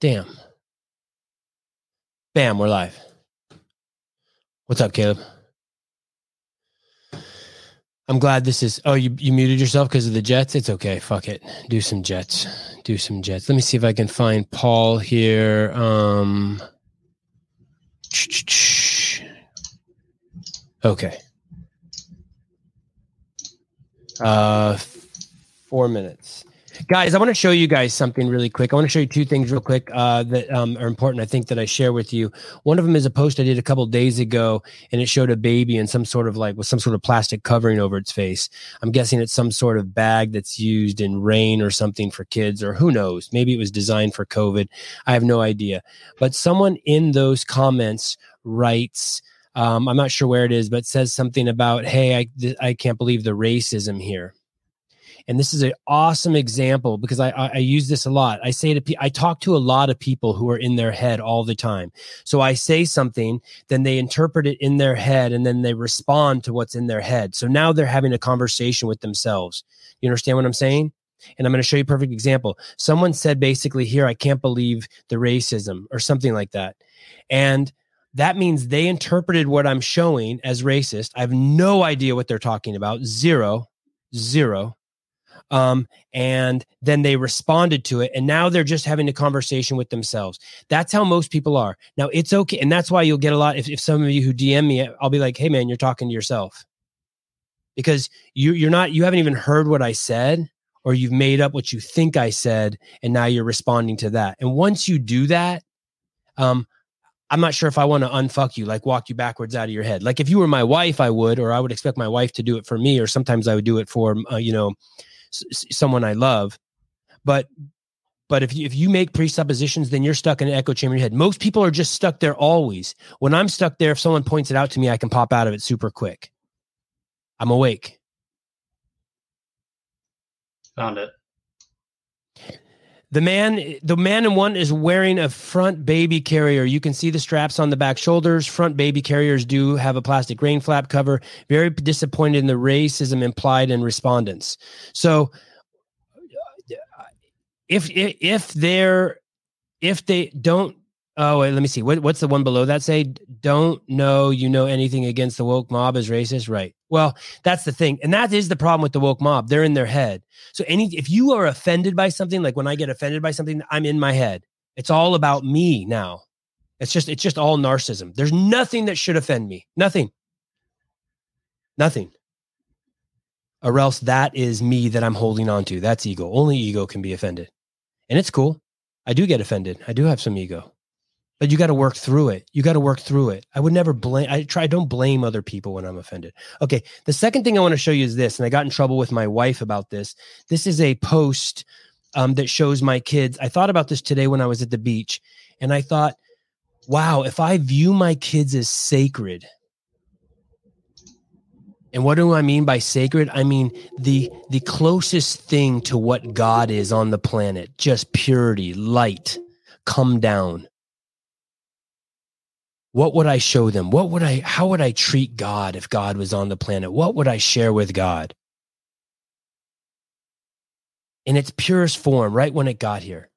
Damn. Bam, we're live. What's up, Caleb? I'm glad this is. Oh, you, you muted yourself because of the Jets? It's okay. Fuck it. Do some Jets. Do some Jets. Let me see if I can find Paul here. Um, okay. Uh, four minutes guys i want to show you guys something really quick. I want to show you two things real quick uh, that um, are important i think that i share with you. One of them is a post i did a couple days ago and it showed a baby in some sort of like with some sort of plastic covering over its face. I'm guessing it's some sort of bag that's used in rain or something for kids or who knows? Maybe it was designed for covid. I have no idea. But someone in those comments writes um, i'm not sure where it is but says something about hey I, th- I can't believe the racism here and this is an awesome example because I, I, I use this a lot. I say to people, I talk to a lot of people who are in their head all the time. So I say something, then they interpret it in their head, and then they respond to what's in their head. So now they're having a conversation with themselves. You understand what I'm saying? And I'm going to show you a perfect example. Someone said basically here, I can't believe the racism or something like that. And that means they interpreted what I'm showing as racist. I have no idea what they're talking about. Zero, zero um, and then they responded to it and now they're just having a conversation with themselves. That's how most people are. Now it's okay and that's why you'll get a lot if, if some of you who dm me i'll be like hey man you're talking to yourself. Because you you're not you haven't even heard what i said or you've made up what you think i said and now you're responding to that. And once you do that um I'm not sure if I want to unfuck you, like walk you backwards out of your head. Like if you were my wife, I would, or I would expect my wife to do it for me, or sometimes I would do it for, uh, you know, someone I love. But but if you, if you make presuppositions, then you're stuck in an echo chamber in your head. Most people are just stuck there always. When I'm stuck there, if someone points it out to me, I can pop out of it super quick. I'm awake. Found it. The man, the man in one is wearing a front baby carrier. You can see the straps on the back shoulders. Front baby carriers do have a plastic rain flap cover. Very disappointed in the racism implied in respondents. So, if if they're if they don't Oh, wait, let me see. What, what's the one below that say? Don't know you know anything against the woke mob is racist, right? Well, that's the thing, and that is the problem with the woke mob. They're in their head. So, any if you are offended by something, like when I get offended by something, I'm in my head. It's all about me now. It's just it's just all narcissism. There's nothing that should offend me. Nothing. Nothing. Or else that is me that I'm holding on to. That's ego. Only ego can be offended, and it's cool. I do get offended. I do have some ego but you got to work through it. You got to work through it. I would never blame. I try. Don't blame other people when I'm offended. Okay. The second thing I want to show you is this, and I got in trouble with my wife about this. This is a post um, that shows my kids. I thought about this today when I was at the beach, and I thought, wow, if I view my kids as sacred. And what do I mean by sacred? I mean the the closest thing to what God is on the planet, just purity, light, come down what would I show them? What would I, how would I treat God if God was on the planet? What would I share with God? In its purest form, right when it got here.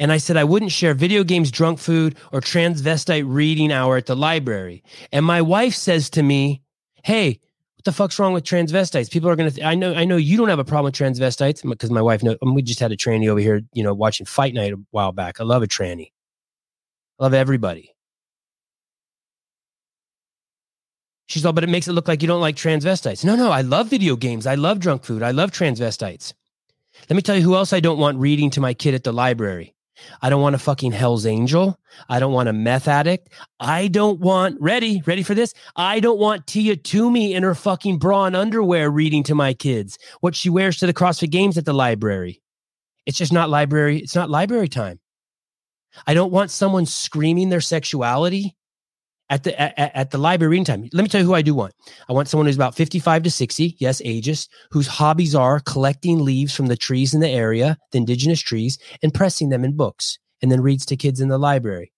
And I said I wouldn't share video games, drunk food, or transvestite reading hour at the library. And my wife says to me, Hey, what the fuck's wrong with transvestites? People are going to, th- I know, I know you don't have a problem with transvestites because my wife knows, we just had a tranny over here, you know, watching fight night a while back. I love a tranny. I love everybody. She's all, but it makes it look like you don't like transvestites. No, no, I love video games. I love drunk food. I love transvestites. Let me tell you who else I don't want reading to my kid at the library. I don't want a fucking Hell's Angel. I don't want a meth addict. I don't want, ready, ready for this? I don't want Tia Toomey in her fucking bra and underwear reading to my kids what she wears to the CrossFit Games at the library. It's just not library. It's not library time. I don't want someone screaming their sexuality at the at, at, the library reading time. Let me tell you who I do want. I want someone who's about 55 to 60, yes, ages, whose hobbies are collecting leaves from the trees in the area, the indigenous trees, and pressing them in books, and then reads to kids in the library.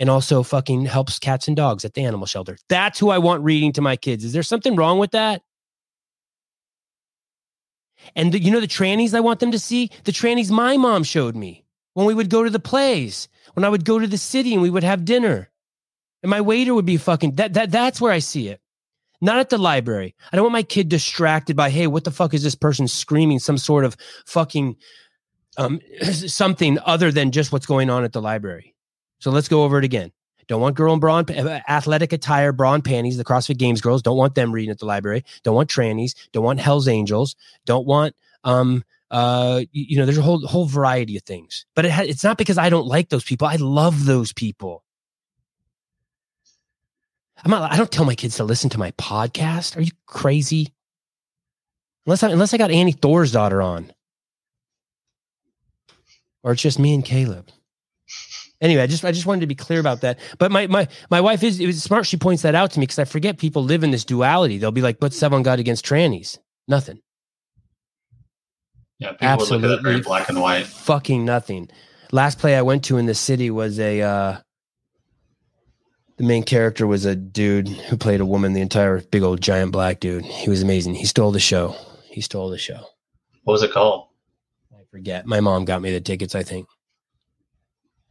And also fucking helps cats and dogs at the animal shelter. That's who I want reading to my kids. Is there something wrong with that? And the, you know the trannies I want them to see? The trannies my mom showed me. when we would go to the plays, when I would go to the city and we would have dinner. And my waiter would be fucking that that that's where I see it. Not at the library. I don't want my kid distracted by, hey, what the fuck is this person screaming some sort of fucking um something other than just what's going on at the library. So let's go over it again. Don't want girl in bra and, uh, athletic attire, bra and panties. The CrossFit Games girls don't want them reading at the library. Don't want trannies. Don't want Hell's Angels. Don't want um uh you, you know there's a whole whole variety of things. But it ha- it's not because I don't like those people. I love those people. I'm not. I don't tell my kids to listen to my podcast. Are you crazy? Unless I unless I got Annie Thorisdottir on, or it's just me and Caleb anyway, I just I just wanted to be clear about that. But my my my wife is it was smart. She points that out to me because I forget people live in this duality. They'll be like, "What's someone got against trannies? Nothing. Yeah, absolutely very black and white. Fucking nothing. Last play I went to in the city was a. uh the main character was a dude who played a woman, the entire big old giant black dude. He was amazing. He stole the show. He stole the show. What was it called? I forget. My mom got me the tickets, I think.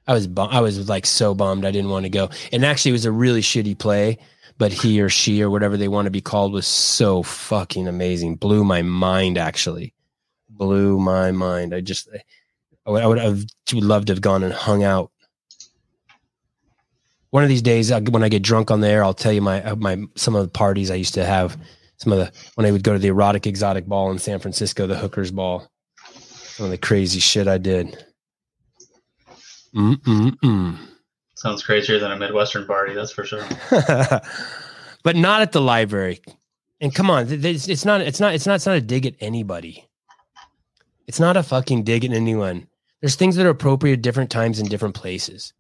I was bum- I was like so bummed I didn't want to go. And actually, it was a really shitty play, but he or she or whatever they want to be called was so fucking amazing. Blew my mind. Actually, blew my mind. I just I would, I would have would love to have gone and hung out. One of these days, when I get drunk on there, I'll tell you my uh, my some of the parties I used to have. Some of the when I would go to the erotic exotic ball in San Francisco, the hookers ball. Some of the crazy shit I did. Mm-mm-mm. Sounds crazier than a Midwestern party, that's for sure. but not at the library. And come on, it's, it's not. It's not. It's not. It's not a dig at anybody. It's not a fucking dig at anyone. There's things that are appropriate at different times in different places.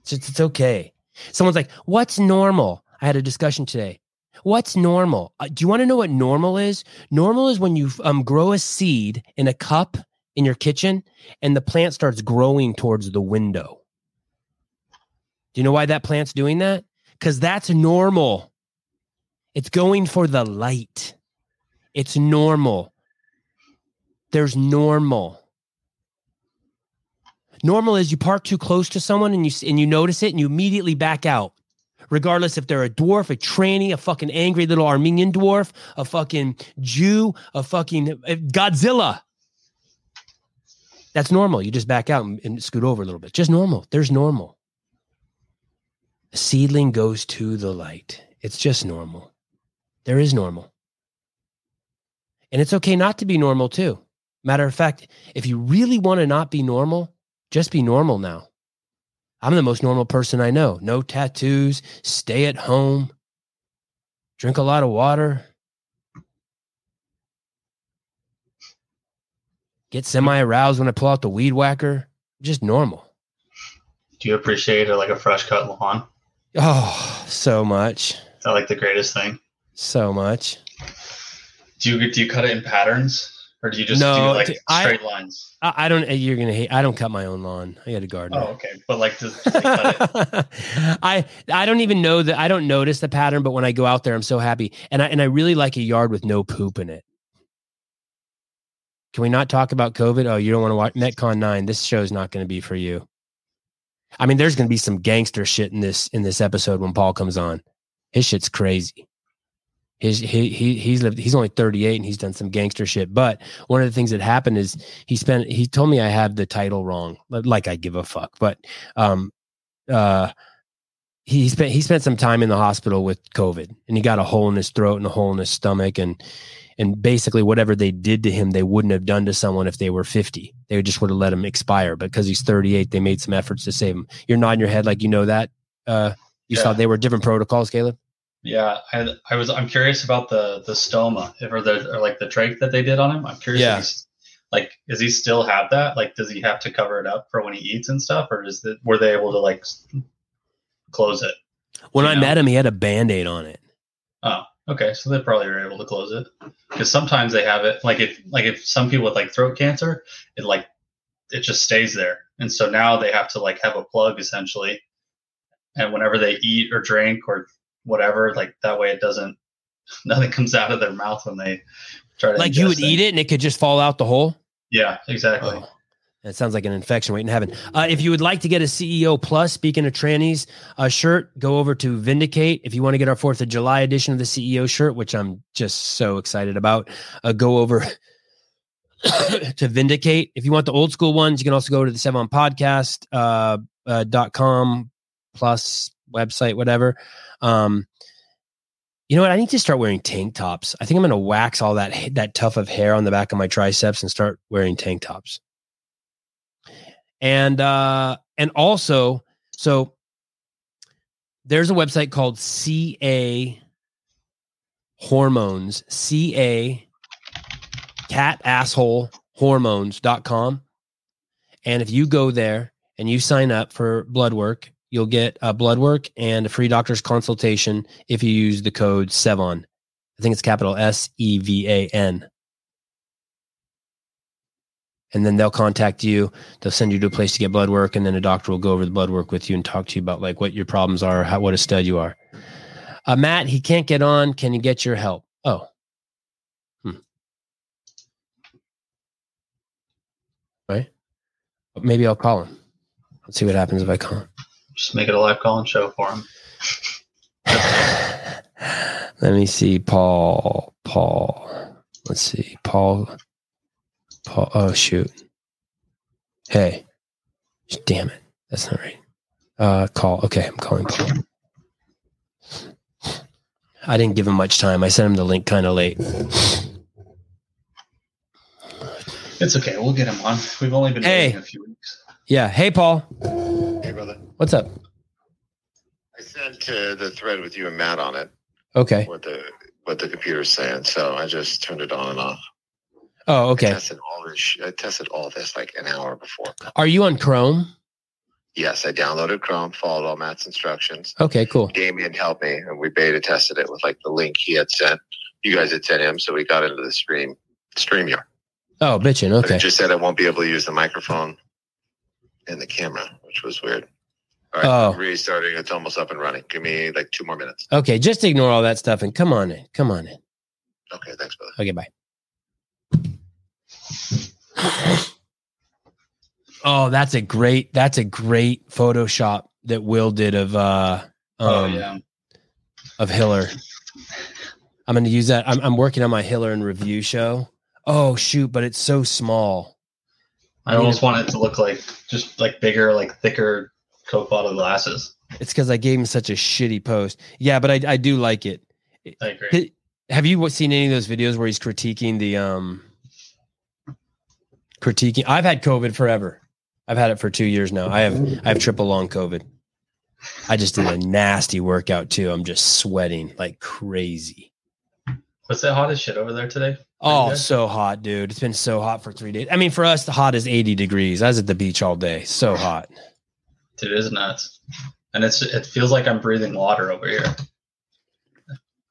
It's, just, it's okay. Someone's like, "What's normal?" I had a discussion today. What's normal? Uh, do you want to know what normal is? Normal is when you um, grow a seed in a cup in your kitchen and the plant starts growing towards the window. Do you know why that plant's doing that? Because that's normal. It's going for the light. It's normal. There's normal. Normal is you park too close to someone and you and you notice it and you immediately back out. Regardless if they're a dwarf, a tranny, a fucking angry little Armenian dwarf, a fucking Jew, a fucking uh, Godzilla. That's normal. You just back out and, and scoot over a little bit. Just normal. There's normal. A seedling goes to the light. It's just normal. There is normal. And it's okay not to be normal too. Matter of fact, if you really want to not be normal, just be normal now. I'm the most normal person I know. No tattoos, stay at home, drink a lot of water, get semi aroused when I pull out the weed whacker. Just normal. Do you appreciate a, like a fresh cut lawn? Oh, so much. Is that like the greatest thing? So much. Do you do you cut it in patterns? Or do you just no, do like straight I, lines? I, I, don't. You're gonna hate. I don't cut my own lawn. I got a garden. Oh, okay. But like, does, I I don't even know that. I don't notice the pattern. But when I go out there, I'm so happy, and I and I really like a yard with no poop in it. Can we not talk about COVID? Oh, you don't want to watch MetCon nine. This show is not going to be for you. I mean, there's going to be some gangster shit in this in this episode when Paul comes on. His shit's crazy. His he, he he's lived he's only 38 and he's done some gangster shit. But one of the things that happened is he spent he told me I have the title wrong. Like I give a fuck. But um uh he spent he spent some time in the hospital with COVID and he got a hole in his throat and a hole in his stomach and and basically whatever they did to him they wouldn't have done to someone if they were 50 they just would have let him expire but because he's 38 they made some efforts to save him you're nodding your head like you know that uh you yeah. saw they were different protocols caleb yeah I, I was i'm curious about the the stoma or the or like the trach that they did on him. I'm curious yeah. like does he still have that? Like does he have to cover it up for when he eats and stuff or is it were they able to like close it? When i know? met him he had a band-aid on it. Oh Okay, so they probably were able to close it. Because sometimes they have it like if like if some people with like throat cancer, it like it just stays there, and so now they have to like have a plug essentially, and whenever they eat or drink or whatever, like that way it doesn't nothing comes out of their mouth when they try to like you would eat it and it could just fall out the hole. Yeah, exactly. Oh. It sounds like an infection waiting to happen. Uh, if you would like to get a CEO Plus, speaking of trannies, uh, shirt, go over to Vindicate. If you want to get our 4th of July edition of the CEO shirt, which I'm just so excited about, uh, go over to Vindicate. If you want the old school ones, you can also go to the Sevan Podcast uh, uh, dot com plus website, whatever. Um, you know what? I need to start wearing tank tops. I think I'm going to wax all that that tuft of hair on the back of my triceps and start wearing tank tops and uh and also so there's a website called ca hormones ca cat asshole hormones.com and if you go there and you sign up for blood work you'll get a blood work and a free doctor's consultation if you use the code sevan. I think it's capital s-e-v-a-n and then they'll contact you. They'll send you to a place to get blood work and then a doctor will go over the blood work with you and talk to you about like what your problems are how, what a stud you are. Uh, matt he can't get on. Can you get your help? Oh. Hmm. right? Maybe i'll call him. Let's see what happens if i call him Just make it a live call and show for him. let me see paul paul let's see paul Paul. Oh shoot. Hey. Damn it. That's not right. Uh call. Okay, I'm calling Paul. I didn't give him much time. I sent him the link kind of late. It's okay. We'll get him on. We've only been Hey. a few weeks. Yeah. Hey Paul. What's up? I sent uh, the thread with you and Matt on it. Okay. What the what the computer's saying. So I just turned it on and off. Oh, okay. I tested all this. I tested all this like an hour before. Are you on Chrome? Yes, I downloaded Chrome, followed all Matt's instructions. Okay, cool. Damien helped me, and we beta tested it with like the link he had sent. You guys had sent him, so we got into the stream StreamYard. Oh, bitchin'. But Okay. it just said I won't be able to use the microphone and the camera, which was weird. All right, Oh. restarting. It's almost up and running. Give me like two more minutes. Okay, just ignore all that stuff and come on in. Come on in. Okay, thanks, brother. Okay, bye. Oh, that's a great that's a great Photoshop that Will did of uh oh um yeah. of Hiller. I'm gonna use that. I'm I'm working on my Hiller and review show. Oh shoot, but it's so small. I almost want it to look like just like bigger, like thicker Coke bottle glasses. It's because I gave him such a shitty post. Yeah, but I I do like it. I agree. Have you seen any of those videos where he's critiquing the um critiquing? I've had COVID forever. I've had it for two years now. I have I have triple long COVID. I just did a nasty workout too. I'm just sweating like crazy. What's that hottest shit over there today? Oh, so hot, dude. It's been so hot for three days. I mean, for us, the hot is 80 degrees. I was at the beach all day. So hot. It is nuts. And it's it feels like I'm breathing water over here.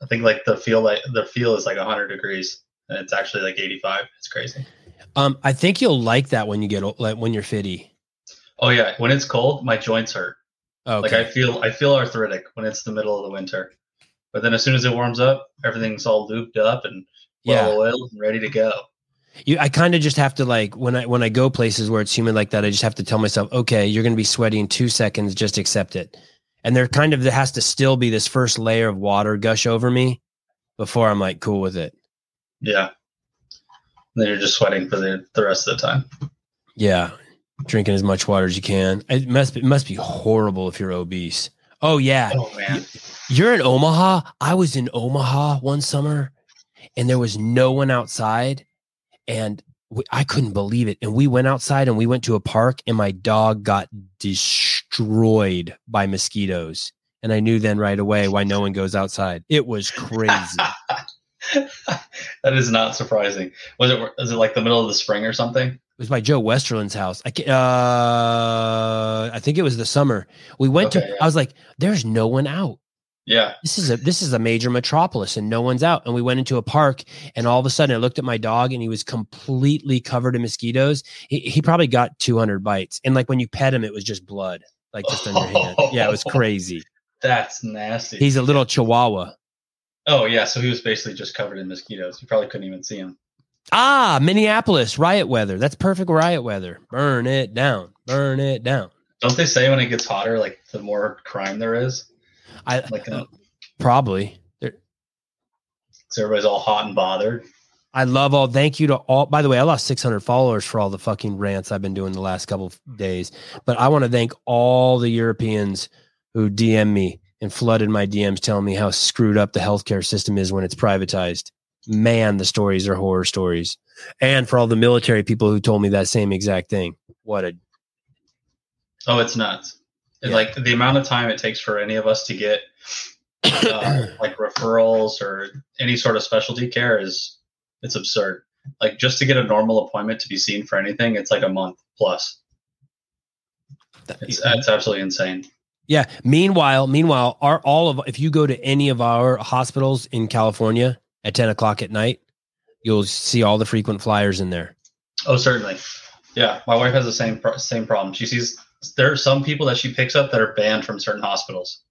I think like the feel like the feel is like 100 degrees and it's actually like 85. It's crazy. Um, I think you'll like that when you get like when you're fitty. Oh yeah, when it's cold, my joints hurt. Okay. Like I feel I feel arthritic when it's the middle of the winter. But then as soon as it warms up, everything's all lubed up and yeah. well oiled and ready to go. You, I kind of just have to like when I when I go places where it's humid like that, I just have to tell myself, okay, you're going to be sweaty in two seconds. Just accept it. And there kind of there has to still be this first layer of water gush over me before I'm like cool with it. Yeah. And then you're just sweating for the, the rest of the time. Yeah, drinking as much water as you can. It must be, it must be horrible if you're obese. Oh yeah, Oh man. You're in Omaha. I was in Omaha one summer and there was no one outside. And we, I couldn't believe it. And we went outside and we went to a park and my dog got destroyed by mosquitoes. And I knew then right away why no one goes outside. It was crazy. that is not surprising. Was it was it like the middle of the spring or something? It was by Joe Westerland's house. I, uh, I think it was the summer. We went Okay, to, yeah. I was like, there's no one out. Yeah. this is a this is a major metropolis and no one's out and we went into a park and all of a sudden i looked at my dog and he was completely covered in mosquitoes he, he probably got 200 bites and like when you pet him it was just blood like just on your hand yeah it was crazy That's nasty. he's a little chihuahua oh yeah, so he was basically just covered in mosquitoes. You probably couldn't even see him. Ah, Minneapolis riot weather. That's perfect riot weather. Burn it down. Burn it down. Don't they say when it gets hotter, like the more crime there is? I Like, uh, probably. so everybody's all hot and bothered. I love all. Thank you to all. By the way, I lost 600 followers for all the fucking rants I've been doing the last couple of days. But I want to thank all the Europeans who DM me and flooded my DMs telling me how screwed up the healthcare system is when it's privatized. Man, the stories are horror stories. And for all the military people who told me that same exact thing. What a Oh, it's nuts. Yeah. Like the amount of time it takes for any of us to get uh, like referrals or any sort of specialty care is it's absurd. Like just to get a normal appointment to be seen for anything, it's like a month plus. It's it's absolutely insane. Yeah. Meanwhile, meanwhile, our all of if you go to any of our hospitals in California at 10 o'clock at night, you'll see all the frequent flyers in there. Oh, certainly. Yeah, my wife has the same same problem. She sees there are some people that she picks up that are banned from certain hospitals.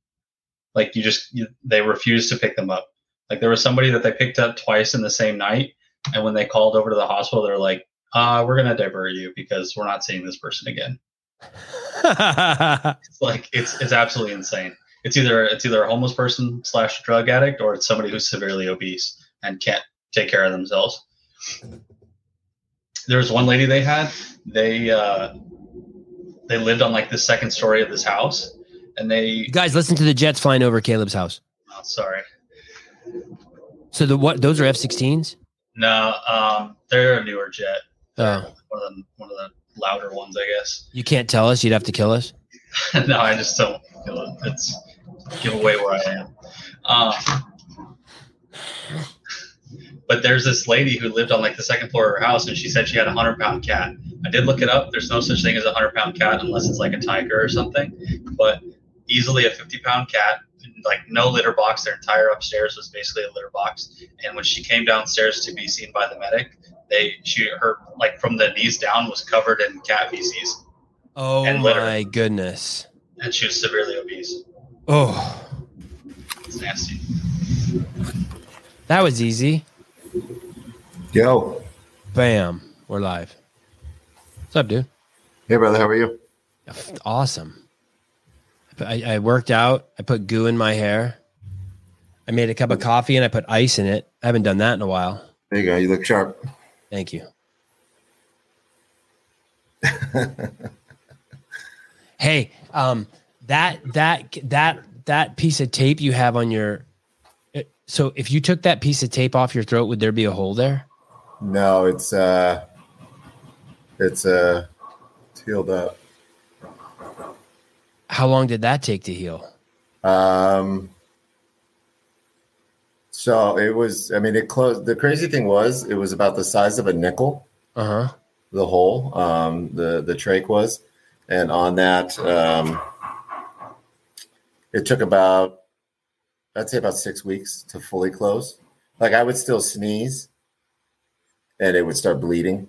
Like you just you, they refuse to pick them up. Like there was somebody that they picked up twice in the same night, and when they called over to the hospital, they're like, "Uh, we're gonna divert you because we're not seeing this person again." It's like it's it's absolutely insane. It's either it's either a homeless person slash drug addict or it's somebody who's severely obese and can't take care of themselves. There was one lady they had. They uh, they lived on like the second story of this house, and they you guys listen to the jets flying over Caleb's house. oh, sorry So the what those are F-16s? no um, they're a newer jet. Oh, One of the one of the louder ones, I guess. you can't tell us. You'd have to kill us. no, I just don't. It's give away where I am. Um, but there's this lady who lived on like the second floor of her house, and she said she had a hundred pound cat. I did look it up. There's no such thing as a hundred pound cat unless it's like a tiger or something. But easily a 50 pound cat, like no litter box. Their entire upstairs was basically a litter box. And when she came downstairs to be seen by the medic, they she her like from the knees down was covered in cat feces, Oh And litter. my goodness. and she was severely obese. Oh, It's nasty. that was easy. Yo. Bam. We're live. What's up, dude? Hey, brother. How are you? Awesome. I, I worked out. I put goo in my hair. I made a cup of coffee and I put ice in it. I haven't done that in a while. There you go. You look sharp. Thank you. hey, um, that that that that piece of tape you have on your. So if you took that piece of tape off your throat, would there be a hole there? No, it's uh, it's uh, it's healed up. How long did that take to heal? Um, so it was. I mean, it closed. The crazy thing was, it was about the size of a nickel. Uh huh. The hole, um, the the trach was, and on that, um, it took about, I'd say about six weeks to fully close. Like I would still sneeze, and it would start bleeding.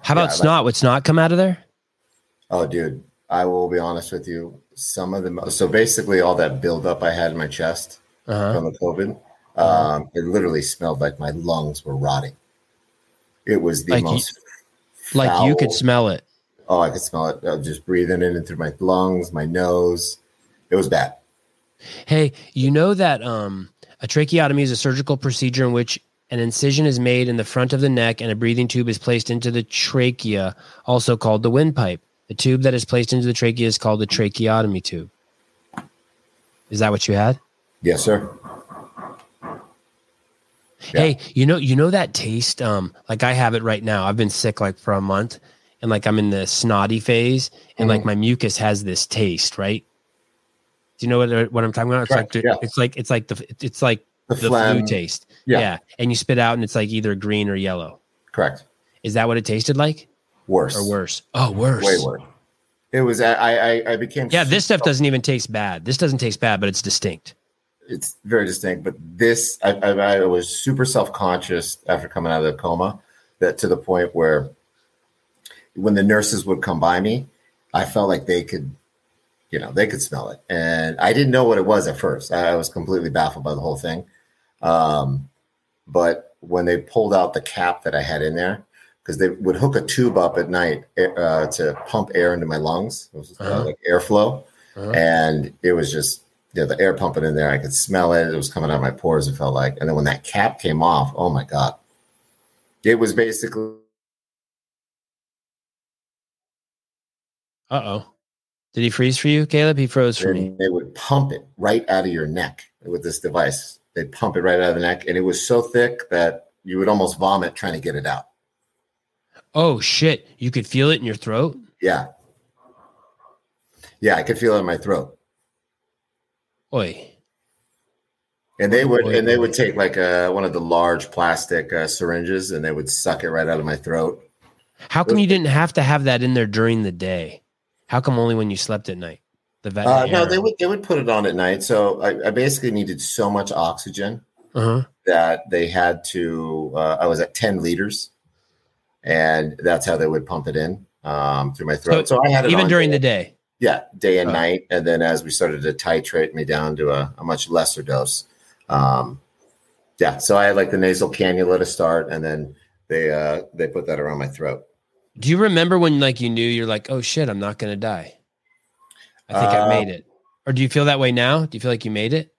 How about Yeah, like- snot? Would snot come out of there? Oh, dude, I will be honest with you. Some of the So basically, all that buildup I had in my chest Uh huh. from the COVID, um, it literally smelled like my lungs were rotting. It was the Like you- most Like you could smell it. Oh, I could smell it. I was just breathing it in through my lungs, my nose. It was bad. Hey, you know that um, a tracheotomy is a surgical procedure in which an incision is made in the front of the neck and a breathing tube is placed into the trachea, also called the windpipe. The tube that is placed into the trachea is called the tracheotomy tube. Is that what you had? Yes, sir. Yeah. Hey, you know, you know that taste. Um, like I have it right now. I've been sick like for a month, and like I'm in the snotty phase, and like Mhm. my mucus has this taste, right? Do you know what what I'm talking about? It's Right, like yeah. it's like it's like the it's like The, the flu taste. Yeah. Yeah. and you spit out, and it's like either green or yellow. Correct. Is that what it tasted like, Worse. or worse? Oh, worse. Way worse. It was. I. I. I became. Yeah, this stuff doesn't even taste bad. This doesn't taste bad, but it's distinct. it's very distinct. But this, I, I, I was super self conscious after coming out of the coma, that to the point where when the nurses would come by me, I felt like they could, you know, they could smell it, and I didn't know what it was at first. I was completely baffled by the whole thing. Um, but when they pulled out the cap that I had in there, because they would hook a tube up at night uh, to pump air into my lungs, it was, uh, Uh-huh. like airflow, Uh-huh. and it was just you know, the air pumping in there. I could smell it; it was coming out of my pores. It felt like, and then when that cap came off, oh my god, it was basically Uh oh. Did he freeze for you, Caleb? He froze for me. they would pump it right out of your neck with this device. They'd pump it right out of the neck, and it was so thick that you would almost vomit trying to get it out. Oh shit! You could feel it in your throat. Yeah, yeah, I could feel it in my throat. Oi. And they would, Boy, and they would take like a, one of the large plastic uh, syringes, and they would suck it right out of my throat. How come you didn't have to have that in there during the day? How come only when you slept at night? The vet. Uh, no, they would they would put it on at night. So I, I basically needed so much oxygen Uh huh. that they had to. Uh, I was at ten liters, and that's how they would pump it in um, through my throat. So, I had it Even during day- the day. yeah day and Oh. night, and then as we started to titrate me down to a, a much lesser dose, um, yeah. So I had like the nasal cannula to start, and then they uh, they put that around my throat. Do you remember when like you knew you're like, oh shit, I'm not gonna die? I think I Uh, made it. Or do you feel that way now? Do you feel like you made it?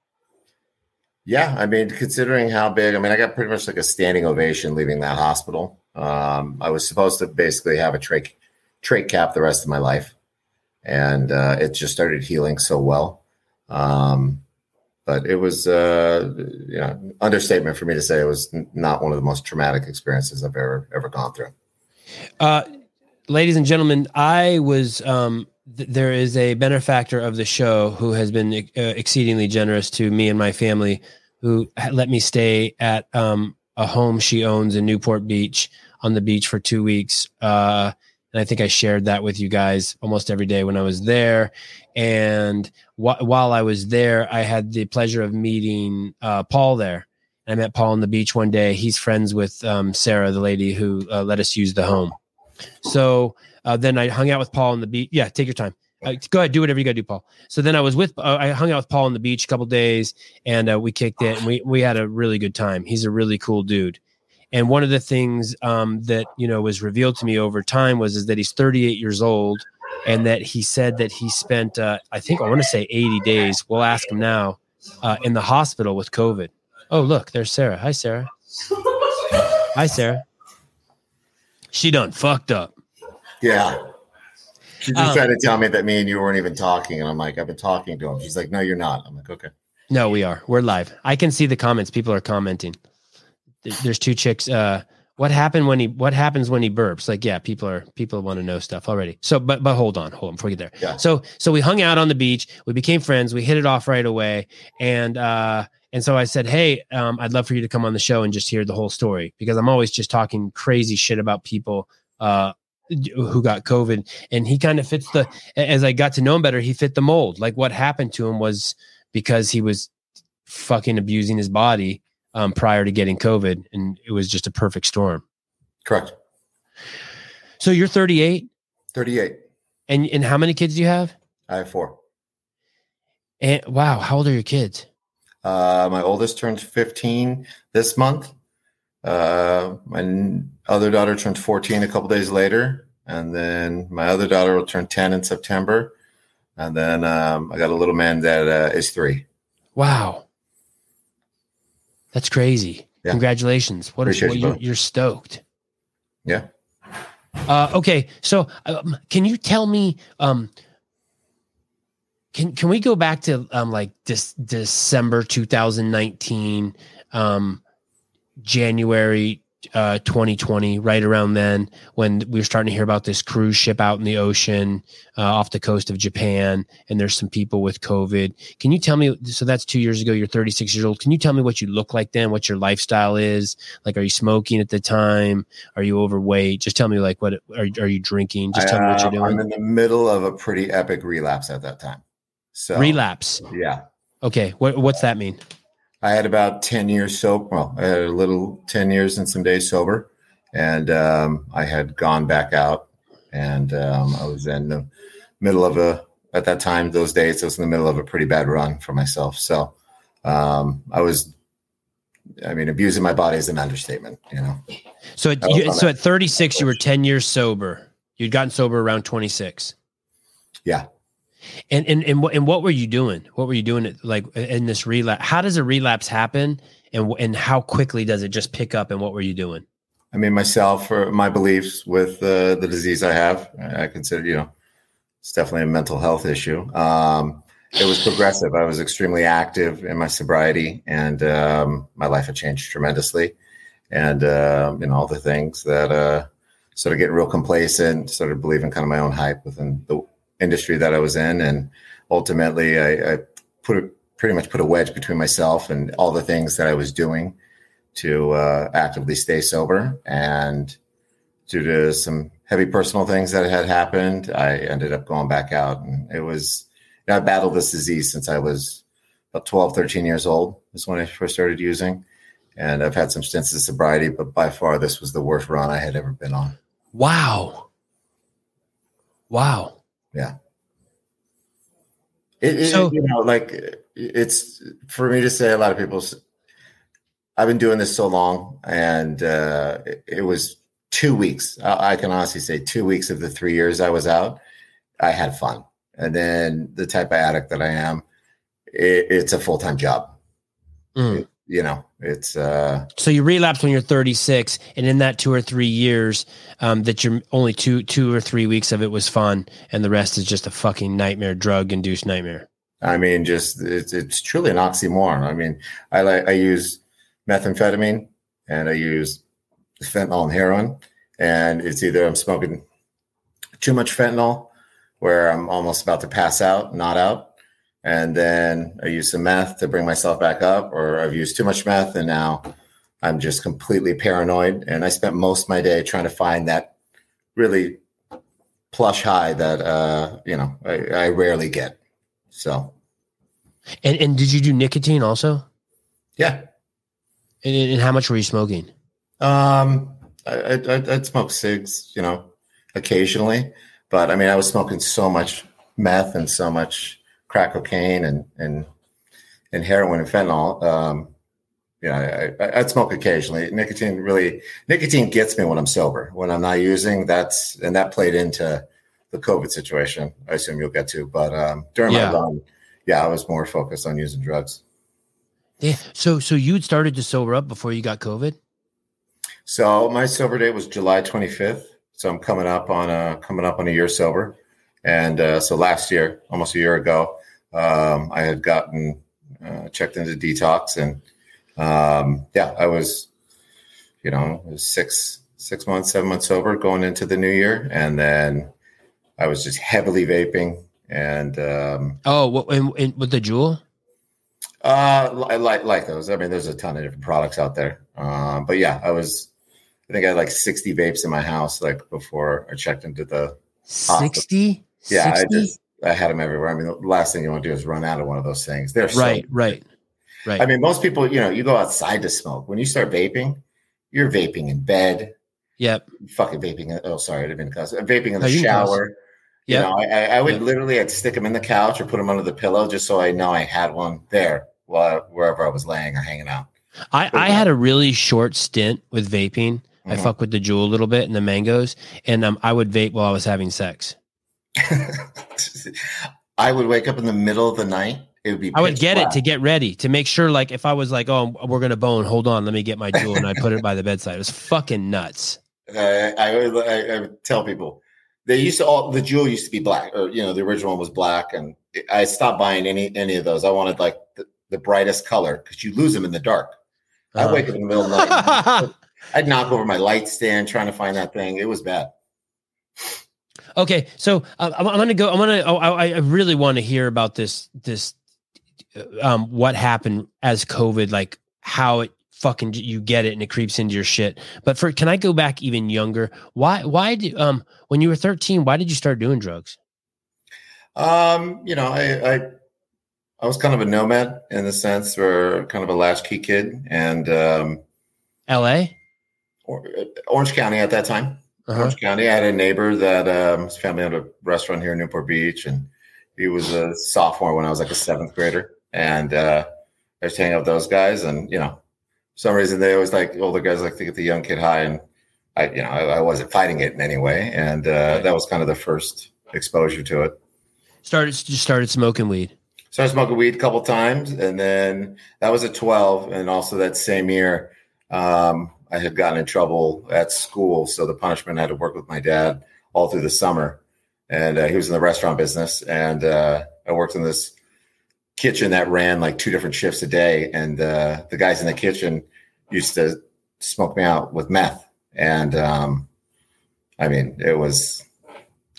Yeah, I mean, considering how big, I mean, I got pretty much like a standing ovation leaving that hospital. Um, I was supposed to basically have a trach, trach cap the rest of my life, and uh, it just started healing so well. Um, but it was, uh, you know, understatement for me to say it was not one of the most traumatic experiences I've ever ever gone through. Uh, ladies and gentlemen, I was. Um, th- there is a benefactor of the show who has been uh, exceedingly generous to me and my family, who let me stay at um, a home she owns in Newport Beach on the beach for two weeks. Uh, and I think I shared that with you guys almost every day when I was there. And wh- while I was there, I had the pleasure of meeting uh, Paul there. I met Paul on the beach one day. He's friends with um, Sarah, the lady who uh, let us use the home. So uh, then I hung out with Paul on the beach. Yeah, take your time. Uh, go ahead, do whatever you got to do, Paul. So then I was with, uh, I hung out with Paul on the beach a couple days, and uh, we kicked it, and we we had a really good time. He's a really cool dude. And one of the things um, that you know was revealed to me over time was is that he's 38 years old, and that he said that he spent, uh, I think I want to say 80 days. We'll ask him now, in the hospital with COVID. Oh, look, there's Sarah. Hi, Sarah. Hi, Sarah. She done fucked up. Yeah. She just Um, tried to tell me that me and you weren't even talking, and I'm like, I've been talking to him. She's like, No, you're not. I'm like, Okay. No, we are. We're live. I can see the comments. People are commenting. There's two chicks. Uh, what happened when he? What happens when he burps? Like, yeah, people are people want to know stuff already. So, but but hold on, hold on before we get there. Yeah. So so we hung out on the beach. We became friends. We hit it off right away. And uh, and so I said, hey, um, I'd love for you to come on the show and just hear the whole story because I'm always just talking crazy shit about people. Uh, who got COVID, and he kind of fits the. As I got to know him better, he fit the mold. Like what happened to him was because he was fucking abusing his body um, prior to getting COVID, and it was just a perfect storm. Correct. So you're 38, 38. and and how many kids do you have? I have four. And wow, how old are your kids? Uh, my oldest turned 15 this month. Uh, my other daughter turned 14 a couple days later. And then my other daughter will turn 10 in September. And then um, I got a little man that uh, is three. Wow, that's crazy. Yeah. Congratulations! What, Appreciate what you, you're, you're stoked. Yeah. Uh, okay, so um, can you tell me? Um, can can we go back to um, like this December 2019, um, January uh, 2020, right around then when we were starting to hear about this cruise ship out in the ocean uh, off the coast of Japan, and there's some people with COVID. Can you tell me? So that's two years ago. You're 36 years old. Can you tell me what you look like then? What your lifestyle is? Like, are you smoking at the time? Are you overweight? Just tell me, like, what are, are you drinking? Just tell me what you're doing. I'm in the middle of a pretty epic relapse at that time. So Relapse. Yeah. Okay. What, what's that mean? I had about 10 years sober. Well, I had a little 10 years and some days sober. And um, I had gone back out and um, I was in the middle of a, at that time, those days, I was in the middle of a pretty bad run for myself. So um, I was I mean, abusing my body is an understatement. You know. So, at, you, so at 36, you were 10 years sober. You'd gotten sober around 26. Yeah. And and and what and what were you doing? What were you doing? Like in this relapse? How does a relapse happen? And and how quickly does it just pick up? And what were you doing? I mean, myself or my beliefs with uh, the disease I have, I consider you know, it's definitely a mental health issue. Um, it was progressive. I was extremely active in my sobriety, and um, my life had changed tremendously. And uh, you know, all the things that uh, sort of getting real complacent, sort of believing kind of my own hype within the industry that I was in, and ultimately, I, I put a, pretty much put a wedge between myself and all the things that I was doing to uh, actively stay sober. And due to some heavy personal things that had happened, I ended up going back out, and it was. You know, I battled this disease since I was about 12, 13 years old. Is when I first started using, and I've had some stints of sobriety, but by far this was the worst run I had ever been on. Wow. Wow. Yeah. It, it, so, you know, like it's for me to say. A lot of people. I've been doing this so long, and uh, it, it, was two weeks. I, I, can honestly say two weeks of the three years I was out, I had fun. And then the type of addict that I am, it's a full time job. Mm you know it's uh so you relapse when you're 36 and in that two or three years um that you're only two two or three weeks of it was fun and the rest is just a fucking nightmare drug induced nightmare. I mean just it's, it's truly an oxymoron. I mean i like i use methamphetamine and i use fentanyl and heroin and it's either i'm smoking too much fentanyl where i'm almost about to pass out not out and then I use some meth to bring myself back up, or I've used too much meth and now I'm just completely paranoid. And I spent most of my day trying to find that really plush high that uh, you know I, I rarely get. So, and and did you do nicotine also? Yeah. And, and how much were you smoking? Um, I, I I'd smoke cigs, you know, occasionally, but I mean, I was smoking so much meth and so much crack cocaine and and and heroin and fentanyl. Um, you know, I, would smoke occasionally. Nicotine really, nicotine gets me when I'm sober. When I'm not using, that's and that played into the COVID situation. I assume you'll get to, but um, during yeah. my run, yeah, I was more focused on using drugs. Yeah. So, so you'd started to sober up before you got COVID. So my sober date was July 25th. So I'm coming up on a coming up on a year sober. And uh, so last year, almost a year ago, um, I had gotten uh, checked into detox, and um, yeah, I was, you know, six six months, seven months sober going into the new year, and then I was just heavily vaping. And um, oh, what and, and with the Juul? Uh, like like those. I mean, there's a ton of different products out there. Um, but yeah, I was. I think I had like 60 vapes in my house, like before I checked into the 60 yeah, 60? I just I had them everywhere. I mean, the last thing you want to do is run out of one of those things. They're right, so right, right. I mean, most people, you know, you go outside to smoke. When you start vaping, you're vaping in bed. Yep. Fucking vaping. Oh, sorry, I didn't mean to cuss. Vaping in the shower. Yeah. You know, I, I would yep. literally I'd stick them in the couch or put them under the pillow just so I know I had one there while wherever I was laying or hanging out. I, I had a really short stint with vaping. Mm-hmm. I fuck with the Juul a little bit and the mangoes, and um, I would vape while I was having sex. I would wake up in the middle of the night. It would be. I would get black. it to get ready to make sure, like, if I was like, "Oh, we're gonna bone," hold on, let me get my Juul, and I put it by the bedside. It was fucking nuts. Uh, I, I, I would tell people they used to all the Juul used to be black, or you know, the original one was black, and I stopped buying any any of those. I wanted like the, the brightest color because you lose them in the dark. Uh-huh. I wake up in the middle of the night. I'd knock over my light stand trying to find that thing. It was bad. Okay, so uh, I'm, I'm going to go. I'm to. Oh, I, I really want to hear about this. This, um, what happened as COVID, like how it fucking you get it and it creeps into your shit. But for can I go back even younger? Why? Why did um when you were 13? Why did you start doing drugs? Um, you know, I I, I was kind of a nomad in the sense, or kind of a latchkey kid, and um, L.A. Or, uh, Orange County at that time uh-huh. Orange County. I had a neighbor that um, his family owned a restaurant here in Newport Beach, and he was a sophomore when I was like a seventh grader, and uh, I was hanging out with those guys, and you know, some reason they always like older guys like to get the young kid high, and I, you know, I, I wasn't fighting it in any way, and uh, that was kind of the first exposure to it. Started just started smoking weed. Started smoking weed a couple times, and then that was at twelve, and also that same year, um, I had gotten in trouble at school, so the punishment I had to work with my dad all through the summer, and uh, he was in the restaurant business, and uh, I worked in this kitchen that ran like two different shifts a day, and uh, the guys in the kitchen used to smoke me out with meth, and um, I mean it was.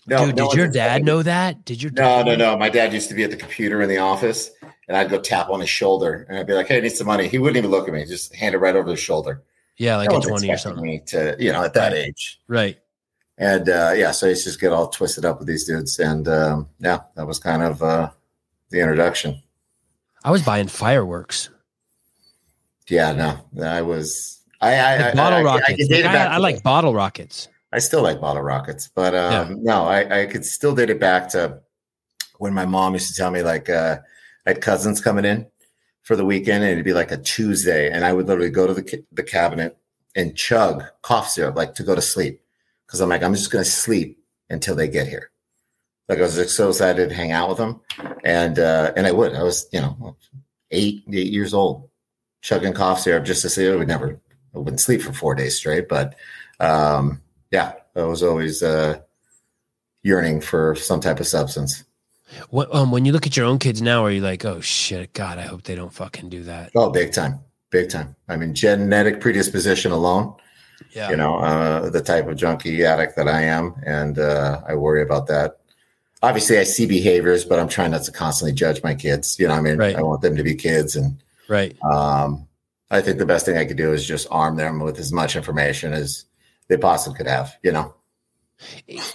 No, Dude, no did your dad know that? Did your dad no, no, no? My dad used to be at the computer in the office, and I'd go tap on his shoulder, and I'd be like, "Hey, I need some money." He wouldn't even look at me; just hand it right over his shoulder. Yeah, like no a twenty or something. Me to you know at that age, right? And uh, yeah, so I used to just get all twisted up with these dudes, and um, yeah, that was kind of uh, the introduction. I was buying fireworks. Yeah, no, I was. I, I like bottle I, rockets. I, I, I like bottle rockets. I still like bottle rockets, but um, yeah. no, I, I could still date it back to when my mom used to tell me like uh, I had cousins coming in for the weekend, and it'd be like a Tuesday, and I would literally go to the the cabinet and chug cough syrup like to go to sleep because I'm like I'm just going to sleep until they get here. Like I was so excited to hang out with them, and uh, and I would. I was you know eight eight years old, chugging cough syrup just to see. I would never. I wouldn't sleep for four days straight, but um, yeah, I was always uh, yearning for some type of substance. What um when you look at your own kids now, are you like, oh shit, God, I hope they don't fucking do that? Oh, big time, big time. I mean, genetic predisposition alone. Yeah. You know, uh, the type of junkie addict that I am, and uh, I worry about that obviously I see behaviors, but I'm trying not to constantly judge my kids. You know, I mean, right. I want them to be kids, and right. Um, I think the best thing I could do is just arm them with as much information as they possibly could have. You know.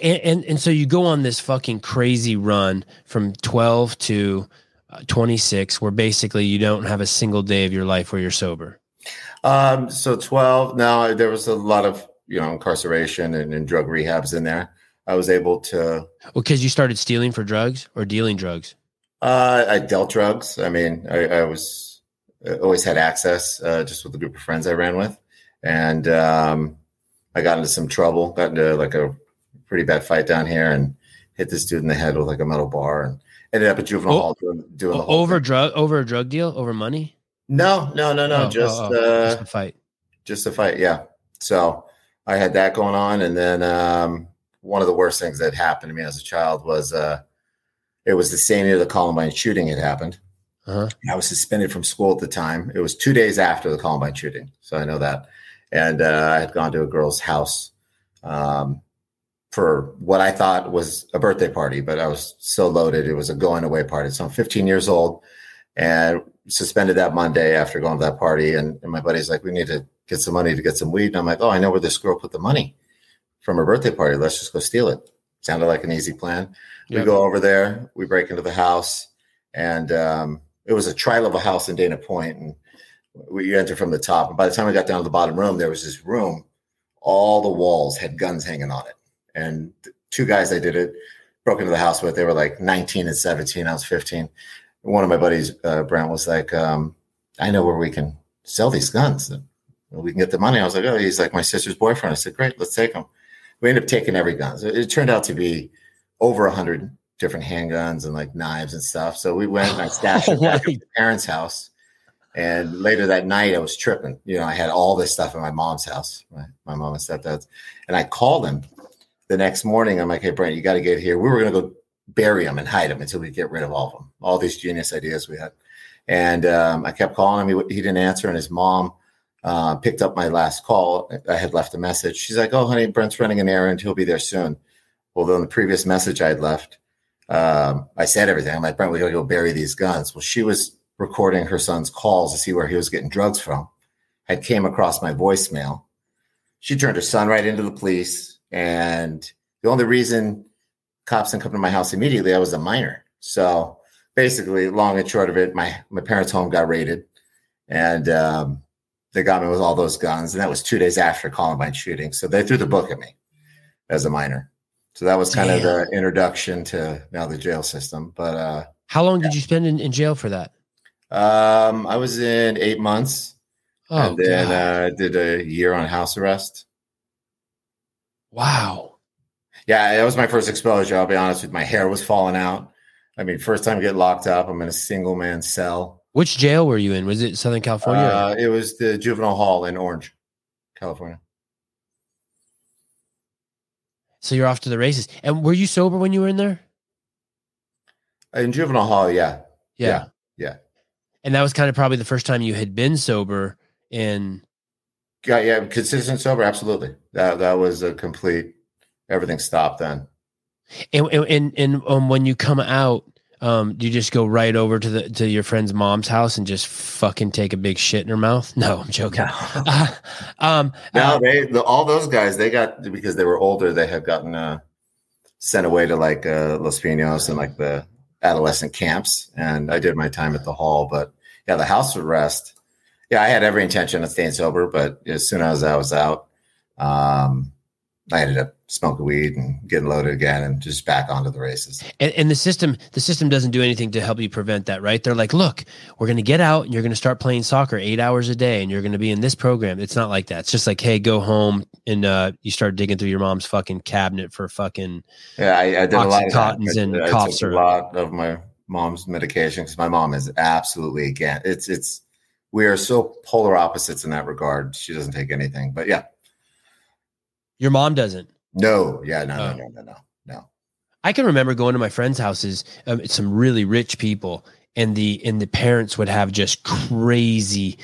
And, and, and so you go on this fucking crazy run from 12 to uh, 26 where basically you don't have a single day of your life where you're sober um so 12 now there was a lot of you know incarceration and, and drug rehabs in there I was able to. Well, because you started stealing for drugs or dealing drugs. Uh, I dealt drugs. I mean, I, I was I always had access uh, just with the group of friends I ran with, and um, I got into some trouble. Got into like a pretty bad fight down here, and hit this dude in the head with like a metal bar, and ended up at juvenile oh, hall doing, doing over thing. drug over a drug deal over money. No, no, no, no. Oh, just oh, uh, just a fight. Just a fight. Yeah. So I had that going on, and then um, one of the worst things that happened to me as a child was uh, it was the same year the Columbine shooting had happened. Uh-huh. I was suspended from school at the time. It was two days after the Columbine shooting, so I know that. And uh, I had gone to a girl's house um, for what I thought was a birthday party, but I was so loaded. It was a going away party. So I'm 15 years old and suspended that Monday after going to that party. And, and my buddy's like, we need to get some money to get some weed. And I'm like, oh, I know where this girl put the money from her birthday party. Let's just go steal it. Sounded like an easy plan. We go over there, we break into the house, and um, it was a tri-level house in Dana Point, and we enter from the top. And by the time we got down to the bottom room, there was this room. All the walls had guns hanging on it, and two guys I did it broke into the house with. They were like 19 and 17. I was 15. One of my buddies, uh, Brent, was like, um, "I know where we can sell these guns. We can get the money." I was like, "Oh, he's like my sister's boyfriend." I said, "Great, let's take them." we ended up taking every gun. So it turned out to be over hundred different handguns and like knives and stuff. So we went and I stashed it back at my parents' house. And later that night, I was tripping. You know, I had all this stuff in my mom's house, my, my mom and stepdad's. And I called him the next morning. I'm like, hey, Brent, you got to get here. We were going to go bury them and hide them until we get rid of all of them, all these genius ideas we had. And um, I kept calling him. He, he didn't answer. And his mom uh, picked up my last call. I had left a message. She's like, "Oh, honey, Brent's running an errand. He'll be there soon." Well, then the previous message I had left, um, I said everything. I'm like, "Brent, we got to go bury these guns." Well, she was recording her son's calls to see where he was getting drugs from. Had came across my voicemail. She turned her son right into the police, and the only reason cops didn't come to my house immediately, I was a minor. So basically, long and short of it, my my parents' home got raided, and um, they got me with all those guns, and that was two days after Columbine shooting. So they threw the book at me as a minor. So that was kind Damn. of the introduction to now the jail system. But uh, how long yeah. did you spend in, in jail for that? Um, I was in eight months. Oh, and then God. uh, did a year on house arrest. Wow. Yeah, that was my first exposure. I'll be honest with you. My hair was falling out. I mean, first time I get locked up, I'm in a single man cell. Which jail were you in? Was it Southern California? Uh, it was the juvenile hall in Orange, California. so you're off to the races. And were you sober when you were in there? In juvenile hall, yeah. Yeah. Yeah, yeah. And that was kind of probably the first time you had been sober in Yeah, yeah, consistent sober, absolutely. That that was a complete everything stopped then. and and and, and um, when you come out, um, you just go right over to the to your friend's mom's house and just fucking take a big shit in her mouth? No, I'm joking. Uh, um, Now uh, they the, all those guys they got because they were older, they had gotten uh, sent away to like uh, Los Pinos and like the adolescent camps, and I did my time at the hall. But yeah, the house arrest. Yeah, I had every intention of staying sober, but as soon as I was out, um, I ended up smoking weed and getting loaded again, and just back onto the races. and, and the system the system doesn't do anything to help you prevent that right they're like look we're going to get out and you're going to start playing soccer eight hours a day and you're going to be in this program it's not like that it's just like hey go home and uh, you start digging through your mom's fucking cabinet for fucking Yeah, I, I did a lot of. Oxycontins and I, cough syrup. a lot of my mom's medication because my mom is absolutely against. It's it's we are so polar opposites in that regard. She doesn't take anything, but yeah, your mom doesn't? No, yeah, no, Oh. no, no, no, no, no. I can remember going to my friends' houses, um, some really rich people, and the and the parents would have just crazy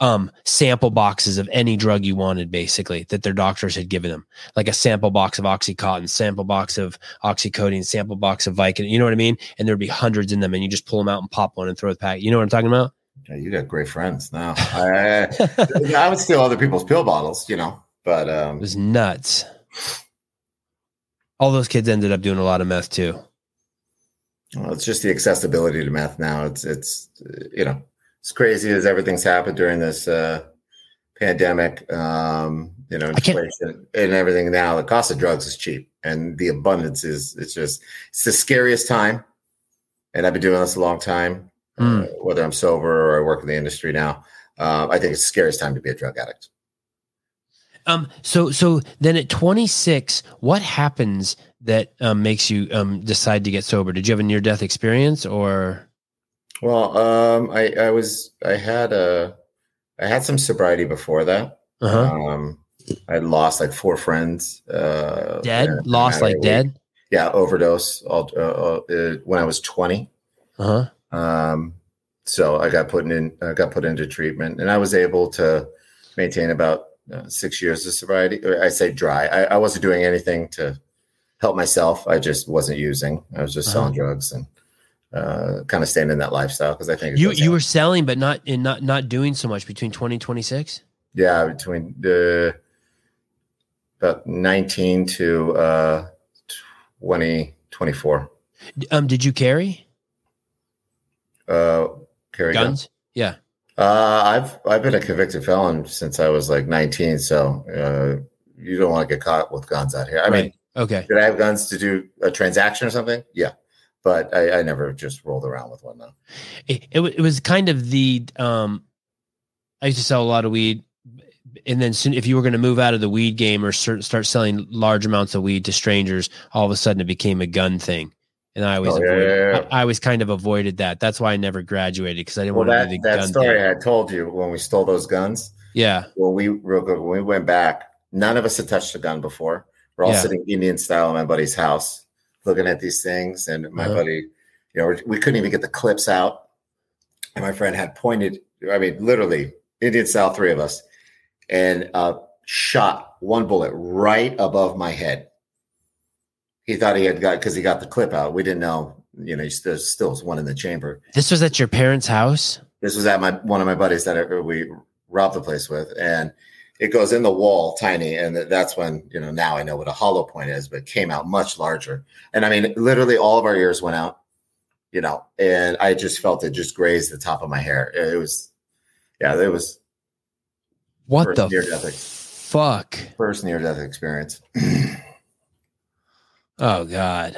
um sample boxes of any drug you wanted basically that their doctors had given them. Like a sample box of oxycontin sample box of oxycodone sample box of vicodin you know what i mean? And there'd be hundreds in them and you just pull them out and pop one and throw the pack. You know what i'm talking about Yeah, you got great friends now. I, I would steal other people's pill bottles, you know, but um, it was nuts all those kids ended up doing a lot of meth too well, it's just the accessibility to meth now. It's it's you know, as crazy as everything's happened during this uh, pandemic. Um, you know, inflation and everything. Now, the cost of drugs is cheap, and the abundance is. It's just it's the scariest time. And I've been doing this a long time. Mm. Uh, whether I'm sober or I work in the industry now, uh, I think it's the scariest time to be a drug addict. Um. So so then at 26, what happens that um, makes you um decide to get sober? Did you have a near death experience or? Well, um, I, I was I had a I had some sobriety before that. Uh huh. Um, I lost like four friends. Uh, Dead? Lost like dead? Yeah, overdose. All, uh, uh, when I was twenty. Uh huh. Um, so I got put in. I got put into treatment, and I was able to maintain about uh, six years of sobriety. Or I say dry. I, I wasn't doing anything to help myself. I just wasn't using. I was just Uh-huh. selling drugs and uh, kind of staying in that lifestyle because I think You you help. were selling, but not in not not doing so much between 20 and 26. yeah between the about 19 to uh 20 24 Um. Did you carry uh carry guns. guns? Yeah. uh i've i've been a convicted felon since i was like 19 so uh you don't want to get caught with guns out here i mean Okay. did i have guns to do a transaction or something yeah but i, I never just rolled around with one though It, it it was kind of the um. I used to sell a lot of weed, and then soon, if you were going to move out of the weed game or start selling large amounts of weed to strangers, all of a sudden it became a gun thing. And I always Oh, yeah, avoided, yeah, yeah. I, I always kind of avoided that. That's why I never graduated because I didn't well want to that do the that story thing. i told you when we stole those guns Yeah. Well, we real good. When we went back, none of us had touched a gun before. We're all sitting Indian style in my buddy's house, looking at these things. And my Uh-huh. buddy, you know, we couldn't even get the clips out. And my friend had pointed, I mean, literally Indian style, three of us, and uh, shot one bullet right above my head. He thought he had got because he got the clip out. We didn't know, you know, still was one in the chamber. This was at your parents' house. This was at my one of my buddies that I- we robbed the place with, and it goes in the wall, tiny, and that's when you know now I know what a hollow point is, but it came out much larger. And I mean, literally all of our ears went out, you know, and I just felt it just grazed the top of my hair. It was, yeah, it was What the near-death fuck? first near death experience. Oh God.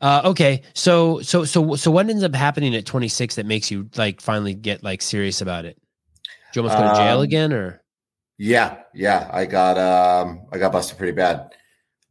Uh, okay, so so so so what ends up happening at 26 that makes you like finally get like serious about it? Did you almost go to jail Um, again, or Yeah, yeah. I got um I got busted pretty bad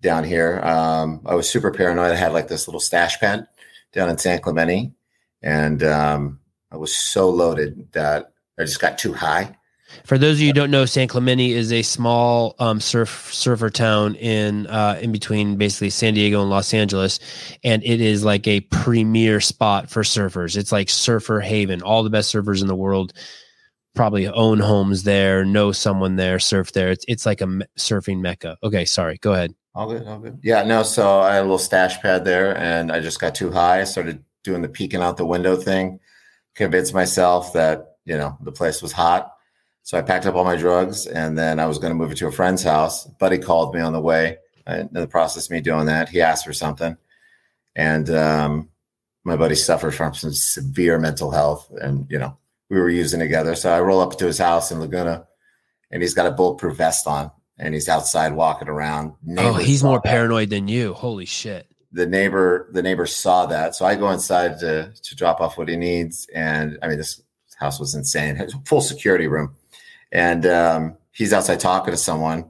down here. Um I was super paranoid. I had like this little stash pen down in San Clemente and um I was so loaded that I just got too high. For those of you who don't know, San Clemente is a small um, surf surfer town in uh, in between basically San Diego and Los Angeles, and it is like a premier spot for surfers. It's like surfer haven. All the best surfers in the world probably own homes there, know someone there, surf there. It's it's like a me- surfing mecca. Okay, sorry. Go ahead. All good, all good. Yeah, no, so I had a little stash pad there and I just got too high. I started doing the peeking out the window thing, convinced myself that, you know, the place was hot. So I packed up all my drugs and then I was going to move it to a friend's house. Buddy called me on the way. In the process of me doing that, he asked for something. And um, my buddy suffered from some severe mental health. And, you know, we were using together. So I roll up to his house in Laguna and he's got a bulletproof vest on and he's outside walking around. Oh, he's more that paranoid than you. Holy shit. the neighbor the neighbor saw that so i go inside to to drop off what he needs and i mean this house was insane it has a full security room and um, he's outside talking to someone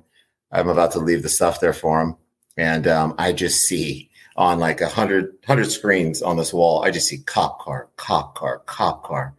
i'm about to leave the stuff there for him and um, i just see on like a hundred hundred screens on this wall i just see cop car cop car cop car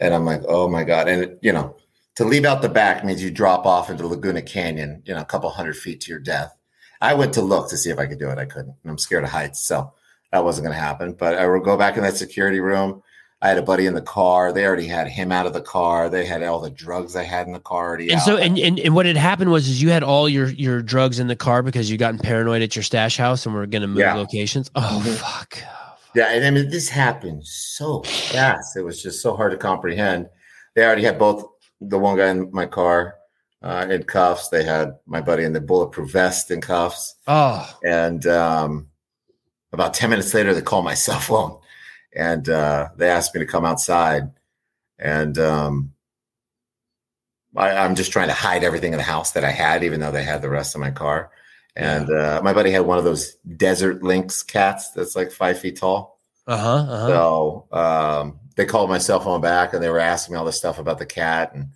and i'm like oh my god and you know to leave out the back means you drop off into laguna canyon you know a couple hundred feet to your death I went to look to see if I could do it. I couldn't. And I'm scared of heights. So that wasn't going to happen. But I will go back in that security room. I had a buddy in the car. They already had him out of the car. They had all the drugs I had in the car already. And out. so, and, and and what had happened was, is you had all your your drugs in the car because you gotten paranoid at your stash house, and we're going to move Yeah. locations. Oh Mhm. fuck! yeah, and I mean, this happened so fast. It was just so hard to comprehend. They already had both the one guy in my car uh, in cuffs. They had my buddy in the bulletproof vest in cuffs. Oh, And um, about 10 minutes later, they call my cell phone and uh, they asked me to come outside. And um, I, I'm just trying to hide everything in the house that I had, even though they had the rest of my car. And uh, my buddy had one of those desert lynx cats that's like five feet tall. uh huh. Uh-huh. So um, they called my cell phone back and they were asking me all this stuff about the cat. And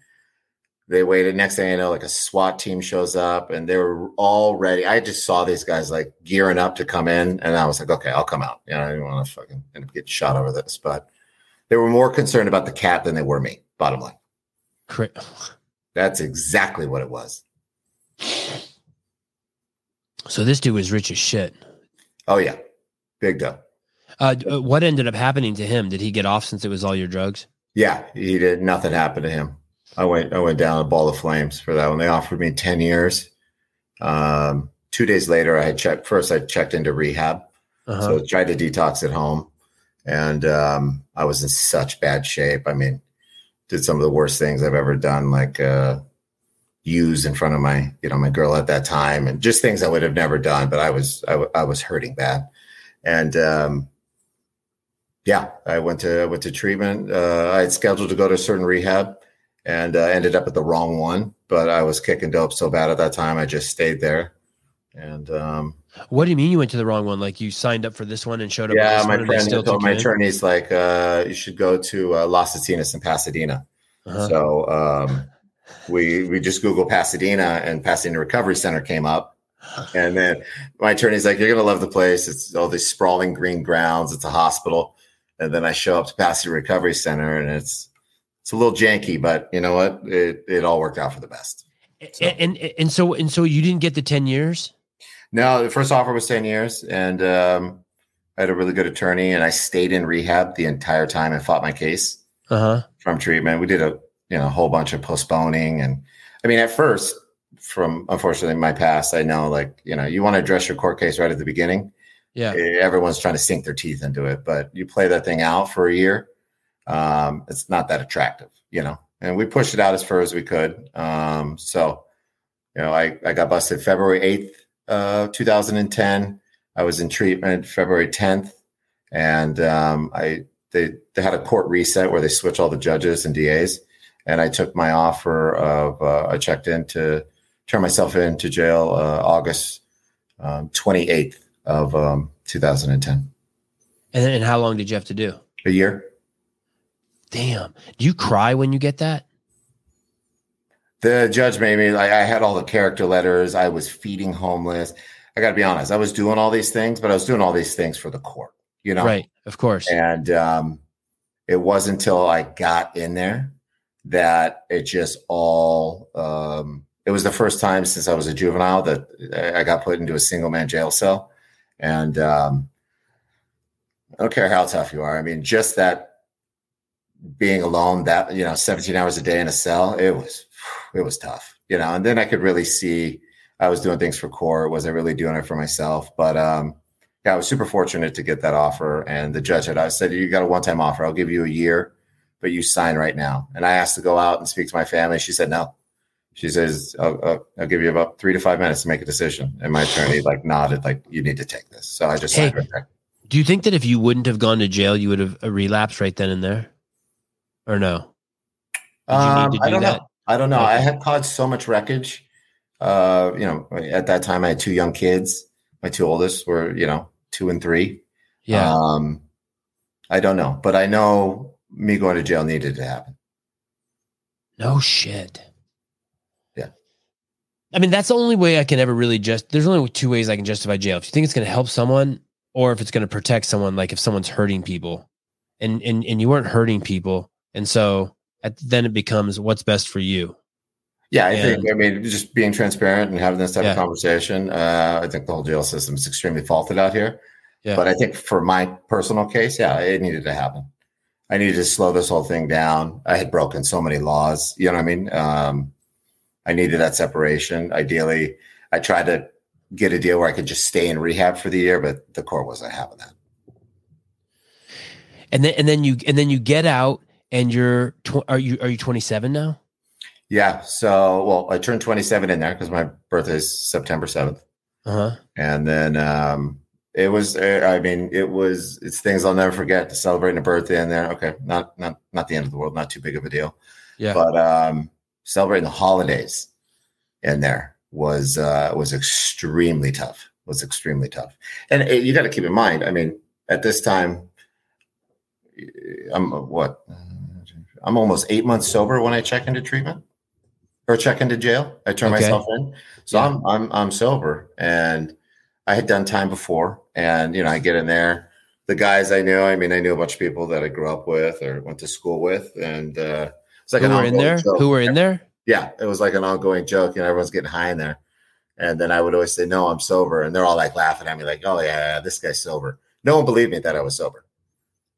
they waited. Next thing I know, like a SWAT team shows up and they were all ready. I just saw these guys like gearing up to come in. And I was like, okay, I'll come out. You know, I didn't want to fucking end up getting shot over this. But they were more concerned about the cat than they were me, bottom line. That's exactly what it was. So this dude was rich as shit. Oh, yeah. Big dough. Uh, uh, what ended up happening to him? Did he get off since it was all your drugs? Yeah, he did. Nothing happened to him. I went. I went down a ball of flames for that one. They offered me ten years. Um, two days later, I had checked. First, I checked into rehab, Uh-huh. so I tried to detox at home, and um, I was in such bad shape. I mean, did some of the worst things I've ever done, like uh, use in front of my, you know, my girl at that time, and just things I would have never done. But I was, I, w- I was hurting bad, and um, yeah, I went to I went to treatment. Uh, I had scheduled to go to a certain rehab, and uh, ended up at the wrong one. But I was kicking dope so bad at that time, I just stayed there. And um, what do you mean you went to the wrong one? Like you signed up for this one and showed up? yeah, my one and they friend still told my attorneys like uh, you should go to uh, Las Encinas in Pasadena. Uh-huh. So um, we we just Google Pasadena, and Pasadena Recovery Center came up. And then my attorney's like, "You're gonna love the place. It's all these sprawling green grounds. It's a hospital." And then I show up to Pasadena Recovery Center, and it's it's a little janky, but you know what? It it all worked out for the best. So- And, and and so and so you didn't get the ten years. No, the first offer was ten years, and um, I had a really good attorney, and I stayed in rehab the entire time and fought my case. Uh huh. from treatment. We did a you know a whole bunch of postponing, and I mean at first, from unfortunately my past, I know like you know you want to address your court case right at the beginning. Yeah. Everyone's trying to sink their teeth into it, but you play that thing out for a year, um, it's not that attractive, you know. And we pushed it out as far as we could. Um, so, you know, I I got busted February eighth, uh, two thousand and ten. I was in treatment February tenth, and um, I they they had a court reset where they switch all the judges and DAs, and I took my offer of uh, I checked in to turn myself into jail uh, August um, twenty eighth of um, two thousand and ten. And and how long did you have to do? A year. Damn. Do you cry when you get that? The judge made me like I had all the character letters. I was feeding homeless. I got to be honest. I was doing all these things, but I was doing all these things for the court. You know, Right. Of course. and um, it wasn't until I got in there that it just all. Um, it was the first time since I was a juvenile that I got put into a single man jail cell, and um, I don't care how tough you are. I mean, just that being alone, that you know, seventeen hours a day in a cell, it was it was tough, you know. And then I could really see I was doing things for core Was I really doing it for myself? But um, yeah, I was super fortunate to get that offer. And the judge had I said, "You got a one-time offer. I'll give you a year, but you sign right now." And I asked to go out and speak to my family. She said no. She says, "I'll, I'll, give you about three to five minutes to make a decision." And my attorney like nodded, like, "You need to take this." So I just Hey. signed right there. Do you think that if you wouldn't have gone to jail, you would have uh, relapsed right then and there, or no? Did you need Um, to I do don't that? know. I don't know. I had caused so much wreckage. Uh, you know, at that time I had two young kids. My two oldest were, you know, two and three. Yeah. Um, I don't know, but I know me going to jail needed to happen. no shit. Yeah. I mean, that's the only way I can ever really just. There's only two ways I can justify jail. If you think it's going to help someone, or if it's going to protect someone, like if someone's hurting people, and and and you weren't hurting people, and so at, then it becomes what's best for you. Yeah, I And- think. I mean, just being transparent and having this type Yeah. of conversation. Uh, I think the whole jail system is extremely faulted out here. Yeah. But I think for my personal case, yeah, it needed to happen. I needed to slow this whole thing down. I had broken so many laws. You know what I mean? Um, I needed that separation. Ideally, I tried to get a deal where I could just stay in rehab for the year, but the court wasn't having that. And then and then you and then you get out, and you're tw- are you are you 27 now? Yeah. So, well, I turned 27 in there because my birthday is September 7th. Uh huh. and then um it was uh, i mean it was it's things i'll never forget to celebrating a birthday in there okay not not not the end of the world not too big of a deal Yeah. but um celebrating the holidays in there was uh was extremely tough was extremely tough and uh, you got to keep in mind i mean at this time i'm uh, what i'm almost eight months sober when i check into treatment or check into jail i turn Okay. myself in so Yeah. I'm I'm I'm sober, and I had done time before, and you know I get in there. The guys I knew, I mean, I knew a bunch of people that I grew up with or went to school with, and uh, it's like Who an were in there? joke. Who were in there? Yeah, it was like an ongoing joke. You know, everyone's getting high in there, and then I would always say, "No, I'm sober," and they're all like laughing at me, like, "Oh yeah, this guy's sober." No one believed me that I was sober.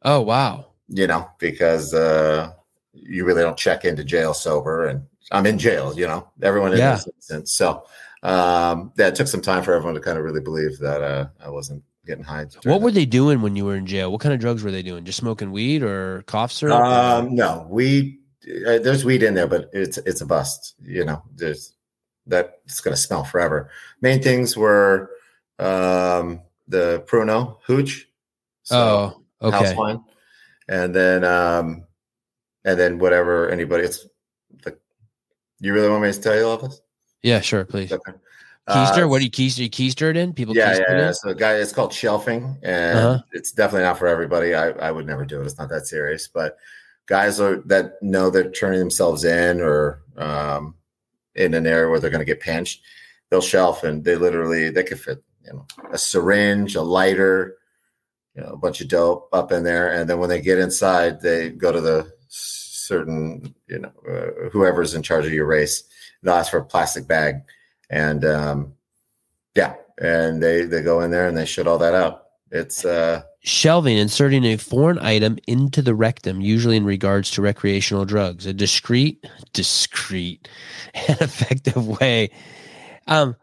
Oh wow. You know, because uh, you really don't check into jail sober, and I'm in jail. You know, everyone in Yeah. this instance. So um, that took some time for everyone to kind of really believe that uh, I wasn't getting high. What were that. they doing when you were in jail? What kind of drugs were they doing? Just smoking weed or cough syrup? Um, no, weed. Uh, there's weed in there, but it's it's a bust. You know, there's that it's gonna smell forever. Main things were um, the Pruno hooch. oh, okay. house wine, and then um, and then whatever anybody. It's like you really want me to tell you all of this? Yeah, sure, please. Okay. Keister? Uh, what do you keister? You keister it in? People yeah, yeah, yeah. So, guy, it's called shelving, and Uh-huh. it's definitely not for everybody. I, I would never do it. It's not that serious. But guys are that know they're turning themselves in or um, in an area where they're going to get pinched, they'll shelf, and they literally they could fit you know a syringe, a lighter, you know, a bunch of dope up in there, and then when they get inside, they go to the certain you know uh, whoever's in charge of your race. They'll ask for a plastic bag, and um, yeah, and they they go in there and they shit all that out. It's uh Shelving, inserting a foreign item into the rectum, usually in regards to recreational drugs, a discreet, discreet, and effective way. Um,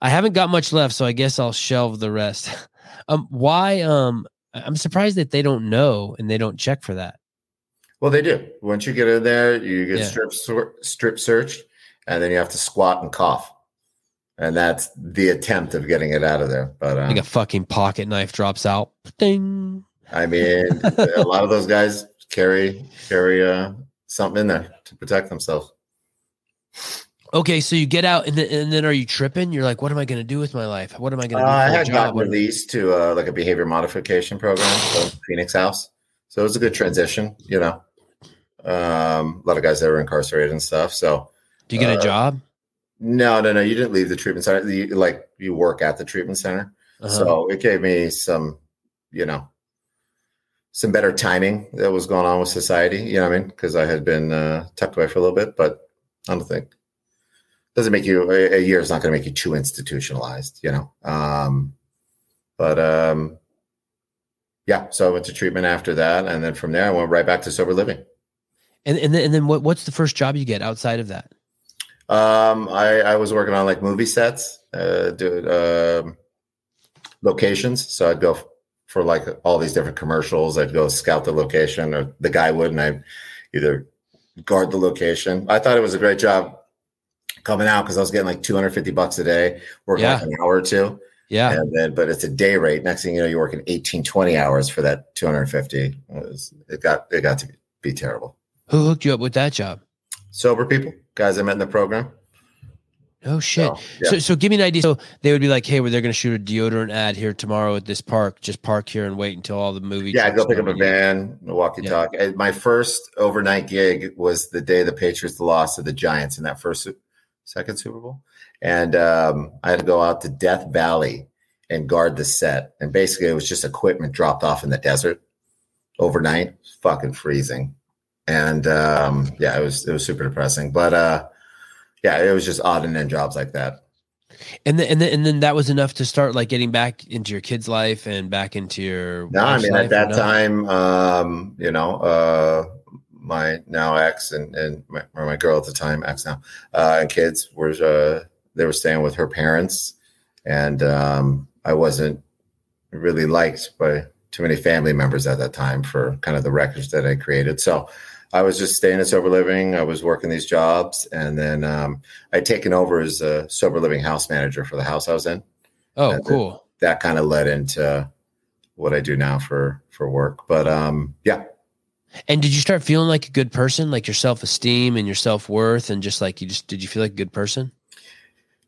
I haven't got much left, so I guess I'll shelve the rest. Um, why? Um, I'm surprised that they don't know and they don't check for that. Well, they do. Once you get in there, you get Yeah. strip strip searched, and then you have to squat and cough, and that's the attempt of getting it out of there. But um, Like a fucking pocket knife drops out. Ding. I mean, a lot of those guys carry carry uh, something in there to protect themselves. Okay, so you get out, and then, and then are you tripping? You're like, what am I going to do with my life? What am I going Uh, to do? I had What- released to uh, like a behavior modification program, so Phoenix House. So it was a good transition, you know. Um, a lot of guys that were incarcerated and stuff. So Do you get a Uh, job? No, no, no. You didn't leave the treatment center. You, like you work at the treatment center. Uh-huh. So it gave me some, you know, some better timing that was going on with society. You know what I mean? Because I had been uh, tucked away for a little bit, but I don't think doesn't make you a, a year is not going to make you too institutionalized. You know. Um, but um, yeah, so I went to treatment after that, and then from there I went right back to sober living. And and then, and then what, what's the first job you get outside of that? Um, I, I was working on like movie sets, uh, do, um, locations. So I'd go for like all these different commercials. I'd go scout the location, or the guy would, and I'd either guard the location. I thought it was a great job coming out because I was getting like 250 bucks a day, working Yeah. like an hour or two. Yeah. And then, but it's a day rate. Next thing you know, you're working 18, 20 hours for that 250. It, was, it got, it got to be terrible. Who hooked you up with that job? Sober people, guys I met in the program. Oh shit. So, yeah. So, so give me an idea. So they would be like, "Hey, well, they're going to shoot a deodorant ad here tomorrow at this park. Just park here and wait until all the movie." Yeah, go pick up a in." van, walkie Yeah. talk. And My first overnight gig was the day the Patriots lost to the Giants in that first, second Super Bowl. And um, I had to go out to Death Valley and guard the set. And basically, it was just equipment dropped off in the desert overnight. Fucking freezing. And um, yeah, it was it was super depressing. But uh, yeah, it was just odd and end jobs like that. And then, and then, and then that was enough to start like getting back into your kid's life and back into your. No, I mean at that time, um, you know, uh, my now ex and and my, or my girl at the time, ex now, uh, and kids were uh, they were staying with her parents, and um, I wasn't really liked by too many family members at that time for kind of the records that I created. So I was just staying at sober living. I was working these jobs, and then um, I'd taken over as a sober living house manager for the house I was in Oh, it. cool. that kind of led into what I do now for for work. But um, yeah, And did you start feeling like a good person, like your self esteem and your self worth, and just like you just did you feel like a good person?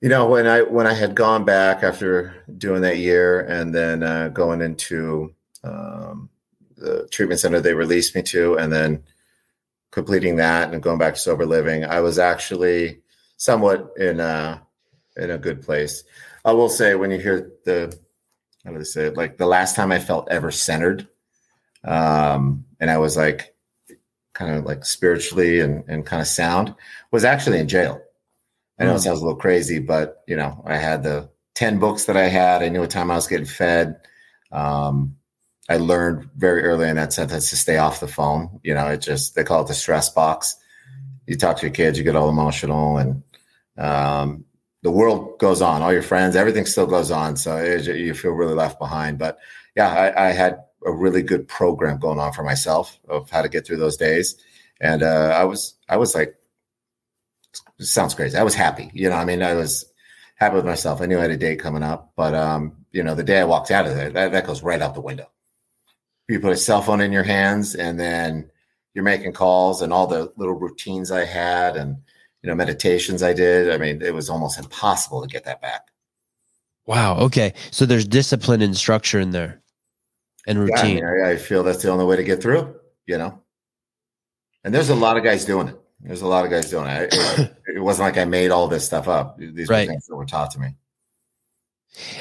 you know when I when I had gone back after doing that year and then uh, going into um, the treatment center they released me to, and then completing that and going back to sober living, I was actually somewhat in a in a good place. I will say when you hear the how do they say it? Like the last time I felt ever centered, um, and I was like kind of like spiritually and, and kind of sound was actually in jail. I know it Mm. sounds a little crazy, but you know, I had the 10 books that I had. I knew what time I was getting fed. Um, I learned very early in that sentence to stay off the phone. You know, it just, they call it the stress box. You talk to your kids, you get all emotional and, um, the world goes on, all your friends, everything still goes on. So it, you feel really left behind. But yeah, I, I had a really good program going on for myself of how to get through those days. And uh, I was, I was like, sounds crazy. I was happy. You know, I mean, I was happy with myself. I knew I had a date coming up, but um, you know, the day I walked out of there, that, that goes right out the window. You put a cell phone in your hands, and then you're making calls, and all the little routines I had, and you know, meditations I did. I mean, it was almost impossible to get that back. Wow. Okay. So there's discipline and structure in there, and Yeah, I, routine. mean, I, I feel that's the only way to get through. You know, and there's a lot of guys doing it. There's a lot of guys doing it. It, it wasn't like I made all this stuff up. These Right. were things that were taught to me.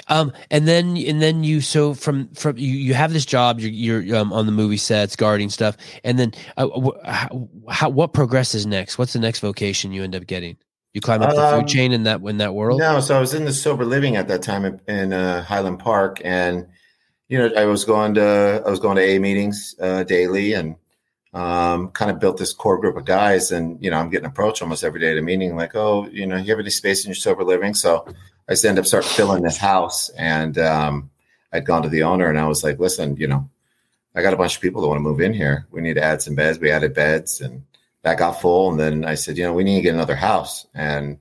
Um, and then and then you so from from you you have this job you're you're um, on the movie sets guarding stuff and then uh, wh- how, how what progresses next? What's the next vocation you end up getting? You climb up the Um, food chain in that in that world. No, so I was in the sober living at that time in, in uh, Highland Park, and you know I was going to I was going to A meetings uh, daily, and um, kind of built this core group of guys. And you know I'm getting approached almost every day at a meeting, like, oh, you know, you have any space in your sober living? So I just end up start filling this house, and um, I'd gone to the owner, and I was like, listen, you know, I got a bunch of people that want to move in here. We need to add some beds. We added beds, and that got full. And then I said, you know, we need to get another house, and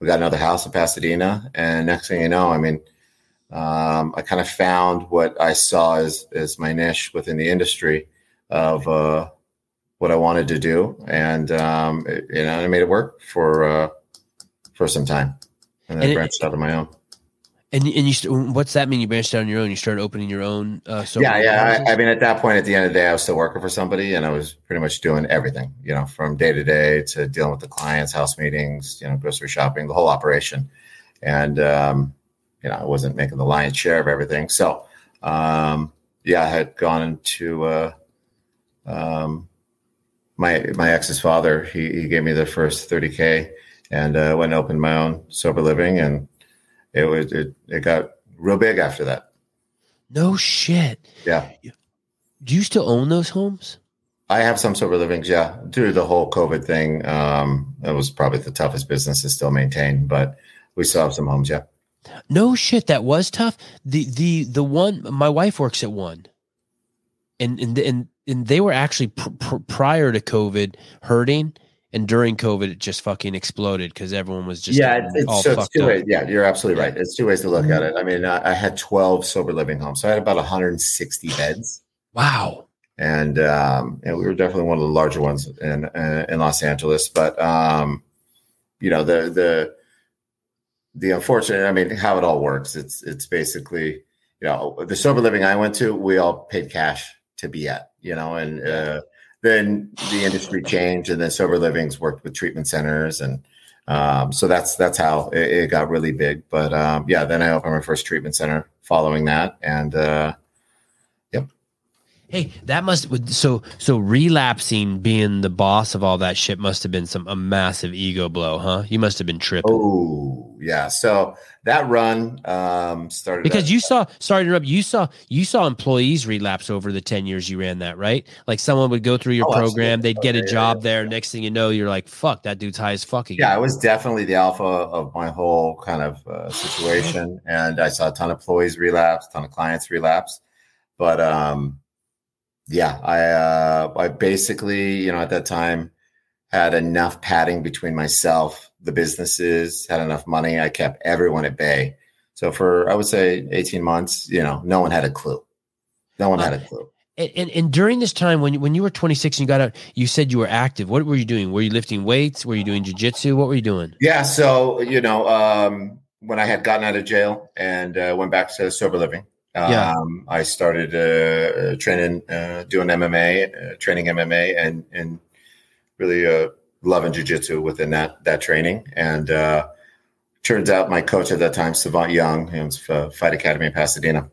we got another house in Pasadena, and next thing you know, I mean, um, I kind of found what I saw as as my niche within the industry of uh, what I wanted to do, and um, it, you know, I made it work for uh, for some time, and then And it- branched out on my own. And and you st- what's that mean? You branched out on your own. You started opening your own. Uh, yeah, yeah. I, I mean, at that point, at the end of the day, I was still working for somebody, and I was pretty much doing everything. You know, from day to day to dealing with the clients, house meetings, you know, grocery shopping, the whole operation. And um, you know, I wasn't making the lion's share of everything. So, um, yeah, I had gone into uh, um, my my ex's father. He, he gave me the first thirty k, and uh, went and opened my own sober living, and it was it, it got real big after that. no shit. Yeah. Do you still own those homes? I have some sober livings, yeah. Due to the whole COVID thing, um, it was probably the toughest business to still maintain, but we still have some homes, yeah. No shit, that was tough. The the the one my wife works at one, and and and and they were actually pr- pr- prior to COVID hurting, and during COVID it just fucking exploded because everyone was just yeah, it's, it's, so it's two up. ways. Yeah, you're absolutely right. It's two ways to look at it. I mean, I, I had 12 sober living homes, so I had about 160 beds, Wow. and um, and we were definitely one of the larger ones in in, in Los Angeles. But um, you know, the the the unfortunate, I mean, how it all works. It's it's basically, you know, the sober living I went to, we all paid cash to be at, you know, and uh, then the industry changed, and then sober livings worked with treatment centers, and um, so that's that's how it, it got really big. But um, yeah, then I opened my first treatment center following that, and uh, Hey, that must would- so so relapsing being the boss of all that shit must have been some a massive ego blow, huh? You must have been tripping. oh yeah, so that run um, started Because you saw, sorry to interrupt, you saw you saw employees relapse over the ten years you ran that, right? Like someone would go through your Oh, program, absolutely. they'd get a job there. yeah. Next thing you know, you're like, "Fuck, that dude's high as fuck again." yeah, I was definitely the alpha of my whole kind of uh, situation, and I saw a ton of employees relapse, a ton of clients relapse. But um, yeah, I uh, I basically, you know, at that time had enough padding between myself, the businesses, had enough money. I kept everyone at bay. So for I would say eighteen months, you know, no one had a clue. No one had a clue. And, and and during this time when you- when you were 26 and you got out, you said you were active. What were you doing? Were you lifting weights? Were you doing jujitsu? What were you doing? Yeah. So, you know, um, when I had gotten out of jail and uh, went back to sober living, um, Yeah. I started uh, uh, training, uh, doing MMA, uh, training MMA, and and really uh, loving jujitsu within that that training. And uh, turns out my coach at that time, Savant Young, he was uh, Fight Academy in Pasadena.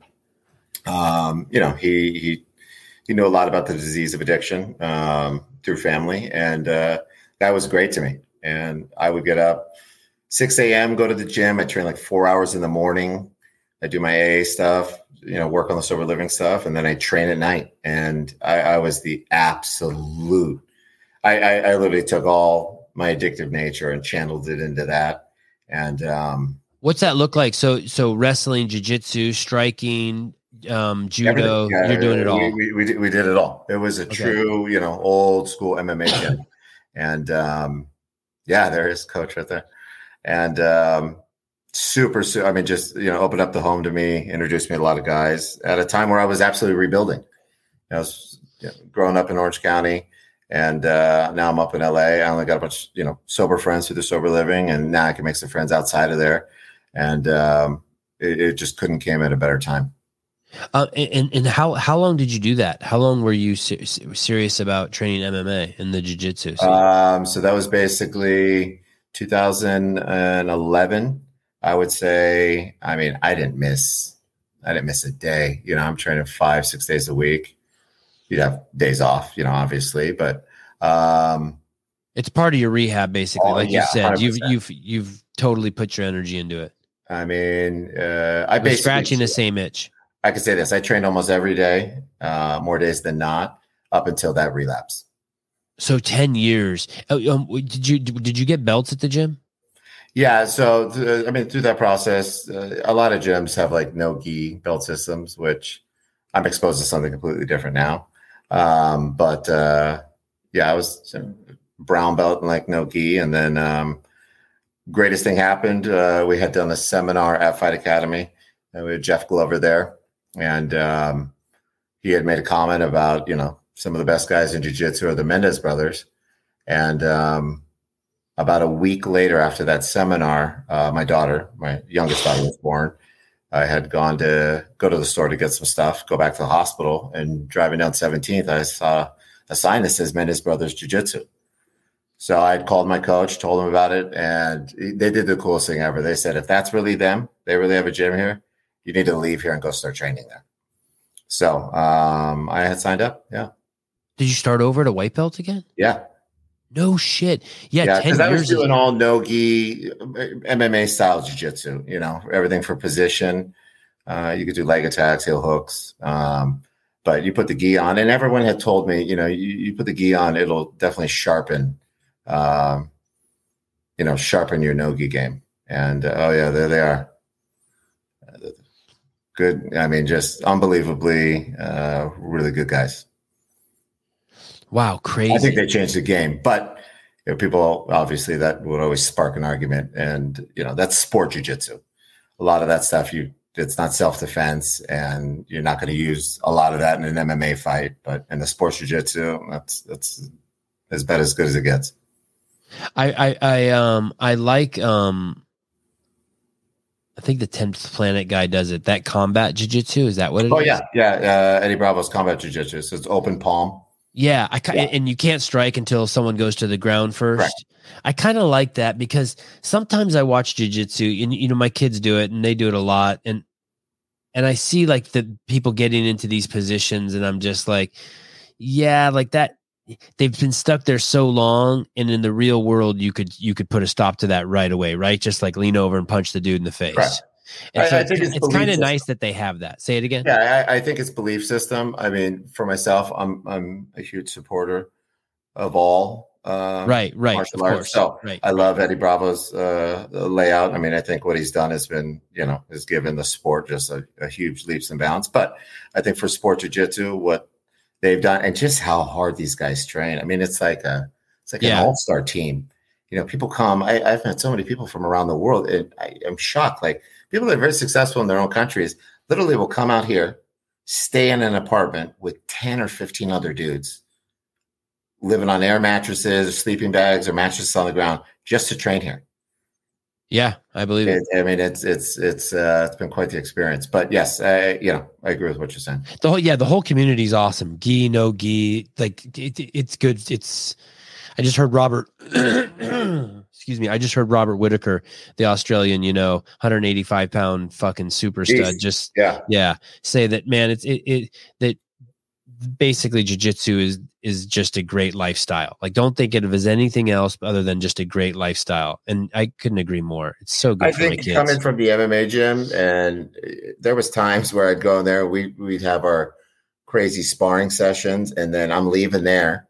Um, you know, he he he knew a lot about the disease of addiction um, through family, and that was great to me. And I would get up 6 a.m., go to the gym. I train like four hours in the morning. I do my AA stuff, you know, work on the sober living stuff, and then I train at night. And I, I was the absolute. I, I, I literally took all my addictive nature and channeled it into that. And um, What's that look like? So so wrestling, jujitsu, striking, um, judo. Yeah, you're doing it all. We, we, we, did, we did it all. It was a Okay. true, you know, old school MMA gym. and um, yeah, there is coach right there. And um, super, su- I mean, just, you know, opened up the home to me, introduced me to a lot of guys at a time where I was absolutely rebuilding. I was you know, growing up in Orange County. And uh, now I'm up in LA. I only got a bunch, you know, sober friends through the sober living, and now I can make some friends outside of there. And um, it, it just couldn't came at a better time. Uh, and and how how long did you do that? How long were you ser- serious about training MMA and the jujitsu? scene? Um, so that was basically 2011. I would say. I mean, I didn't miss. I didn't miss a day. You know, I'm training five, six days a week. You'd have days off, you know, obviously, but um, it's part of your rehab, basically. Oh, like yeah, you said, you've 100%. you've you've totally put your energy into it. I mean, uh, I basically scratching the same itch. I could say this: I trained almost every day, uh, more days than not, up until that relapse. So ten years. Oh, um, did you did you get belts at the gym? Yeah, so I mean, through that process, uh, a lot of gyms have like no gi belt systems, which I'm exposed to something completely different now. Um, but uh, yeah, I was brown belt and like no gi, and then um, greatest thing happened. Uh, we had done a seminar at Fight Academy, and we had Jeff Glover there, and um, he had made a comment about you know some of the best guys in jiu-jitsu are the Mendes brothers, and um, about a week later after that seminar, uh, my daughter, my youngest daughter, was born, I had gone to go to the store to get some stuff, go back to the hospital, and driving down 17th, I saw a sign that says Mendes Brothers Jiu Jitsu. So I had called my coach, told him about it, and they did the coolest thing ever. They said, if that's really them, they really have a gym here, you need to leave here and go start training there. So um, I had signed up. Yeah. Did you start over at a white belt again? Yeah. No shit. Yeah, Yeah, 10 because I was doing all no gi MMA style jiu-jitsu, you know, everything for position. Uh, you could do leg attacks, heel hooks. Um, but you put the gi on, and everyone had told me, you know, you, you put the gi on, it'll definitely sharpen, um, you know, sharpen your no gi game. And uh, oh yeah, there they are. Good. I mean, just unbelievably, uh, really good guys. Wow, crazy. I think they changed the game, but you know, people obviously that would always spark an argument, and you know that's sport jujitsu. A lot of that stuff you it's not self defense, and you're not going to use a lot of that in an MMA fight. But in the sports jujitsu, that's that's as bad as good as it gets. I, I, I, um, I like, um, I think the 10th planet guy does it. That combat jujitsu. Is that what it is? Oh yeah, yeah. Uh, Eddie Bravo's combat jujitsu, so it's open palm. Yeah, I Yeah. and you can't strike until someone goes to the ground first. Correct. I kind of like that because sometimes I watch jujitsu and you know my kids do it and they do it a lot and and I see like the people getting into these positions and I'm just like, yeah, like that. They've been stuck there so long, and in the real world, you could you could put a stop to that right away, right? Just like lean over and punch the dude in the face. Correct. I- so I it's, think it's it's kind of nice that they have that. Say it again. Yeah, I, I think it's belief system. I mean, for myself, I'm I'm a huge supporter of all. Um, Right, right, martial of arts. course. So right. I love Eddie Bravo's uh, layout. I mean, I think what he's done has been, you know, has given the sport just a, a huge leaps and bounds. But I think for sport jiu-jitsu, what they've done and just how hard these guys train. I mean, it's like a it's like Yeah. an all-star team. You know, people come. I, I've met so many people from around the world, and I, I'm shocked. Like people that are very successful in their own countries literally will come out here, stay in an apartment with 10 or 15 other dudes, living on air mattresses, or sleeping bags, or mattresses on the ground just to train here. yeah, I believe it. It, I mean, it's it's it's uh, it's been quite the experience. But yes, I, you know, I agree with what you're saying. The whole yeah, the whole community is awesome. Gi, no gi, like it, it's good. It's. I just heard Robert. excuse me. I just heard Robert Whitaker, the Australian, you know, 185 pound fucking super stud, just Yeah, yeah, say that man. It's it, it that basically jujitsu is is just a great lifestyle. Like, don't think of it as anything else other than just a great lifestyle. And I couldn't agree more. It's so good I think coming from the MMA gym, and there was times where I'd go in there, we we'd have our crazy sparring sessions, and then I'm leaving there.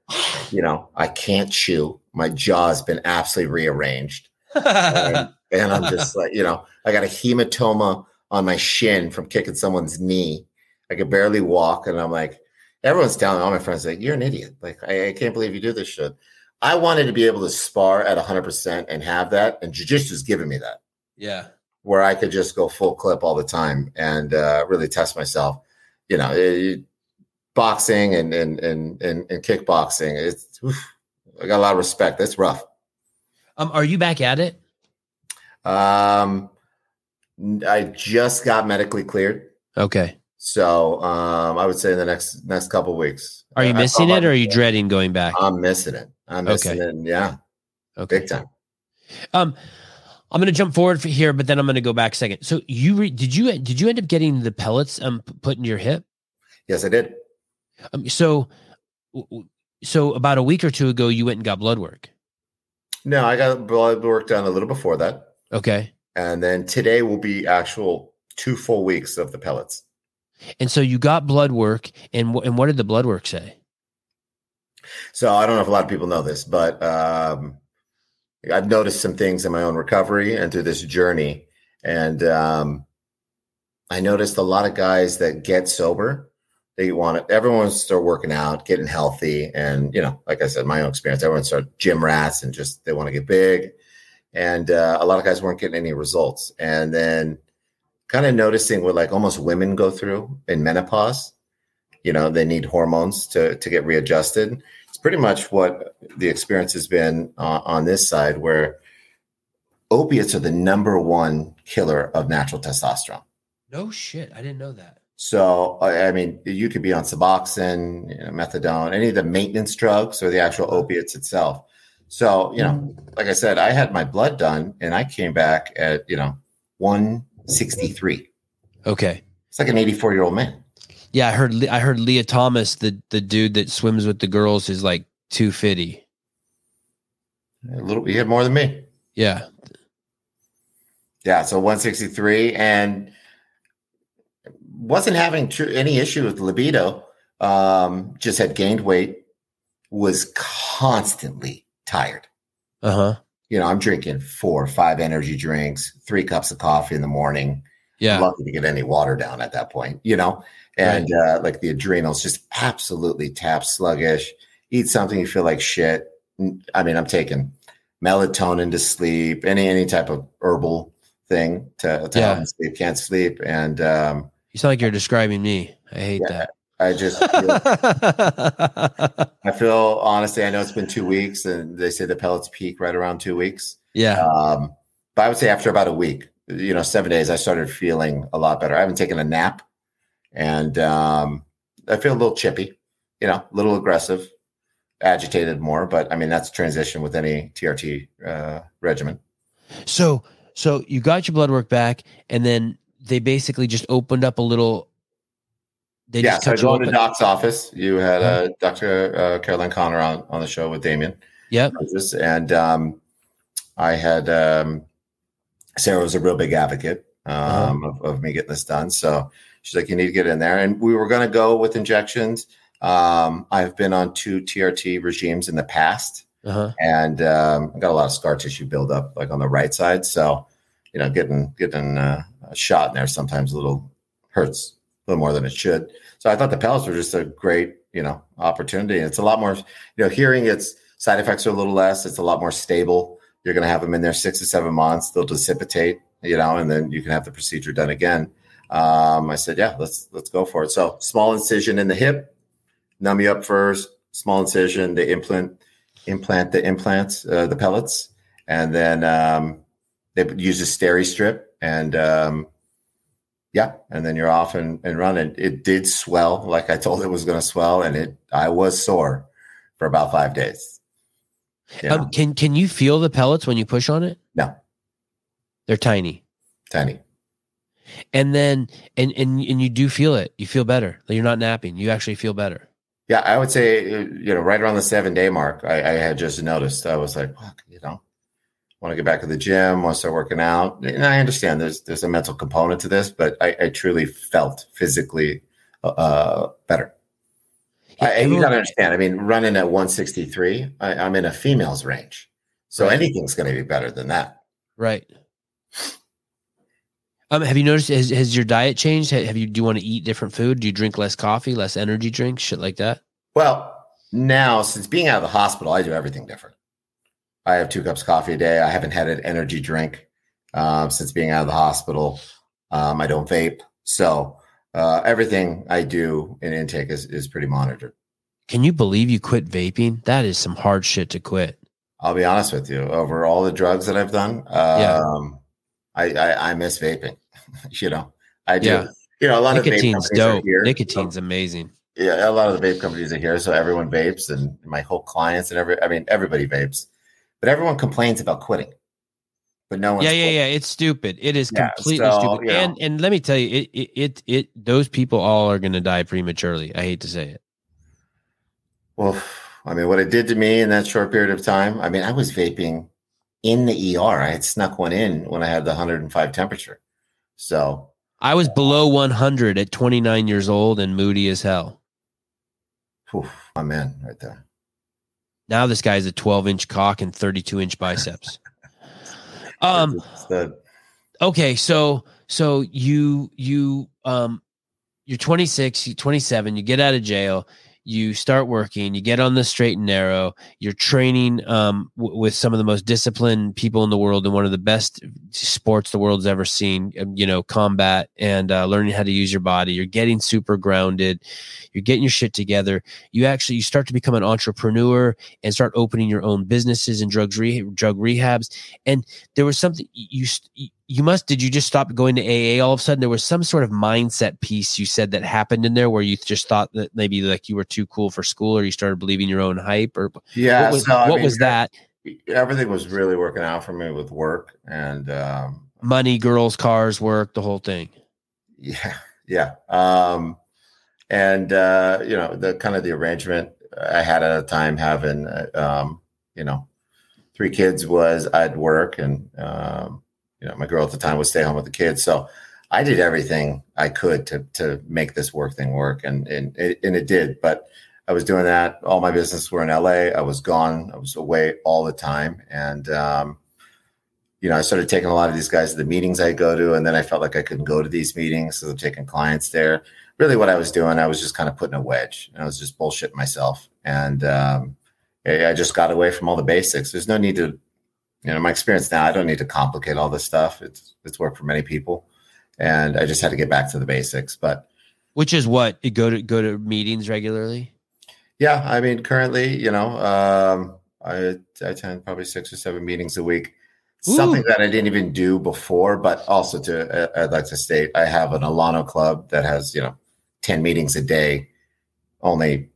You know, I can't chew. My jaw's been absolutely rearranged, and, and I'm just like, you know, I got a hematoma on my shin from kicking someone's knee. I could barely walk, and I'm like, everyone's telling all my friends, like, you're an idiot. Like, I, I can't believe you do this shit. I wanted to be able to spar at 100% and have that, and jiu-jitsu's giving me that yeah. where I could just go full clip all the time and uh, really test myself. You know, it, boxing and and and and, and kickboxing. It's oof, I got a lot of respect. That's rough. Um, are you back at it? Um, I just got medically cleared, Okay. so um, I would say in the next next couple of weeks. Are you I- I missing thought it or are you dreading going back? I'm missing it. I'm missing Okay. it. Yeah, Okay. big time. Um, I'm going to jump forward for here, but then I'm going to go back a second. So you re- did you did you end up getting the pellets um put in your hip? Yes, I did. Um, so w- w- so about a week or two ago, you went and got blood work. No, I got blood work done a little before that, Okay, and then today will be actual two full weeks of the pellets. and so you got blood work, and wh- and what did the blood work say? So I don't know if a lot of people know this, but um, I've noticed some things in my own recovery and through this journey. And um, I noticed a lot of guys that get sober, they want to, everyone wants to start working out, getting healthy. And, you know, like I said, my own experience, everyone start gym rats and just they want to get big. And uh, a lot of guys weren't getting any results. And then kind of noticing what like almost women go through in menopause. You know, they need hormones to to get readjusted it's pretty much what the experience has been uh, on this side where opiates are the number one killer of natural testosterone No shit, I didn't know that. So, I mean, you could be on Suboxone, you know, methadone, any of the maintenance drugs or the actual opiates itself. So, you know, mm-hmm. like I said, I had my blood done and I came back at, you know, 163. Okay. It's like an 84 year old man. Yeah, I heard I heard Lia Thomas, the the dude that swims with the girls, is like two fifty. A little, he had more than me. Yeah. Yeah, so 163 and wasn't having tr- any issue with libido. Um, just had gained weight, was constantly tired. Uh huh. You know, I'm drinking four or five energy drinks, three cups of coffee in the morning. Yeah. Lucky to get any water down at that point, you know, and uh, like the adrenals just absolutely tap sluggish. Eat something you feel like shit. I mean, I'm taking melatonin to sleep, any any type of herbal thing to, to Yeah. help me sleep. Can't sleep, and um, You sound like you're describing me. I hate that. I just feel. I feel honestly. I know it's been two weeks, and they say the pellets peak right around two weeks. yeah. Um, but I would say after about a week, you know, seven days, I started feeling a lot better. I haven't taken a nap, and um, I feel a little chippy, you know, a little aggressive, agitated more. But I mean, that's transition with any TRT uh, regimen. So so you got your blood work back, and then they basically just opened up a little. They yeah, just so I cut you go into open. Doc's office. You had uh, Dr. Uh, Caroline Connor on on the show with Damien. Yep. And um, I had um, Sarah was a real big advocate um, of, of me getting this done. So she's like, "You need to get in there." And we were going to go with injections. Um, I've been on two TRT regimes in the past, Uh huh. and um, I got a lot of scar tissue buildup, like on the right side. So, you know, getting getting uh, a shot in there sometimes a little hurts a little more than it should. So I thought the pellets were just a great, you know, opportunity. It's a lot more, you know, hearing its side effects are a little less. It's a lot more stable. You're going to have them in there six to seven months. They'll dissipate, you know, and then you can have the procedure done again. Um, I said, yeah, let's let's go for it. So small incision in the hip, numb you up first. Small incision, the implant, implant the implants, uh, the pellets, and then um, they use a steri strip and um, yeah, and then you're off and, and running. It did swell like I told it was going to swell, and it I was sore for about five days. Know, Um, can can you feel the pellets when you push on it? No. They're tiny. tiny. And then and and and you do feel it. You feel better. You're not napping. You actually feel better. Yeah, I would say uh, you know right around the seven day mark, I, I had just noticed. I was like, fuck, you know, want to get back to the gym, want to start working out. And I understand there's there's a mental component to this, but I, I truly felt physically uh, better. Yeah, I, you got to understand. I mean, running at 163, I, I'm in a female's range, so Right. anything's going to be better than that. Right. Um, have you noticed has, has your diet changed? Have you do you want to eat different food? Do you drink less coffee, less energy drinks, shit like that? Well, now since being out of the hospital, I do everything different. I have two cups of coffee a day. I haven't had an energy drink um, since being out of the hospital. Um, I don't vape, so uh, everything I do in intake is is pretty monitored. Can you believe you quit vaping? That is some hard shit to quit. I'll be honest with you. Over all the drugs that I've done, um, Yeah. I, I I miss vaping. you know, I do. Yeah. You know, a lot of vape Nicotine's companies are dope. here. Nicotine's amazing. yeah, a lot of the vape companies are here, so everyone vapes, and my whole clients and every, I mean, everybody vapes, but everyone complains about quitting, but no one's Yeah, yeah, quitting. yeah. It's stupid. It is Yeah, completely so, stupid. you know. And and let me tell you, it it it, it those people all are going to die prematurely. I hate to say it. Well, I mean, what it did to me in that short period of time. I mean, I was vaping in the ER. I had snuck one in when I had the 105 temperature. So, I was below 100 at 29 years old and moody as hell. whew, my man, right there. Now this guy's a 12 inch cock and 32 inch biceps. Um. Okay. So so you you um you're 26, you're 27. You get out of jail. You start working. You get on the straight and narrow. You're training um, w- with some of the most disciplined people in the world and one of the best sports the world's ever seen. um, You know, combat and uh, learning how to use your body. You're getting super grounded. You're getting your shit together. You actually you start to become an entrepreneur and start opening your own businesses and drugs re- drug rehabs. And there was something you, you you must did you just stop going to AA all of a sudden? There was some sort of mindset piece you said that happened in there where you just thought that maybe like you were too cool for school or you started believing your own hype or Yeah. what was, so, what mean, was that? Everything was really working out for me with work and um, Money, girls, cars, work, the whole thing. yeah, yeah. Um, and uh, you know, the kind of the arrangement I had at a time having, uh, um, you know, three kids was I'd work and um, you know, my girl at the time would stay home with the kids. So I did everything I could to to make this work thing work, and and it, and it did. But I was doing that. All my business were in LA. I was gone. I was away all the time, and um, you know, I started taking a lot of these guys to the meetings I go to, and then I felt like I couldn't go to these meetings, so I'm taking clients there. Really, what I was doing, I was just kind of putting a wedge, and I was just bullshitting myself, and um, I I just got away from all the basics. There's no need to, you know, my experience now. I don't need to complicate all this stuff. It's it's worked for many people, and I just had to get back to the basics. But Which is what? You go to go to meetings regularly? yeah, I mean, currently, you know, um, I I attend probably six or seven meetings a week. Something that I didn't even do before, but also to uh, I'd like to state, I have an Alano club that has you know ten meetings a day, only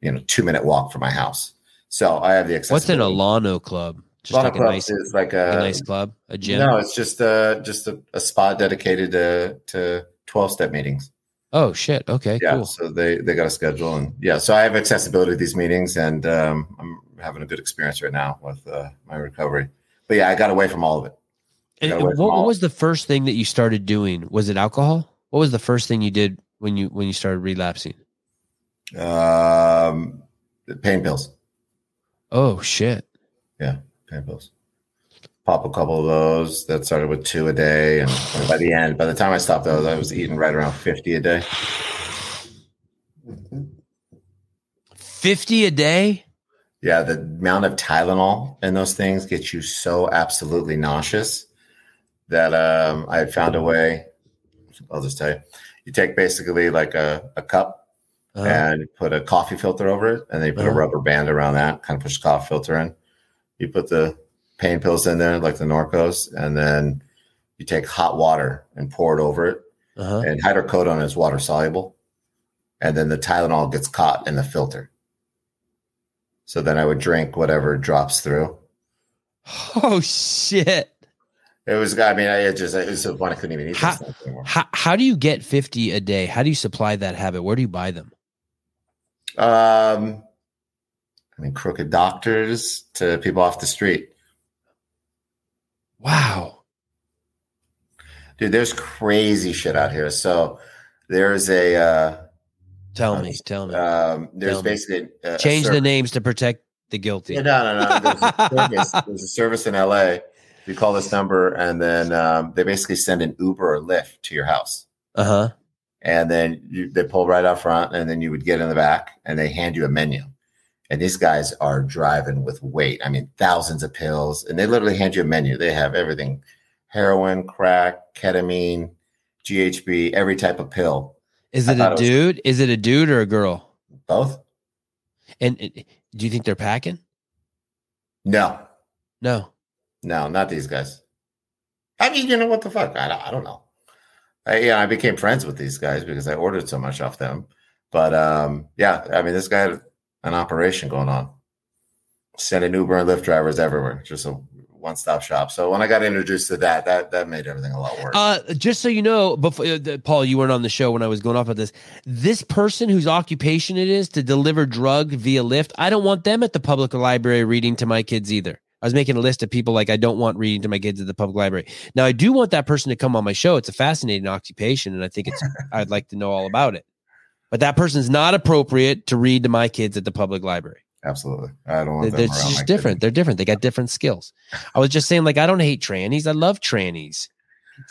you know two minute walk from my house. So I have the What's an. Alano club? Just Alano like a nice, is like a a, nice club, a gym. no, it's just uh just a, a spot dedicated to to twelve step meetings. Oh shit. Okay, yeah cool. so they they got a schedule and yeah so i have accessibility to these meetings and um, i'm having a good experience right now with uh, my recovery but yeah i got away from all of it And what, what was the first thing that you started doing? Was it alcohol? What was the first thing you did when you when you started relapsing? um pain pills Oh shit. Pills pop a couple of those that started with two a day and by the end by the time i stopped those i was eating right around 50 a day 50 a day? yeah the amount of tylenol in those things gets you so absolutely nauseous that um, i found a way i'll just tell you you take basically like a, a cup Uh, and put a coffee filter over it, and then you put Uh-huh. a rubber band around that, kind of push the coffee filter in. You put the pain pills in there, like the Norcos, and then you take hot water and pour it over it. uh-huh. And hydrocodone is water soluble, and then the Tylenol gets caught in the filter. So then I would drink whatever drops through. Oh shit. It was, I mean, I just, it was one I couldn't even eat anymore. How how do you get 50 a day? How do you supply that habit? Where do you buy them? Um, I mean, crooked doctors to people off the street. Wow. dude there's crazy shit out here so there's a uh, Tell Uh, me, tell me. um there's Tell basically a, a Change the names to protect the guilty. Yeah, no no no there's a, service, there's a service in la you call this number and then um, they basically send an uber or lyft to your house Uh-huh. and then you, they pull right out front and then you would get in the back and they hand you a menu and these guys are driving with weight. I mean thousands of pills and they literally hand you a menu. They have everything heroin crack ketamine ghb every type of pill. Is it a it was- dude? Is it a dude or a girl? both. And do you think they're packing? no. No. no not these guys. I mean you know what the fuck? I don't, I don't know. I, yeah i became friends with these guys because i ordered so much off them. But um yeah i mean this guy had an operation going on sending uber and lyft drivers everywhere just a one-stop shop so when i got introduced to that that that made everything a lot worse Uh, just so you know, before uh, Paul, you weren't on the show when I was going off of this. This person whose occupation it is to deliver drug via Lyft, I don't want them at the public library reading to my kids either. I was making a list of people like I don't want reading to my kids at the public library. Now I do want that person to come on my show. It's a fascinating occupation, and I think it's I'd like to know all about it. But that person's not appropriate to read to my kids at the public library. absolutely i don't want They're, them just different. kids. They're different. They got different skills. I was just saying, like, I don't hate trannies. I love trannies.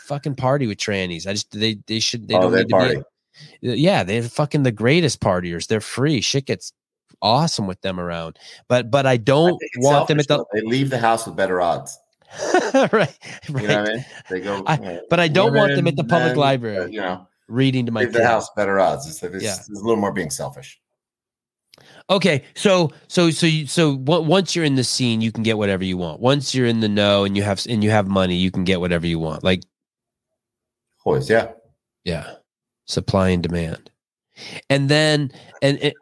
Fucking party with trannies. I just they they should they oh don't need to party be. Yeah, they're fucking the greatest partiers. They're free. Shit gets awesome with them around. But but I I don't it's want them at the they leave the house with better odds right right. you know what i mean they go I- but I don't want them at the public men, library. uh, you know reading to my leave the house better odds it's, it's, Yeah. it's a little more being selfish Okay, so so so you, so w- once you're in the scene, you can get whatever you want. Once you're in the know and you have and you have money, you can get whatever you want. Like Always, yeah. yeah, supply and demand, and then and and,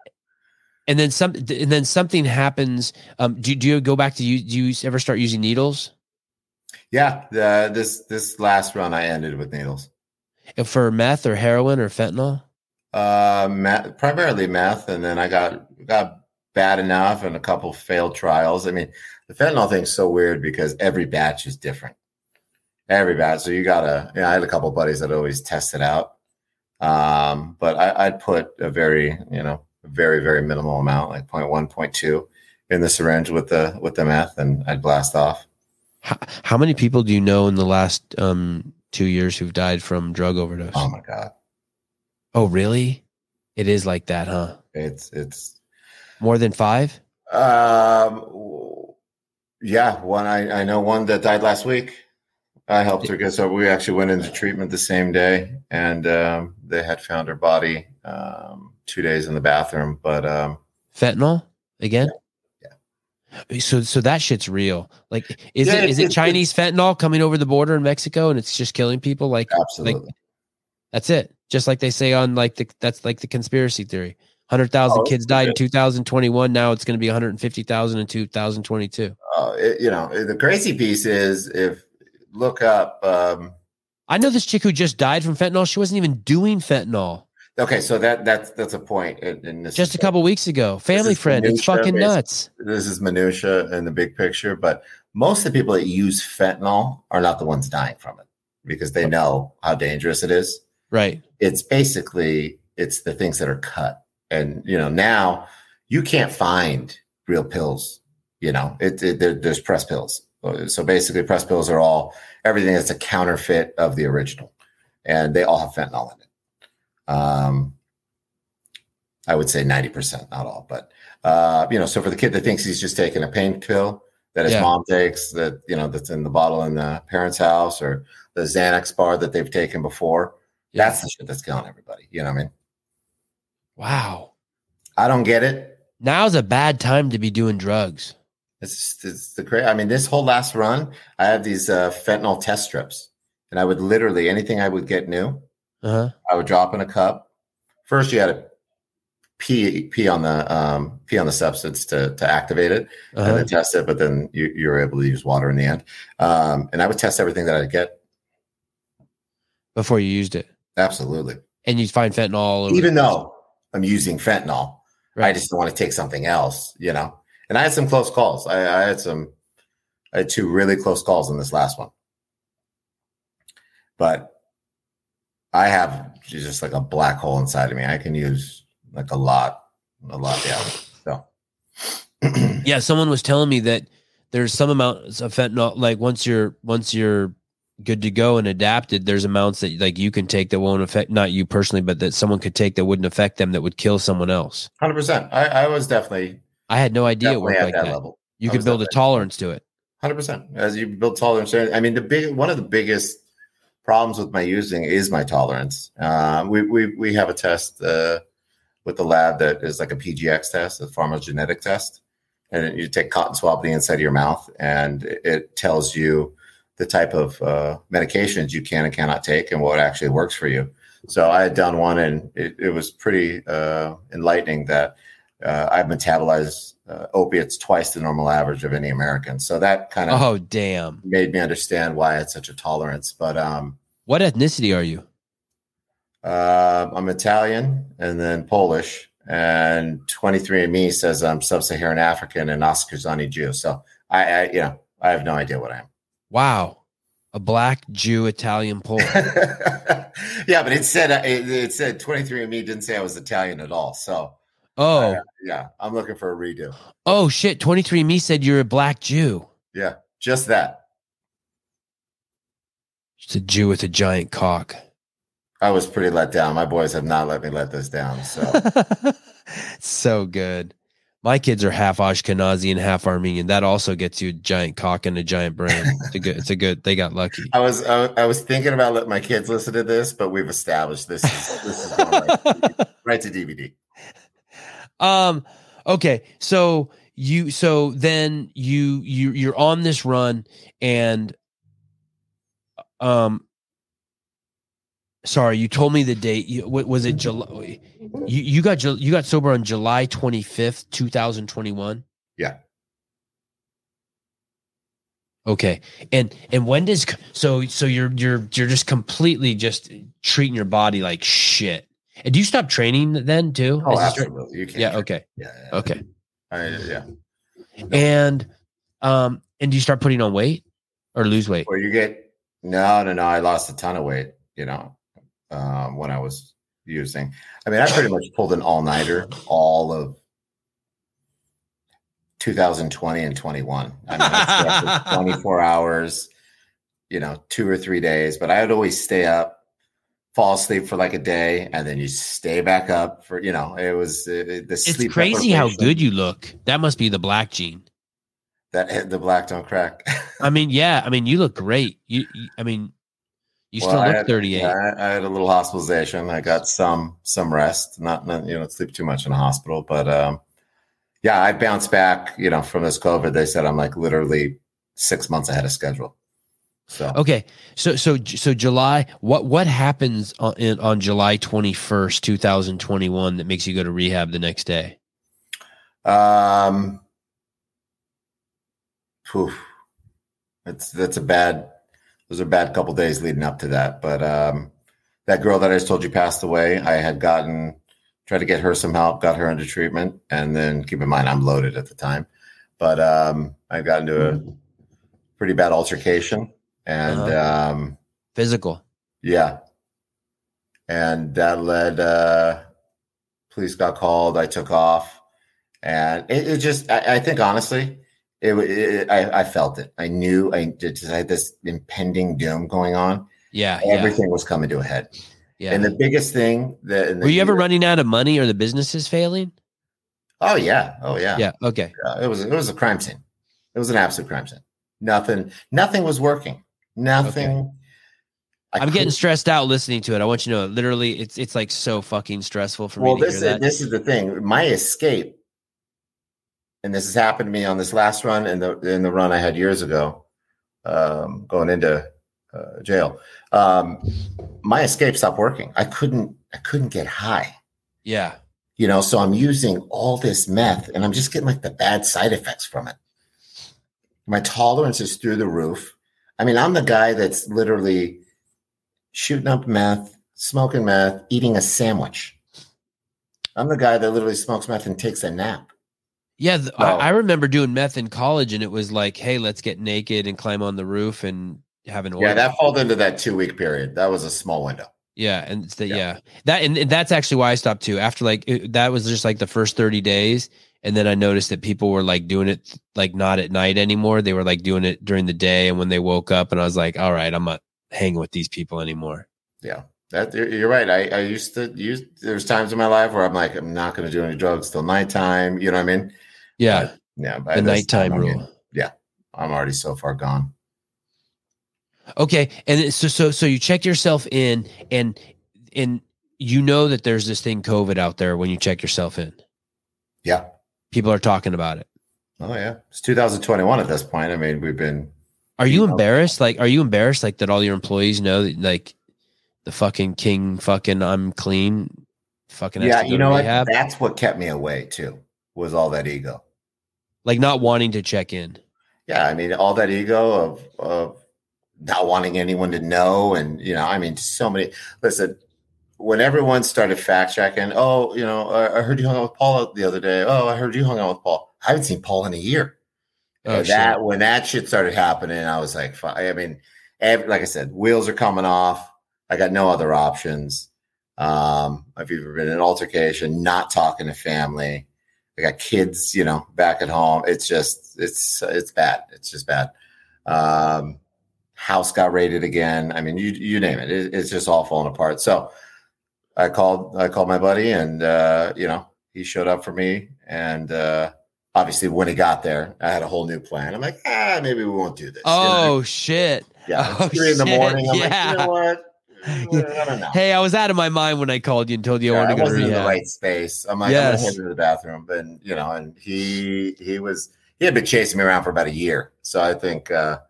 and then some and then something happens. Um, do do you go back to you? Do you ever start using needles Yeah. The, this this last run I ended with needles. For meth or heroin or fentanyl? Uh, meth, primarily meth, and then I got got bad enough and a couple failed trials. I mean, the fentanyl thing's so weird because every batch is different. Every batch, so you gotta. You know, I had a couple buddies that always test it out, um, but I, I'd put a very, you know, very very minimal amount, like 0.1, 0.2 in the syringe with the with the meth, and I'd blast off. How, how many people do you know in the last um two years who've died from drug overdose? Oh my god, oh, really? It is like that, huh? it's it's More than five? Um, yeah, one I, I know one that died last week. I helped her get so we actually went into treatment the same day, and um, they had found her body um, two days in the bathroom. But um, Fentanyl again? So so that shit's real. Like is Yeah, it is it Chinese fentanyl coming over the border in Mexico and it's just killing people like absolutely, that's it. Just like they say on like the that's like the conspiracy theory. 100,000 Oh, kids died in 2021 now it's going to be 150,000 in 2022. uh, it, you know the crazy piece is if look up. Um, I know this chick who just died from fentanyl. She wasn't even doing fentanyl okay, so that that's that's a point. In, in this just a couple weeks ago. Family friend. It's fucking nuts. This is minutia in the big picture, but most of the people that use fentanyl are not the ones dying from it because they know how dangerous it is. Right. it's basically it's the things that are cut and you know now you can't find real pills you know it, it there, there's press pills so basically press pills are all everything that's a counterfeit of the original and they all have fentanyl in it um i would say 90% not all but uh you know so for the kid that thinks he's just taking a pain pill that his Yeah. mom takes that you know that's in the bottle in the parents house or the xanax bar that they've taken before Yeah. that's the shit that's killing everybody. You know what I mean? wow. I don't get it. Now's a bad time to be doing drugs. It's, it's the great. I mean, this whole last run, I have these uh, fentanyl test strips, and I would literally anything I would get new, Uh-huh. I would drop in a cup. First, you had to pee pee on the um, pee on the substance to to activate it, and Uh-huh. then test it. But then you you were able to use water in the end. Um, and I would test everything that I'd get. Before you used it. Absolutely. And you'd find fentanyl Even though I'm using fentanyl, I Right. just don't want to take something else, you know. And I had some close calls. I, I had some, I had two really close calls in this last one. But I have just like a black hole inside of me. I can use like a lot, a lot. Yeah. So, Yeah, someone was telling me that there's some amounts of fentanyl like once you're once you're good to go and adapted, there's amounts that like you can take that won't affect not you personally, but that someone could take that wouldn't affect them that would kill someone else. hundred percent. I, I was definitely, I had no idea it worked like that, that. level. You I could build a tolerance to it. Hundred percent. As you build tolerance, I mean, the big one of the biggest problems with my using is my tolerance. Uh, we we we have a test uh, with the lab that is like a PGX test, a pharmacogenetic test, and you take cotton swab to the inside of your mouth, and it tells you the type of uh, medications you can and cannot take, and what actually works for you. So I had done one, and it, it was pretty uh, enlightening that uh, I metabolize uh, opiates twice the normal average of any American. So that kind of Oh damn. made me understand why I had such a tolerance. But um, What ethnicity are you? uh, I'm Italian and then Polish, and 23andMe says I'm sub-Saharan African and Ashkenazi Jew. So I, I, you know, I have no idea what I am. Wow. A black Jew Italian Pole. yeah, but it said it, it said 23andMe didn't say I was Italian at all. So Oh. uh, yeah, I'm looking for a redo. Oh shit. 23 Me said you're a black Jew. Yeah, just that. It's a Jew with a giant cock. I was pretty let down. My boys have not let me let this down. So so good. My kids are half Ashkenazi and half Armenian. That also gets you a giant cock and a giant brain. It's a good. It's a good. They got lucky. I was I, I was thinking about letting my kids listen to this, but we've established this is this is going right, right to DVD. um. Okay, so you so then you you you're on this run and um sorry you told me the date you, what was it july you, you got you got sober on july 25th 2021 Yeah. okay and and when does so so you're you're you're just completely just treating your body like shit and do you stop training then too Oh, absolutely. You can't. yeah okay Yeah. yeah. okay I, yeah. and um and do you start putting on weight or lose weight Or you get no, no, no. I lost a ton of weight. You know, um, when I was using. I mean, I pretty much pulled an all nighter all of 2020 and 21. I mean, I 24 hours. You know, two or three days, but I would always stay up, fall asleep for like a day, and then you stay back up for. You know, it was uh, the it's crazy how good you look that must be the black gene that hit the black don't crack. i mean yeah i mean you look great you, you i mean you Well, still look had- 38 yeah, I, I had a little hospitalization. I got some some rest, not, not you know sleep too much in the hospital, but um, yeah, I bounced back. You know, from this COVID, they said I'm like literally six months ahead of schedule. So okay so so so july what what happens on in, on july 21st 2021 that makes you go to rehab the next day um, phew, that's that's a bad. Those are bad couple days leading up to that, but um, that girl that I just told you passed away. I had gotten tried to get her some help, got her into treatment, and then keep in mind I'm loaded at the time, but um, I got into a pretty bad altercation, and Uh-huh. um, physical yeah, and that led. Uh, police got called. I took off, and it, it just. I, I think honestly, it, it. I, I felt it. I knew. I just had this impending doom going on. yeah yeah Everything was coming to a head. yeah And the biggest thing that were you ever running out of money or the businesses failing Oh yeah. Oh yeah. yeah okay Yeah, it was it was a crime scene. It was an absolute crime scene. Nothing. Nothing was working. Nothing. I i'm getting stressed out listening to it i want you to know literally it's it's like so fucking stressful for well. me Well, This is this is the thing. My escape, and this has happened to me on this last run and the in the run I had years ago, um, going into uh, jail. Um, my escape stopped working. I couldn't. I couldn't get high. yeah you know so i'm using all this meth and i'm just getting like the bad side effects from it my tolerance is through the roof i mean i'm the guy that's literally shooting up meth smoking meth eating a sandwich i'm the guy that literally smokes meth and takes a nap Yeah, th- Wow. I, I remember doing meth in college, and it was like, "Hey, let's get naked and climb on the roof and have an Oil. yeah that falls into that two week period that was a small window yeah, and the, Yeah. yeah. that and, and that's actually why I stopped too. After like it, that was just like the first thirty days, and then I noticed that people were like doing it like not at night anymore. They were like doing it during the day, and when they woke up, and I was like, "All right, I'm not hanging with these people anymore." yeah that you're you're right I, I used to use there's times in my life where i'm like i'm not going to do any drugs till nighttime you know what i mean Yeah, yeah by the nighttime time, I mean, rule. I'm already so far gone. Okay, and so so so you check yourself in, and and you know that there's this thing COVID out there when you check yourself in. Yeah. People are talking about it. Oh yeah. It's 2021 at this point. I mean, we've been Are you Yeah. embarrassed? Like, are you embarrassed? Like that all your employees know that like the fucking king, fucking I'm clean, fucking yeah. You know what? That's what kept me away too. Was all that ego. Like not wanting to check in. Yeah. I mean, all that ego of of not wanting anyone to know, and you know, I mean, so many. Listen, when everyone started fact checking, oh, you know, I I heard you hung out with Paul the other day. Oh, I heard you hung out with Paul. I haven't seen Paul in a year. Oh, that when that shit started happening, I was like, I mean, ev like I said, wheels are coming off. I got no other options. Um, I've either been in an altercation, not talking to family. I got kids, you know, back at home. It's just, it's, it's bad. It's just bad. Um, house got raided again. I mean, you, you name it. it. It's just all falling apart. So I called, I called my buddy and, uh, you know, he showed up for me and, uh, obviously when he got there, I had a whole new plan. I'm like, ah, maybe we won't do this. You know? Oh shit. yeah. oh, three in the morning. I'm yeah. like, you know what? I. Hey, I was out of my mind when I called you and told you I Yeah, wanted I to go to in the right space. I'm like, Yes. I'm gonna to the bathroom, but you know, and he he was he had been chasing me around for about a year, so I think uh,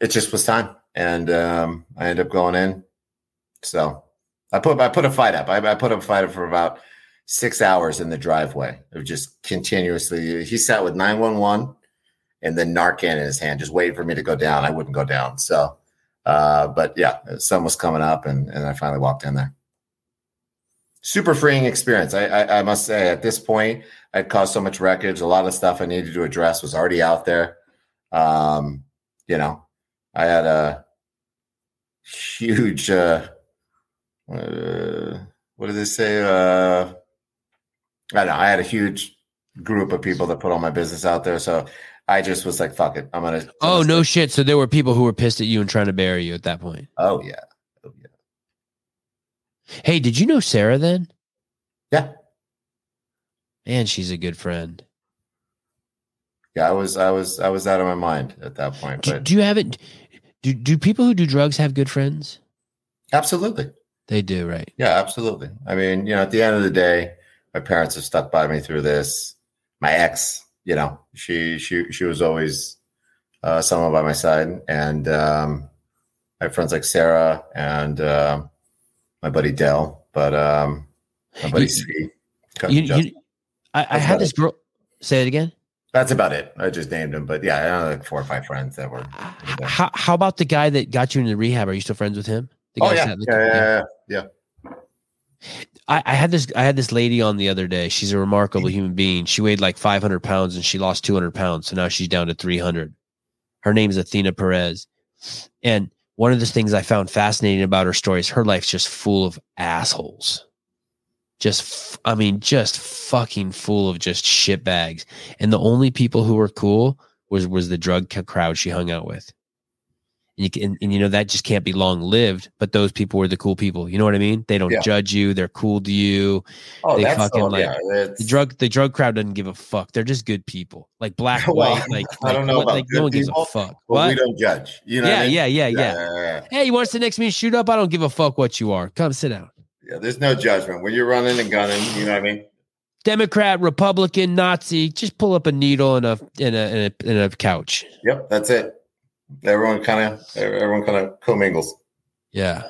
it just was time, and um, I ended up going in. So I put I put a fight up. I, I put a fight up for about six hours in the driveway of just continuously. He sat with nine one one and then Narcan in his hand, just waiting for me to go down. I wouldn't go down. So, uh, but yeah, sun was coming up, and and I finally walked in there super freeing experience. I, I, I must say, at this point, I'd caused so much wreckage. A lot of stuff I needed to address was already out there. Um, you know, I had a huge. Uh, uh, what did they say? Uh, I know. I had a huge group of people that put all my business out there, so I just was like, "Fuck it, I'm gonna." I'm Oh gonna no shit! So there were people who were pissed at you and trying to bury you at that point. Oh yeah, oh yeah, Hey, did you know Sarah then? yeah, Man, she's a good friend. yeah. I was, I was, I was out of my mind at that point, Do, but do you have it? Do do people who do drugs have good friends? absolutely. They do, right? Yeah, absolutely. I mean, you know, at the end of the day, my parents have stuck by me through this. My ex, you know, she she she was always uh, someone by my side, and um, I have friends like Sarah and um my buddy Dell, but um, my buddy You- C. You, you, I, I had this girl. Say it again. That's about it. I just named him, but yeah, I know like four or five friends that were. How, how about the guy that got you into rehab? Are you still friends with him? The Oh guy yeah, the- yeah, yeah, yeah, yeah. I, I had this I had this lady on the other day. She's a remarkable mm-hmm. human being. She weighed like 500 pounds and she lost 200 pounds. So now she's down to 300. Her name is Athena Perez. And one of the things I found fascinating about her story is her life's just full of assholes. Just, f- I mean, just fucking full of just shit bags. And the only people who were cool was was the drug crowd she hung out with. And you can, and, you know that just can't be long lived. But those people were the cool people. You know what I mean? They don't Yeah. judge you. They're cool to you. Oh, They that's fucking, all, like, yeah. The drug the drug crowd doesn't give a fuck. They're just good people. Like black, Well, white, like, I don't like, know what- like no one gives a people, fuck. Well, we don't judge. You know. yeah, I mean? yeah, yeah, yeah, yeah. Hey, you want to sit next to me and shoot up? I don't give a fuck what you are. Come sit down. Yeah, there's no judgment when you're running and gunning. You know what I mean? Democrat, Republican, Nazi, just pull up a needle in a in a in a, in a couch. Yep, that's it. Everyone kind of everyone kind of commingles. Yeah.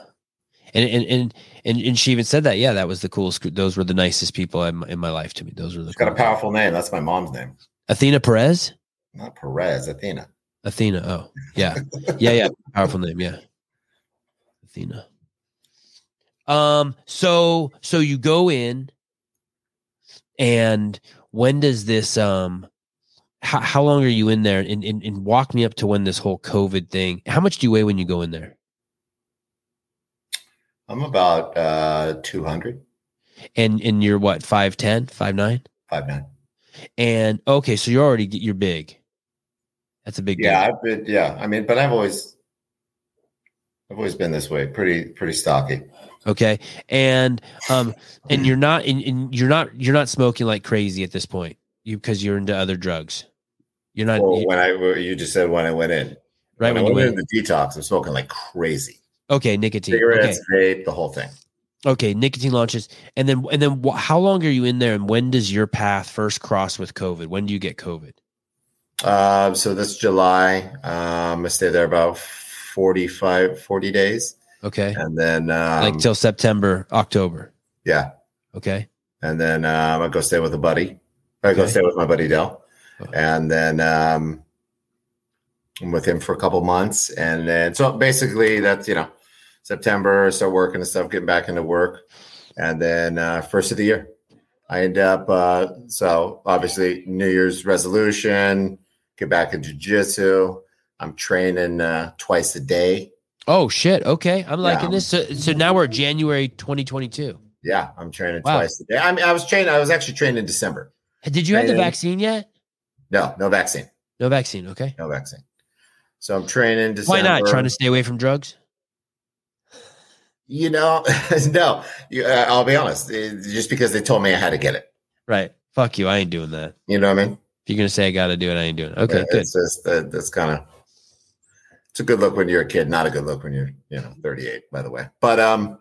And, and and and and she even said that. Yeah, that was the coolest. Those were the nicest people in my, in my life to me. Those were the She's got a powerful name. That's my mom's name. Athena Perez. Not Perez, Athena. Athena. Oh, yeah, yeah, yeah. Powerful name. Yeah, Athena. Um. So so you go in, and when does this um? How, how long are you in there? And, and and walk me up to when this whole COVID thing. How much do you weigh when you go in there? I'm about uh 200, And and you're what five ten, five nine? 5'9". And okay, so you're already you're big. That's a big Yeah. I've been yeah. I mean, but I've always I've always been this way. Pretty pretty stocky. Okay, and um, and you're not and, and you're not you're not smoking like crazy at this point. You because you're into other drugs. You're not Well, you- when I you just said when I went in. right when, when you I went went. in the detox, I'm smoking like crazy. Okay, nicotine. Okay, vape, the whole thing. okay, nicotine launches, and then and then wh- how long are you in there, and when does your path first cross with COVID? When do you get COVID? Um, so this July, um, I stay there about 45, 40 days. Okay, And then, um, like till September, October. yeah. Okay, And then, um, I go stay with a buddy. I go Okay. stay with my buddy Dell. And then, um, I'm with him for a couple months. And then, so basically that's, you know, September, start working and stuff, getting back into work. And then, uh, first of the year, I end up, uh, so obviously New Year's resolution, get back into jiu-jitsu. I'm training, uh, twice a day. Oh shit. Okay, I'm liking Yeah. this. So, so now we're January 2022. Yeah, I'm training Wow. twice a day. I mean, I was trained. I was actually trained in December. Did you have the vaccine yet? No, no vaccine. No vaccine. Okay. No vaccine. So I'm training December. Why not? Trying to stay away from drugs. You know, no. You, uh, I'll be honest. it- just because they told me I had to get it. Right. Fuck you. I ain't doing that. You know what I mean? If you're gonna say I got to do it, I ain't doing it. Okay, Uh, good. It's just that that's kind of. it's a good look when you're a kid, not a good look when you're, you know, 38, by the way. But um,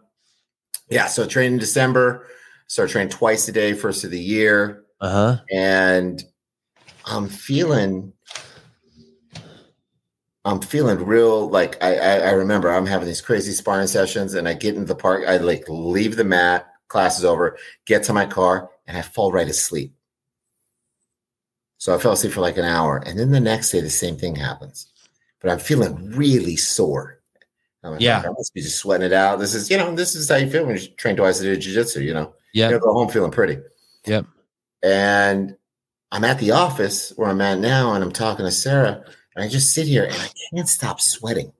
yeah, so train in December, start training twice a day, first of the year. Uh-huh. And I'm feeling I'm feeling real like I, I, I remember I'm having these crazy sparring sessions and I get into the park, I like leave the mat, class is over, get to my car, and I fall right asleep. So I fell asleep for like an hour. And then the next day the same thing happens. But I'm feeling really sore. I'm like, Yeah. I must be just sweating it out. This is, you know, this is how you feel when you train twice a day jiu-jitsu, you know. Yeah. You go home feeling pretty. Yep. And I'm at the office where I'm at now, and I'm talking to Sarah, and I just sit here and I can't stop sweating,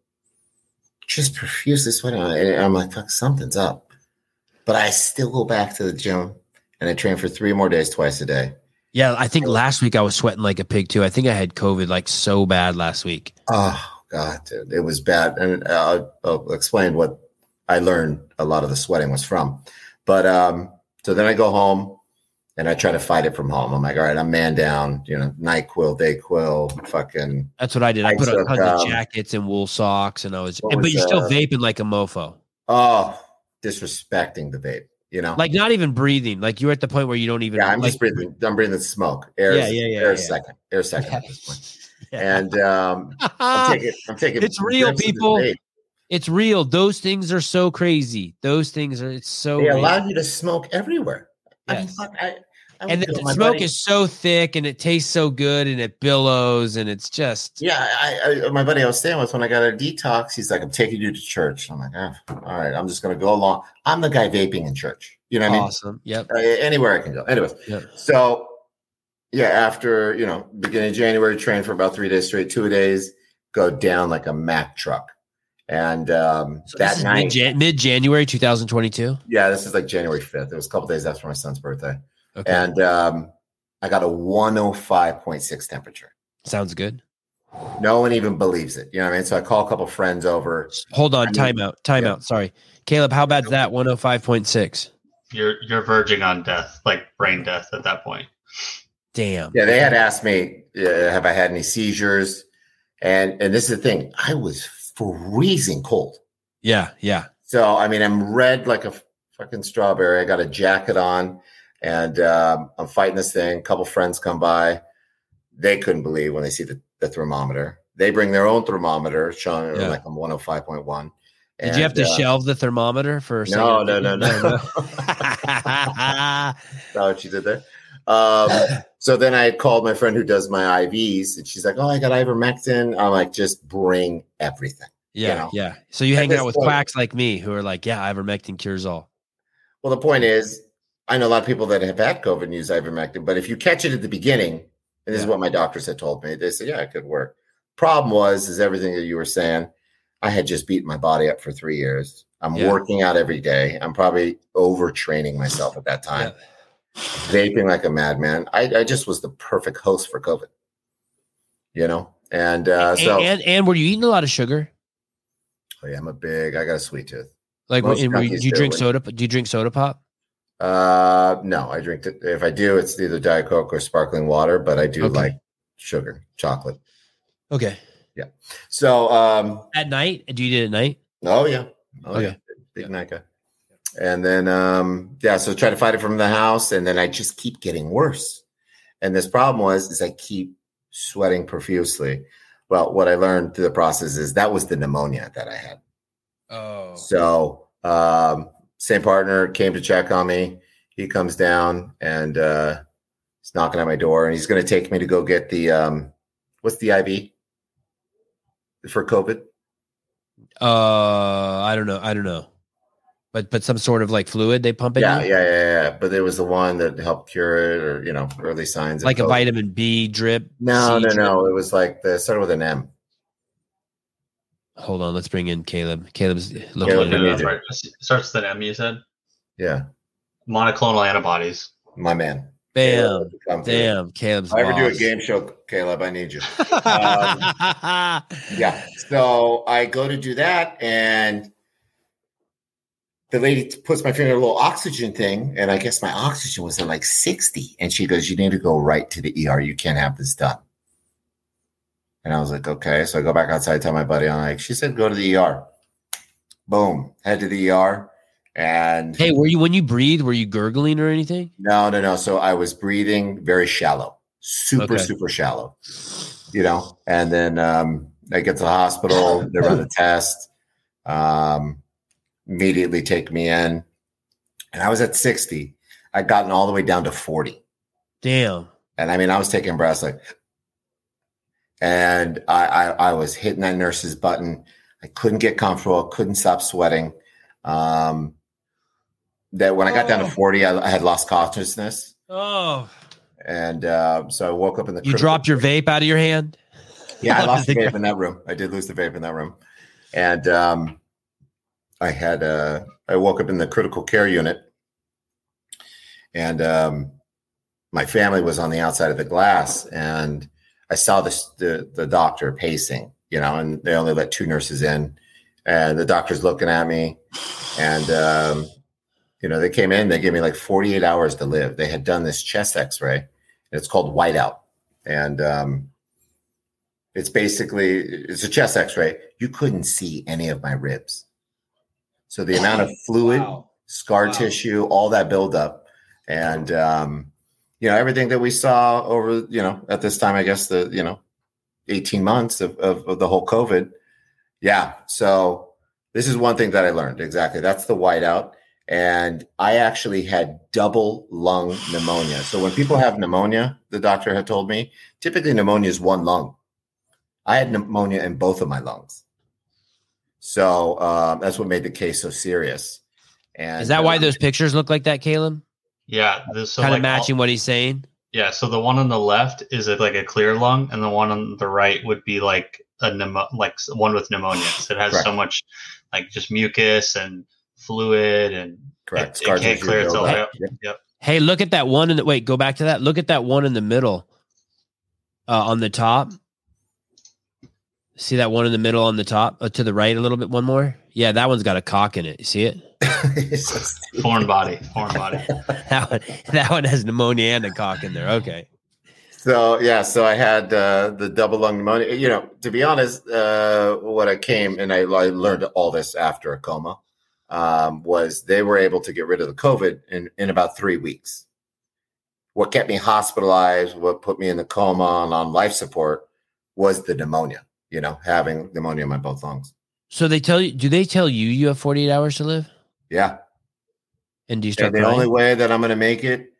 just profusely sweating. And I'm like, fuck, something's up. But I still go back to the gym and I train for three more days, twice a day. Yeah, I think last week I was sweating like a pig too. I think I had COVID like so bad last week. Oh God, dude, it was bad. And I'll, I'll explain what I learned a lot of the sweating was from. But um, so then I go home and I try to fight it from home. I'm like, all right, I'm man down, you know, night NyQuil, DayQuil, fucking That's what I did. I put on tons of um, jackets and wool socks, and I was. what but you're still vaping like a mofo, oh, disrespecting the vape, you know? like not even breathing. Like you're at the point where you don't even. yeah, I'm like, just breathing. I'm breathing smoke. Air, Yeah, yeah, yeah, air yeah. second, air second at this point. Yeah. And um, I'm taking, I'm taking. It's real, rips of this people. it's real. Those things are so crazy. Those things are. It's so. They real. allowed you to smoke everywhere. I mean, Yes. I, I and the my smoke buddy- is so thick, and it tastes so good, and it billows, and it's just. Yeah, I, I my buddy I was staying with when I got a detox, he's like, "I'm taking you to church." I'm like, oh, "All right, I'm just gonna go along." I'm the guy vaping in church. You know what Awesome. I mean? Awesome. Uh, anywhere I can go. Anyways, Yep. so yeah, after you know, beginning of January, train for about three days straight, two days, go down like a Mack truck, and um, So that night, mid mid January 2022. yeah, this is like January 5th. It was a couple days after my son's birthday, Okay. and um, I got a 105.6 temperature. Sounds good. No one even believes it. You know what I mean? So I call a couple friends over. Hold on. I mean, Timeout. Timeout. Sorry, Caleb. How bad's that? 105.6. You're you're verging on death, like brain death at that point. Damn. Yeah, they had asked me, uh, have I had any seizures? And and this is the thing, I was freezing cold. Yeah. Yeah. So I mean, I'm red like a fucking strawberry. I got a jacket on, and um, I'm fighting this thing. A couple friends come by. They couldn't believe when they see the, the thermometer. They bring their own thermometer, showing Yeah. like I'm 105.1. Did you have to uh, shelve the thermometer for? a No, second? no, no, no. no. That what you did there? Um, so then I called my friend who does my IVs, and she's like, "Oh, I got ivermectin." I'm like, "Just bring everything." yeah, know. yeah. So you At hang out with point- quacks like me who are like, yeah, ivermectin cures all. Well, the point is, I know a lot of people that have had COVID and use ivermectin, but if you catch it at the beginning, and this is what my doctors had told me, they said, "Yeah, it could work." Problem was, is everything that you were saying. I had just beaten my body up for three years. I'm Yeah. working out every day. I'm probably overtraining myself at that time. vaping like a madman. I, I just was the perfect host for COVID. You know, and uh, and, so and and were you eating a lot of sugar? oh, yeah, I'm a big. I got a sweet tooth. Like, Most and were you- do you drink soda? Do you drink soda pop? Uh, no, I drink. It. If I do, it's either diet coke or sparkling water. But I do Okay. like sugar, chocolate. Okay. Yeah. So, um, At night? Do you eat it at night? oh yeah, oh Okay. yeah, big night guy. And then, um, yeah, so try to fight it from the house, and then I just keep getting worse. And this problem was, is I keep sweating profusely. Well, what I learned through the process is that was the pneumonia that I had. Oh. So, um, same partner came to check on me. He comes down and uh, he's knocking at my door, and he's going to take me to go get the um, what's the IV for COVID? Uh, I don't know. I don't know. But but some sort of like fluid they pump in Yeah, you? yeah, yeah, yeah. But it was the one that helped cure it, or you know, early signs. of like a vitamin B drip. No, C no, drip? no. It was like the started with an M. Hold on, let's bring in Caleb. Caleb's looking Caleb, at Yeah, it. that's right. Starts with an M. You said Yeah, monoclonal antibodies. my man. Bam. Caleb, come through. Damn. Caleb's If I ever do a game show, Caleb, I need you. Um, yeah. So I go to do that, and the lady puts my finger in a little oxygen thing, and I guess my oxygen was at like 60. And she goes, You need to go right to the ER. You can't have this done. And I was like, okay. So I go back outside, tell my buddy, I'm like, she said, go to the ER. Boom, head to the ER. And Hey, were you when you breathe? Were you gurgling or anything? no, no, no. So I was breathing very shallow, super, Okay. super shallow, you know. And then um, I get to the hospital, they run the test, um, immediately take me in. And I was at 60. I'd gotten all the way down to 40. Damn. And I mean, I was taking breaths like, and I, I, I was hitting that nurse's button. I couldn't get comfortable. couldn't stop sweating. Um, that when I got down to Oh. 40, I, I had lost consciousness. Oh, And uh, so I woke up in the you dropped your vape out of your hand. Yeah, I lost the vape in that room. I did lose the vape in that room. And um, I had, uh, I woke up in the critical care unit and um, my family was on the outside of the glass and I saw this, the, the doctor pacing, you know, and they only let two nurses in and the doctor's looking at me and, um, you know, they came in, they gave me like 48 hours to live. They had done this chest x-ray and it's called whiteout. And, um, it's basically it's a chest X-ray. You couldn't see any of my ribs, so the amount of fluid, scar Wow. tissue, all that buildup, and um, you know everything that we saw over you know at this time. I guess the you know eighteen months of, of, of the whole COVID. Yeah, so this is one thing that I learned exactly. That's the whiteout. And I actually had double lung pneumonia. So when people have pneumonia, the doctor had told me, typically pneumonia is one lung. I had pneumonia in both of my lungs. So um, that's what made the case so serious. And Is that why those pictures look like that, Caleb? Yeah, this so kind like of matching all- what he's saying. yeah, so the one on the left is it like a clear lung, and the one on the right would be like a pneumo- like one with pneumonia. So it has Correct. so much like just mucus and fluid, and correct? it- it can't clear itself buildup. out. Yep. Hey, look at that one in the wait. Go back to that. Look at that one in the middle, uh, on the top. See that one in the middle on the top, uh, to the right a little bit. One more. Yeah, that one's got a cock in it. You see it? It's so foreign body, foreign body. That one. That one has pneumonia and a cock in there. Okay. So yeah, so I had uh, the double lung pneumonia. You know, to be honest, uh, what I came and I, I learned all this after a coma um, was they were able to get rid of the COVID in, in about three weeks. What kept me hospitalized, what put me in the coma and on life support, was the pneumonia. You know, having pneumonia in my both lungs. So they tell you? Do they tell you you have 48 hours to live? Yeah, And do you start and the crying? only way that I'm going to make it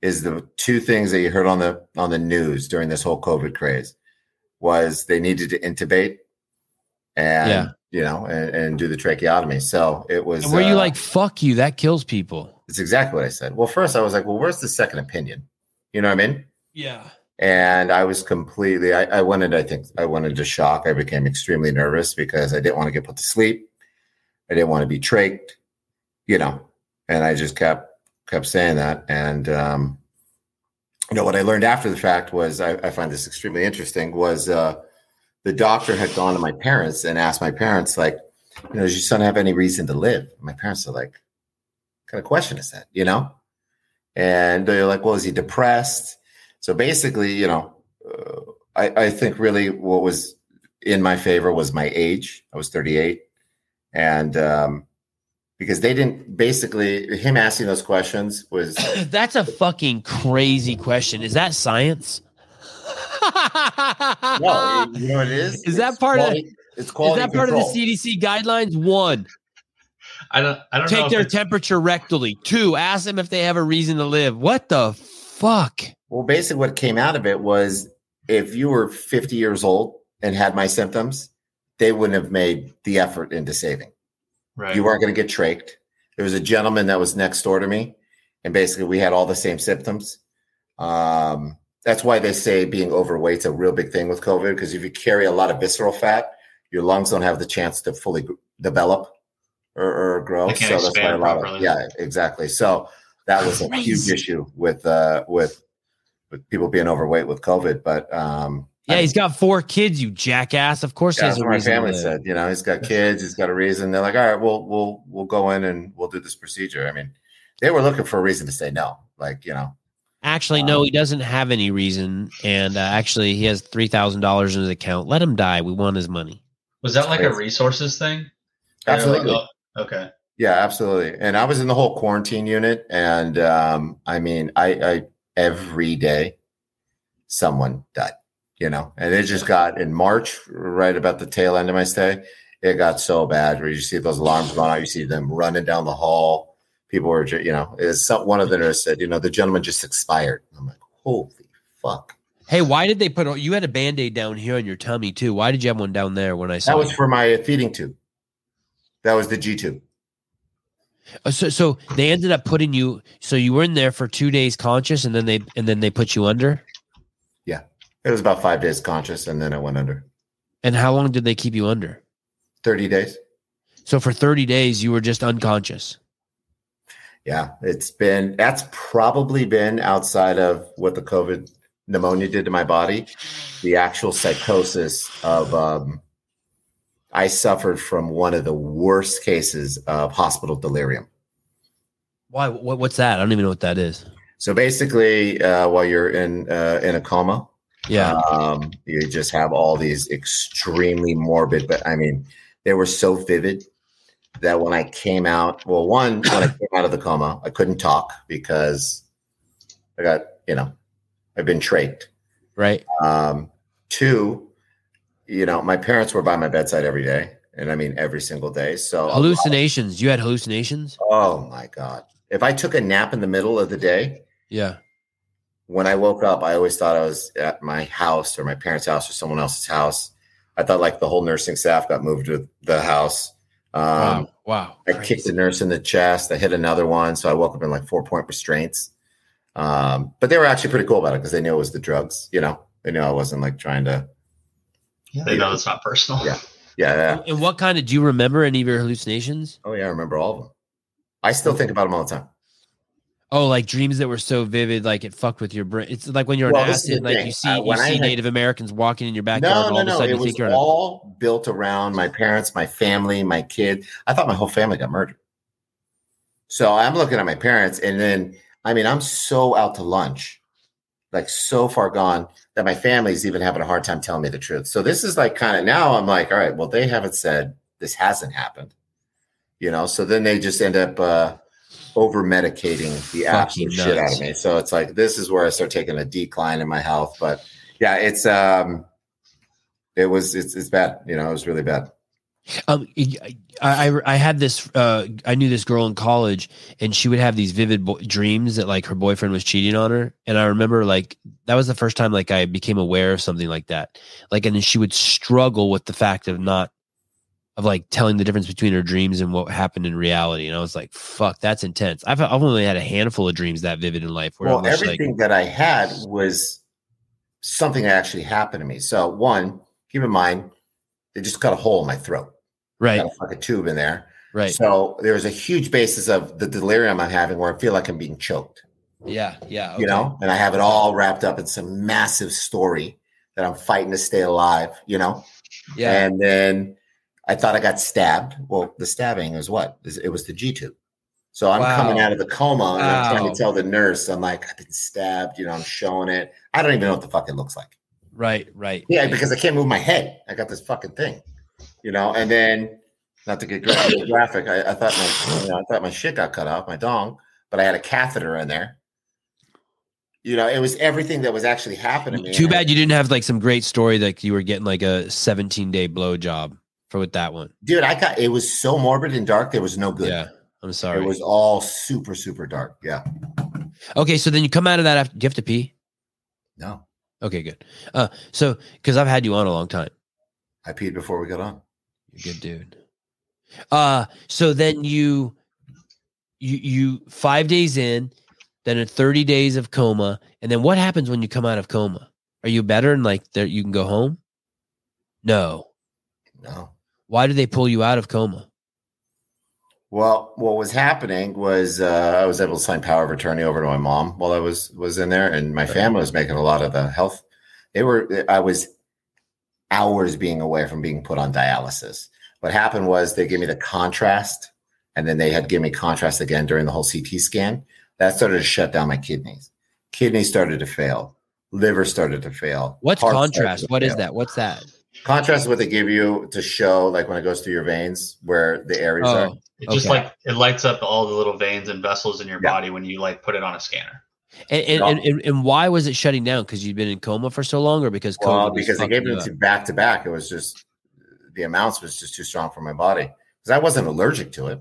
is the two things that you heard on the on the news during this whole COVID craze was they needed to intubate and Yeah. you know and, and do the tracheotomy. So it was. and were you uh, like, "Fuck you"? That kills people. It's exactly what I said. Well, first I was like, well, where's the second opinion? You know what I mean? Yeah. And I was completely. I, I into. I think I wanted to shock. I became extremely nervous because I didn't want to get put to sleep. I didn't want to be trached. You know, and I just kept kept saying that. And um, you know what I learned after the fact was I, I find this extremely interesting. Was uh, the doctor had gone to my parents and asked my parents like, you know, does your son have any reason to live? My parents are like, what kind of question is that? You know, and they're like, well, is he depressed? So basically, you know, uh, I, I think really what was in my favor was my age. I was 38. And um, because they didn't basically, him asking those questions was, That's a fucking crazy question. Is that science? no, you know what it is? Is that It's part of- quality- it's Is that part of the CDC guidelines? One, I don't, I don't take if their temperature rectally. Two, ask them if they have a reason to live. What the fuck? Well, basically, what came out of it was if you were 50 years old and had my symptoms, they wouldn't have made the effort into saving. right. You weren't going to get trached. There was a gentleman that was next door to me, and basically, we had all the same symptoms. Um, that's why they say being overweight's a real big thing with COVID because if you carry a lot of visceral fat, your lungs don't have the chance to fully gr- develop or, or grow. So that's why a expand lot of yeah, exactly. So that was a huge issue with uh, with with people being overweight with COVID. But um, Yeah, I- he's got four kids, you jackass. Of course, he yeah, has that's a what my reason. to family live. said. You know, he's got kids, he's got a reason. They're like, all right, we'll we'll we'll go in and we'll do this procedure. I mean, they were looking for a reason to say no. Like, you know, Actually, no, he doesn't have any reason, and uh, actually, he has three thousand dollars in his account. Let him die. We want his money. Was that like a resources thing? Or like, Absolutely. oh, okay. Yeah, absolutely. And I was in the whole quarantine unit, and um, I mean, I, I every day someone died, you know, and it just got in March, right about the tail end of my stay. It got so bad where you see those alarms going out, you see them running down the hall. People were, you know, some, one of the nurses said, you know, the gentleman just expired. I'm like, holy fuck. Hey, why did they put? You had a band aid down here on your tummy too. Why did you have one down there when I saw? That was you? for my feeding tube. That was the G tube. Uh, So, so they ended up putting you. So you were in there for two days conscious, and then they and then they put you under. Yeah, it was about five days conscious, and then I went under. And how long did they keep you under? 30 days. So for thirty days, you were just unconscious. Yeah, it's been that's probably been outside of what the COVID pneumonia did to my body, the actual psychosis of um I suffered from one of the worst cases of hospital delirium. Why? What's that? I don't even know what that is. So basically, uh, while you're in uh, in a coma, Yeah. um, you just have all these extremely morbid. But I mean, they were so vivid that when I came out, well, one when I came out of the coma, I couldn't talk because I got you know I've been trached. right. Um, two, you know, my parents were by my bedside every day, and I mean every single day. So Hallucinations. You had hallucinations. Oh my god! If I took a nap in the middle of the day, Yeah. when I woke up, I always thought I was at my house or my parents' house or someone else's house. I thought like the whole nursing staff got moved to the house. Um, Wow. Wow. I kicked the nurse in the chest. I hit another one, so I woke up in like four point restraints. Um, but they were actually pretty cool about it because they knew it was the drugs. You know, they knew I wasn't like trying to. They know it's not personal. Yeah. Yeah, yeah. And what kind of? Do you remember any of your hallucinations? Oh yeah, I remember all of them. I still think about them all the time. Oh, like dreams that were so vivid, like it fucked with your brain. It's like when you're Well, on this is acid, like thing. you see Uh, you when I see had- Native Americans walking in your backyard, No, and no, all of a no. sudden It you was think you're on a all built around my parents, my family, my kid. I thought my whole family got murdered. So I'm looking at my parents, and then I mean, I'm so out to lunch, like so far gone that my family's even having a hard time telling me the truth. So this is like kind of now I'm like, all right, well, they haven't said this hasn't happened, you know. So then they just end up uh, over medicating the absolute shit out of me. So it's like this is where I start taking a decline in my health. But yeah, it's um, it was it's it's bad. You know, it was really bad. Um, I, I I had this. Uh, I knew this girl in college, and she would have these vivid bo- dreams that like her boyfriend was cheating on her. And I remember like that was the first time like I became aware of something like that. Like, and then she would struggle with the fact of not of like telling the difference between her dreams and what happened in reality. And I was like, "Fuck, that's intense." I've I've only had a handful of dreams that vivid in life. Where Well, everything like, that I had was something that actually happened to me. So one, keep in mind, they just cut a hole in my throat. right, Got a fucking tube in there. right, So there's a huge basis of the delirium I'm having where I feel like I'm being choked. yeah, yeah, You know, and I have it all wrapped up in some massive story that I'm fighting to stay alive. You know, yeah, and then I thought I got stabbed. Well, the stabbing is what? It was the G tube. So I'm Wow. coming out of the coma and I'm trying to tell the nurse, I'm like, I've been stabbed. You know, I'm showing it. I don't even know what the fuck it looks like. Right, right. Yeah, because I can't move my head. I got this fucking thing, you know. And then, not to get gra- graphic, I, I thought my, you know, I thought my shit got cut off, my dong, but I had a catheter in there. You know, it was everything that was actually happening. Too bad you didn't have like some great story like you were getting like a 17 day blow job for with that one. dude. I got it was so morbid and dark. There was no good. Yeah, I'm sorry. It was all super, super dark. Yeah. okay, so then you come out of that after. Do you have to pee? No, Okay, good. Uh, so because I've had you on a long time, I peed before we got on. you're good dude. Uh, so then you, you, you five days in, then in 30 days of coma, and then what happens when you come out of coma? Are you better and like there you can go home? No. No. Why did they pull you out of coma? Well, what was happening was uh, I was able to sign power of attorney over to my mom while I was was in there, and my family was making a lot of the health. They were I was hours being away from being put on dialysis. What happened was they gave me the contrast, and then they had given me contrast again during the whole CT scan. That started to shut down my kidneys. Kidneys started to fail. Liver started to fail. What's contrast? to What is fail. that? What's that? Contrast is what they give you to show, like when it goes through your veins, where the areas oh, are. Oh, It just Okay. like it lights up all the little veins and vessels in your Yeah. body when you like put it on a scanner. and, and, and, and, and why was it shutting down? Because you've been in coma for so long, or because COVID? Well, because they gave you them up? to back to back. It was just the amounts was just too strong for my body because I wasn't allergic to it.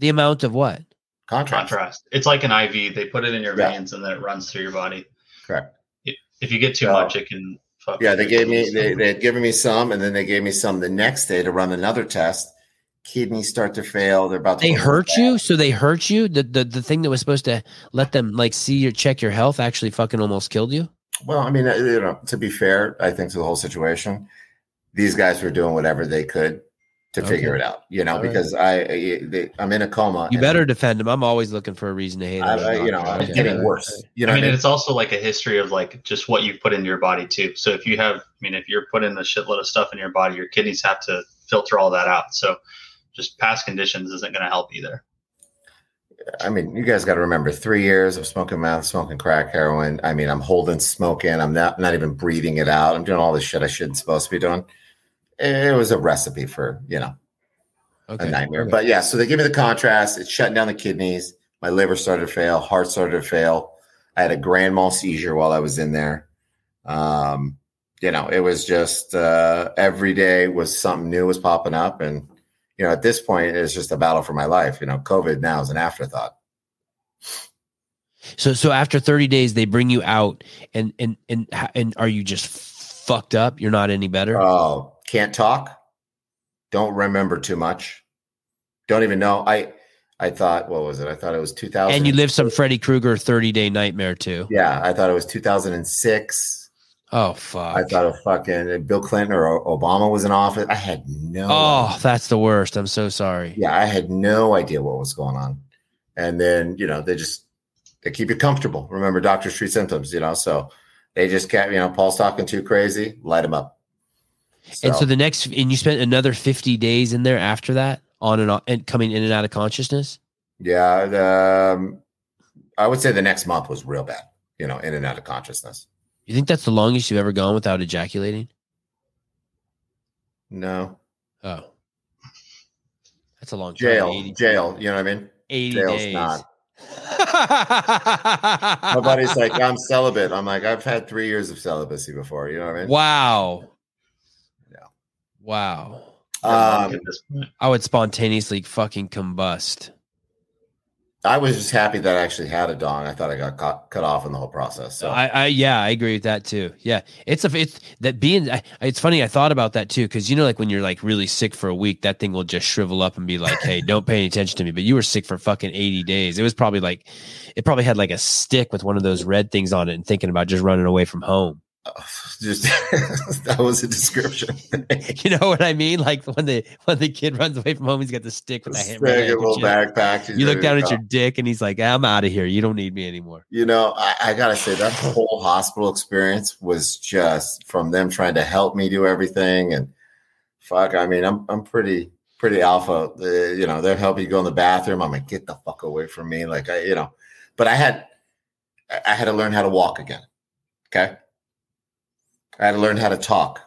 the amount of what? Contrast. Contrast. It's like an IV. They put it in your Yeah. veins and then it runs through your body. Correct. If you get too Yeah. much, it can fuck. Yeah, they gave me they, they had given me some, and then they gave me some the next day to run another test. Kidneys start to fail. They're about to They go hurt bad. you, so they hurt you. The, the the thing that was supposed to let them like see your check your health actually fucking almost killed you. Well, I mean, uh, you know, to be fair, I think to the whole situation, these guys were doing whatever they could to figure it out. You know, All right. because I, I, I am in a coma. You better defend him. I'm always looking for a reason to hate him. I, I, you know, I'm Okay. getting worse. You know, I what mean, it's also like a history of like just what you've put into your body too. So if you have, I mean, if you're putting a shitload of stuff in your body, your kidneys have to filter all that out. So just past conditions isn't going to help either. I mean, you guys got to remember three years of smoking meth, smoking crack, heroin. I mean, I'm holding smoke in. I'm not not even breathing it out. I'm doing all this shit I shouldn't supposed to be doing. It was a recipe for you know Okay. a nightmare. Okay. But yeah, so they give me the contrast. It's shutting down the kidneys. My liver started to fail. Heart started to fail. I had a grand mal seizure while I was in there. Um, you know, it was just uh, every day was something new was popping up, and you know, at this point, it's just a battle for my life. You know, COVID now is an afterthought. So so after 30 days, they bring you out, and and and and are you just fucked up? You're not any better. Oh, can't talk. Don't remember too much. Don't even know. I I thought what was it? I thought it was 2000. and you lived some Freddy Krueger 30 day nightmare too. Yeah, I thought it was 2006. Oh fuck. I thought of fucking uh, Bill Clinton or Obama was in office. I had no. oh, that's the worst. I'm so sorry. yeah, I had no idea what was going on. And then you know they just they keep you comfortable. Remember, doctors treat symptoms. You know, so they just kept you know Paul's talking too crazy. Light him up. And so the next, and you spent another 50 days in there after that, on and on, and coming in and out of consciousness. Yeah, um, I would say the next month was real bad. You know, in and out of consciousness. You think that's the longest you've ever gone without ejaculating? No Oh, that's a long jail, 80, jail. You know what I mean? 80 Jail's days. not. My buddy's like, I'm celibate. I'm like, I've had three years of celibacy before. You know what I mean? wow. Yeah. Wow. Um, at this point. I would spontaneously fucking combust. I was just happy that I actually had a dong. I thought I got cut, cut off in the whole process. So I, I, yeah, I agree with that too. Yeah, it's a, it's that being. I, it's funny. I thought about that too because you know, like when you're like really sick for a week, that thing will just shrivel up and be like, "Hey, don't pay any attention to me." But you were sick for fucking eighty days. It was probably like, it probably had like a stick with one of those red things on it, and thinking about just running away from home. just that was a description. You know what I mean? Like when the when the kid runs away from home, he's got the stick with the Stick, hammer. a little backpack. You look down at your. your dick, and he's like, "I'm out of here. You don't need me anymore." You know, I, I gotta say that whole hospital experience was just from them trying to help me do everything, and fuck, I mean, I'm I'm pretty pretty alpha. Uh, you know, they'll help you go in the bathroom. I'm like, get the fuck away from me, like I, you know. But I had I had to learn how to walk again. Okay, I had to learn how to talk.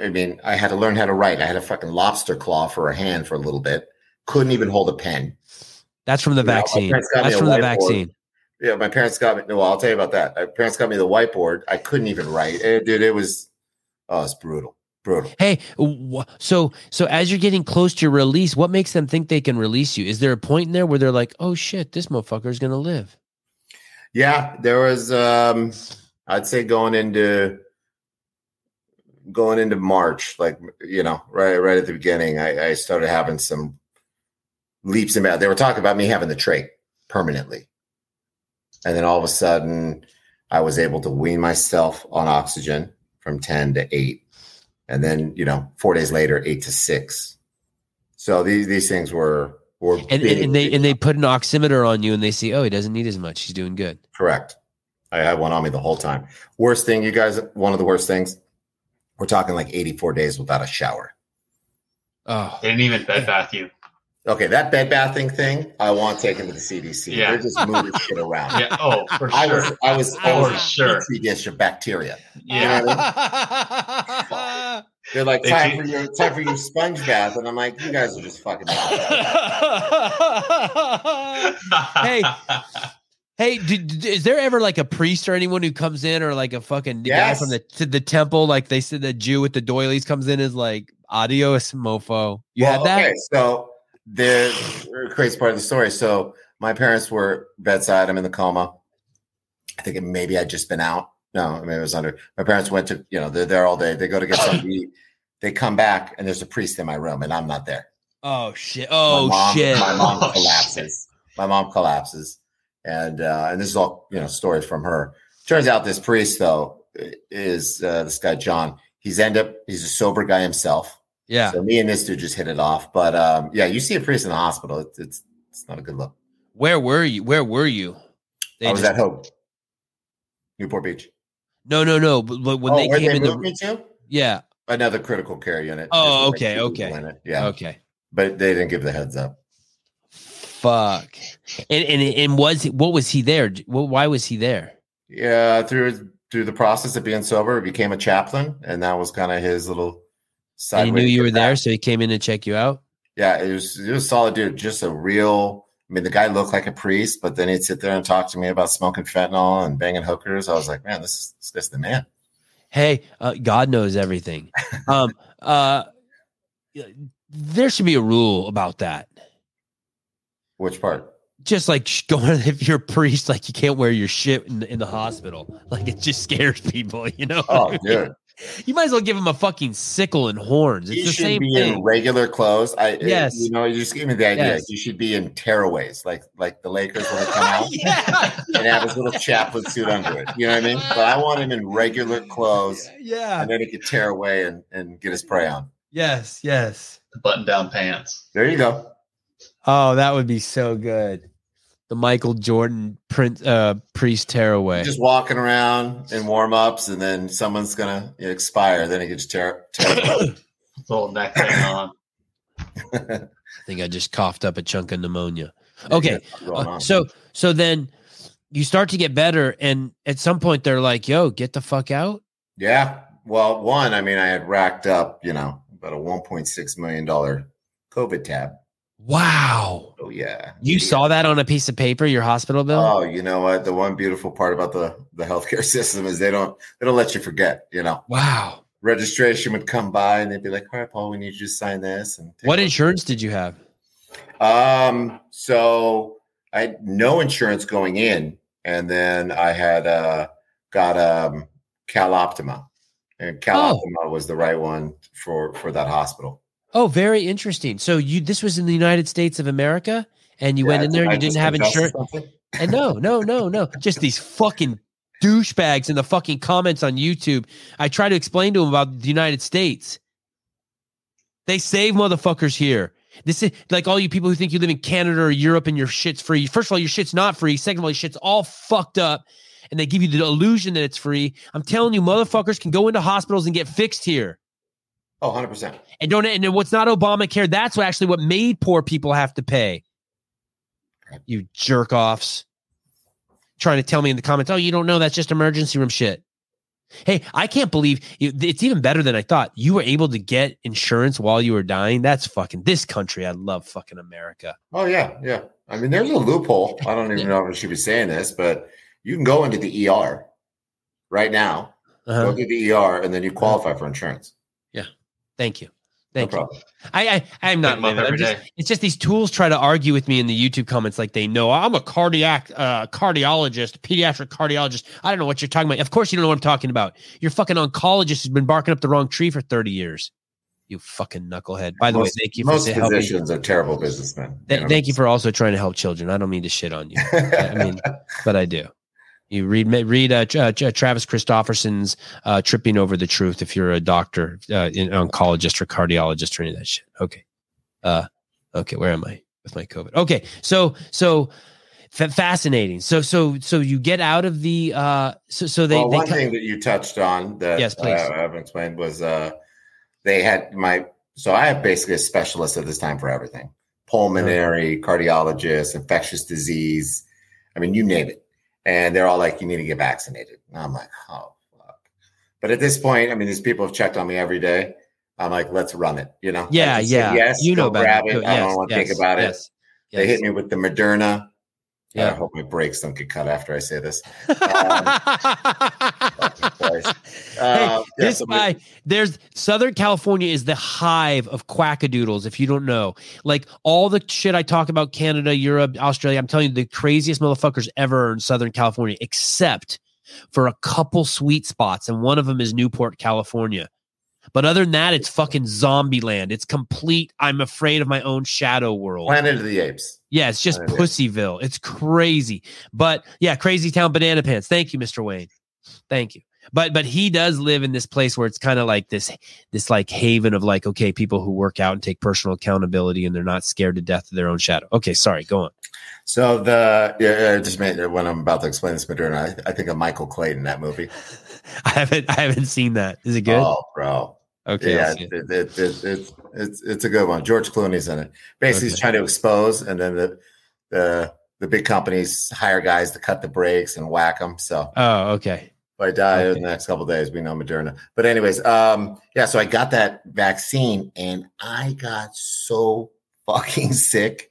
I mean, I had to learn how to write. I had a fucking lobster claw for a hand for a little bit. Couldn't even hold a pen. That's from the You vaccine. me That's from the vaccine. Yeah, my parents got me. Well, I'll tell you about that. My parents got me the whiteboard. I couldn't even write. Eh, dude, it was, oh, it's brutal, brutal. Hey, so so as you're getting close to your release, what makes them think they can release you? Is there a point in there where they're like, "Oh shit, this motherfucker is gonna live"? Yeah, there was. um I'd say going into going into March, like you know, right right at the beginning, I, I started having some leaps and bounds. They were talking about me having the trach permanently, and then all of a sudden, I was able to wean myself on oxygen from ten to eight, and then you know, four days later, eight to six. So these these things were were And, and, big, and they and they put an oximeter on you, and they see, "Oh, he doesn't need as much. He's doing good." Correct. I had one on me the whole time. Worst thing, you guys, one of the worst things, we're talking like 84 days without a shower. Oh, They didn't even bed bath you. Okay, that bed bathing thing, I want taken to the CDC. Yeah. They're just moving shit around. Yeah. Oh, for I sure. was I was For always sure. petri dish of bacteria. Yeah. They're like They time keep- for your time for your sponge bath, and I'm like, you guys are just fucking. Hey. Hey, d- d- is there ever like a priest or anyone who comes in, or like a fucking guy from the to the temple? Like they said, the Jew with the doilies comes in is like adios, mofo. You Well, had that? Okay, so the crazy part of the story. So my parents were bedside. I'm in the coma. I think maybe I'd just been out. No, I mean it was under. My parents went to, you know, they're there all day. They go to get something to eat. They come back and there's a priest in my room and I'm not there. Oh shit! My Oh mom- shit! My mom Oh, collapses. My mom collapses. And uh, and this is all, you know, stories from her. Turns out this priest though is uh, this guy John. He's end up he's a sober guy himself. Yeah. So me and this dude just hit it off. But um, yeah, you see a priest in the hospital, it's it's, it's not a good look. Where were you? Where were you? They I was just- at Hoag, Newport Beach. No, no, no. But, but when oh, they came they in the me to? yeah. Another critical care unit. Oh, okay, okay. Yeah, Okay. but they didn't give the heads up. Fuck. And and and was what was he there? Why was he there? Yeah, through through the process of being sober, he became a chaplain, and that was kind of his little side. He knew you were there, so he came in to check you out. Yeah, it was it was solid dude, just a real. I mean, the guy looked like a priest, but then he'd sit there and talk to me about smoking fentanyl and banging hookers. I was like, man, this is this guy's the man. Hey, uh, God knows everything. um, uh, there should be a rule about that. Which part? Just like going, if you're a priest, like you can't wear your shit in, the- in the hospital. Like it just scares people, you know. Oh, dude, you might as well give him a fucking sickle and horns. It's you the should same be thing. in regular clothes. I it- Yes. you know, you just give me the idea. Yes. You should be in tearaways, like like the Lakers when they come out. yeah, And have his little chaplain suit under it. You know what I mean? But I want him in regular clothes, yeah. and then he could tear away and, and get his prey on. Yes, yes. Button down pants. There you go. Oh, that would be so good. The Michael Jordan print uh priest tearaway. Just walking around in warm ups, and then someone's gonna expire. Then he gets tear. tear Little neck thing on. I think I just coughed up a chunk of pneumonia. Okay. Going Uh, so so then you start to get better and at some point they're like, "Yo, get the fuck out." yeah. Well, one, I mean, I had racked up, you know, about a one point six million dollar COVID tab. Wow. Oh yeah. You Yeah. saw that on a piece of paper, your hospital bill? Oh, you know what? The one beautiful part about the the healthcare system is they don't they don't let you forget. You know, wow. registration would come by and they'd be like, "All right, Paul, we need you to sign this." And What insurance did you have? Um, so I had no insurance going in, and then I had uh got um Cal Optima, and Cal Oh. Optima was the right one for for that hospital. Oh, very interesting. So you this was in the United States of America and you went in there and you didn't have insurance. And no, no, no, no. Just these fucking douchebags in the fucking comments on YouTube. I try to explain to them about the United States. They save motherfuckers here. This is like all you people who think you live in Canada or Europe and your shit's free. First of all, your shit's not free. Second of all, your shit's all fucked up. And they give you the illusion that it's free. I'm telling you, motherfuckers can go into hospitals and get fixed here. Oh, 100 percent. And don't and what's not Obamacare, that's what actually what made poor people have to pay. You jerk offs. Trying to tell me in the comments, oh, you don't know that's just emergency room shit. Hey, I can't believe you, it's even better than I thought. You were able to get insurance while you were dying. That's fucking this country. I love fucking America. Oh yeah, yeah. I mean, there's a loophole. I don't even know if I should be saying this, but you can go into the ER right now, Uh-huh. go to the ER, and then you qualify for insurance. Thank you. No you. problem. I, I I'm not Big. I'm just, day. it's just these tools try to argue with me in the YouTube comments like they know I'm a cardiac uh, cardiologist, pediatric cardiologist. I don't know what you're talking about. Of course you don't know what I'm talking about. Your fucking oncologist has been barking up the wrong tree for 30 years. You fucking knucklehead. By the most, way, thank you for most sa- helping. physicians are terrible businessmen. Th- thank you for also trying to help children. I don't mean to shit on you, I mean, but I do. You read read uh, Tra- Travis Christofferson's uh, "Tripping Over the Truth" if you're a doctor, uh, an oncologist or cardiologist or any of that shit. Okay, uh, okay, where am I with my COVID? Okay, so so fa- fascinating. So so so you get out of the uh, so so they well, they one cut- thing that you touched on that Yes, please. uh, I haven't explained was uh, they had my so I have basically a specialist at this time for everything. pulmonary, cardiologist, infectious disease. I mean, you name it. And they're all like, you need to get vaccinated. And I'm like, oh, fuck. But at this point, I mean, these people have checked on me every day. I'm like, let's run it, you know? Yeah, yeah. Yes, you know grab it. it. I don't want to think about it. They hit me with the Moderna. I hope my brakes don't get cut after I say this. Christ. Hey, Uh, yeah, this guy, there's Southern California is the hive of quackadoodles. If you don't know, like all the shit I talk about Canada, Europe, Australia, I'm telling you, the craziest motherfuckers ever in Southern California, except for a couple sweet spots, and one of them is Newport, California. But other than that, it's fucking zombie land. It's complete. I'm afraid of my own shadow world. Planet of the Apes. Yeah, it's just Planet Pussyville. It's crazy. But yeah, crazy town banana pants. Thank you, Mr. Wayne. Thank you. But but he does live in this place where it's kind of like this this like haven of like okay, people who work out and take personal accountability and they're not scared to death of their own shadow. Okay, sorry, go on. So the yeah, I just made when I'm about to explain this Moderna, I, I think of Michael Clayton that movie. I haven't I haven't seen that. Is it good? Oh, bro. okay. Yeah, it. it, it, it, it, it's it's a good one. George Clooney's in it. Basically, he's trying to expose, and then the the the big companies hire guys to cut the brakes and whack them. So Oh, okay. if I die Okay. in the next couple of days, we know Moderna. But anyways, um, yeah. So I got that vaccine, and I got so fucking sick.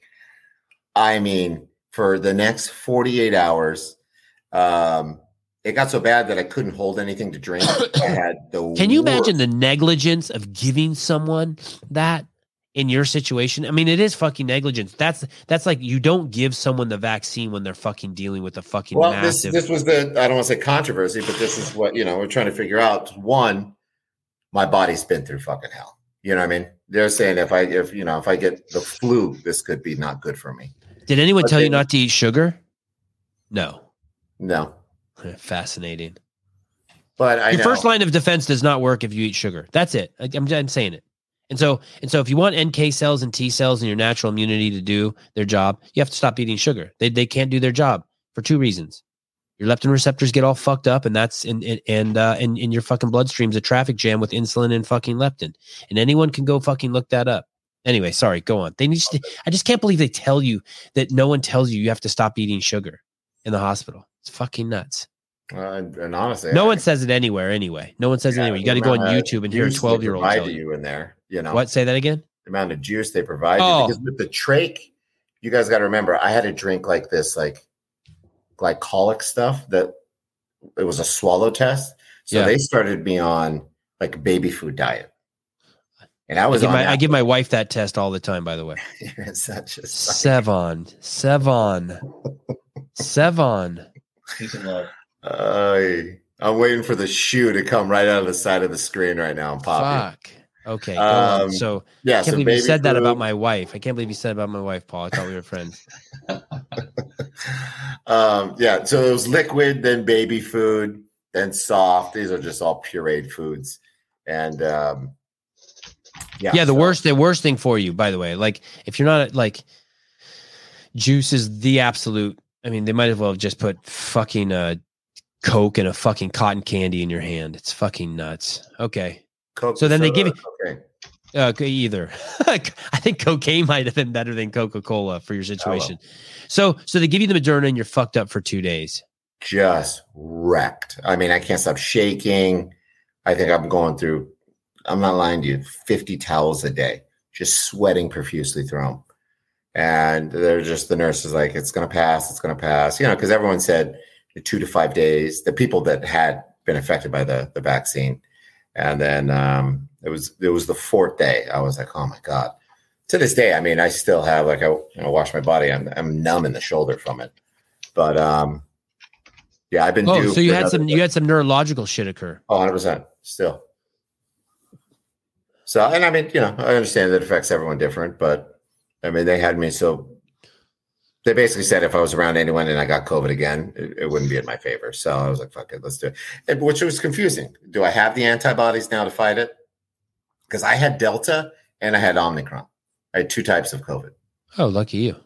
I mean, for the next forty eight hours, um, it got so bad that I couldn't hold anything to drink. I had the Can you imagine the negligence of giving someone that in your situation? I mean, it is fucking negligence. That's that's like you don't give someone the vaccine when they're fucking dealing with a fucking Well, this massive. this was the I don't want to say controversy, but this is what you know we're trying to figure out. One, my body's been through fucking hell. You know what I mean? They're saying if I if you know if I get the flu, this could be not good for me. Did anyone but tell you not to eat sugar? No. No, Fascinating. but I Your know. first line of defense does not work if you eat sugar. That's it. I, I'm, I'm saying it. And so, and so, if you want NK cells and T cells and your natural immunity to do their job, you have to stop eating sugar. They they can't do their job for two reasons. Your leptin receptors get all fucked up, and that's in, in and uh, in in your fucking bloodstream's a traffic jam with insulin and fucking leptin. And anyone can go fucking look that up. Anyway, sorry, go on. They need to, I just can't believe they tell you that no one tells you you have to stop eating sugar in the hospital. It's fucking nuts. Uh, and, honestly, No I- one says it anywhere anyway. No one says it anywhere. You got to go on YouTube and hear a 12 year old tell you. in there. You know What? Say that again? the amount of juice they provide Oh. you because with the trach, you guys got to remember, I had to drink like this like glycolic stuff that it was a swallow test. So Yeah. they started me on like baby food diet. And I I was give, on my, I give my wife that test all the time, by the way. You're such a. Sevan. Sevan. Sevan. Peace and love. Ay, I'm waiting for the shoe to come right out of the side of the screen right now and pop it. Fuck. Okay. Um, So Yeah, I can't so believe you baby said that about my wife. I can't believe you said about my wife, Paul. I thought we were friends. um, yeah, so it was liquid, then baby food, then soft. These are just all pureed foods, and um, yeah, Yeah, the so- worst the worst thing for you, by the way. Like if you're not like juice is the absolute I mean, they might as well have just put fucking uh Coke and a fucking cotton candy in your hand. It's fucking nuts. Okay. Coke So then they give soda, okay. Uh, either. I think cocaine might have been better than Coca Cola for your situation. So, so they give you the Moderna and you're fucked up for two days. just wrecked. I mean, I can't stop shaking. I think I'm going through. I'm not lying to you. 50 towels a day, just sweating profusely through them. And they're just the nurses like, it's going to pass. It's going to pass. You know, because everyone said two to five days. The people that had been affected by the the vaccine, and then um, it was it was the fourth day. I was like, oh my god. To this day, I mean, I still have like I you know wash my body. I'm I'm numb in the shoulder from it, but um, yeah, I've been. Oh, so you had some you had some neurological shit occur. Oh, 100% still. So, and I mean, you know, I understand that it affects everyone different, but I mean, they had me so they basically said if I was around anyone and I got COVID again, it, it wouldn't be in my favor. So I was like, fuck it, let's do it. And, which was confusing. Do I have the antibodies now to fight it? Because I had Delta and I had Omicron. I had two types of COVID, Oh, lucky you.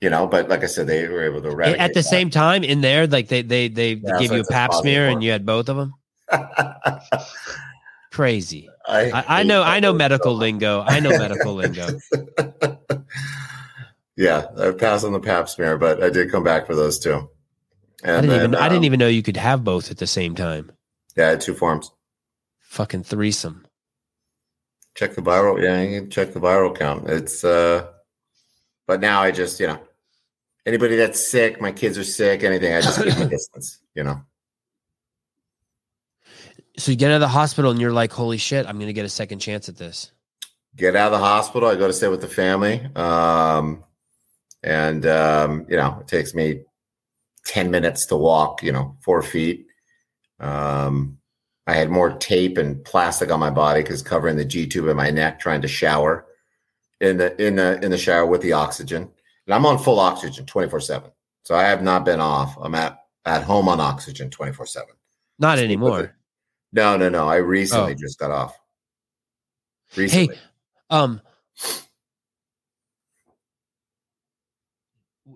you know, but like I said, they were able to eradicate At the that. same time, in there, like they they they Yeah, give so you a pap smear and you had both of them. Crazy. I, I, I know I know COVID so medical lingo. I know medical lingo. Yeah, I passed on the pap smear, but I did come back for those two. And I didn't then, even I didn't um, even know you could have both at the same time. Yeah, I had two forms. Fucking threesome. Check the viral. Yeah, you can check the viral count. It's uh, but now I just you know, anybody that's sick, my kids are sick, anything, I just keep my distance. You know. So you get out of the hospital and you're like, holy shit, I'm gonna get a second chance at this. get out of the hospital. I go to stay with the family. Um, and, um, you know, it takes me 10 minutes to walk, you know, four feet. Um, I had more tape and plastic on my body because covering the G tube in my neck, trying to shower in the, in the, in the shower with the oxygen. And I'm on full oxygen 24 seven. So I have not been off. I'm at, at home on oxygen 24 seven. Not with anymore. No, no, no. I recently Oh. just got off. Recently. Um.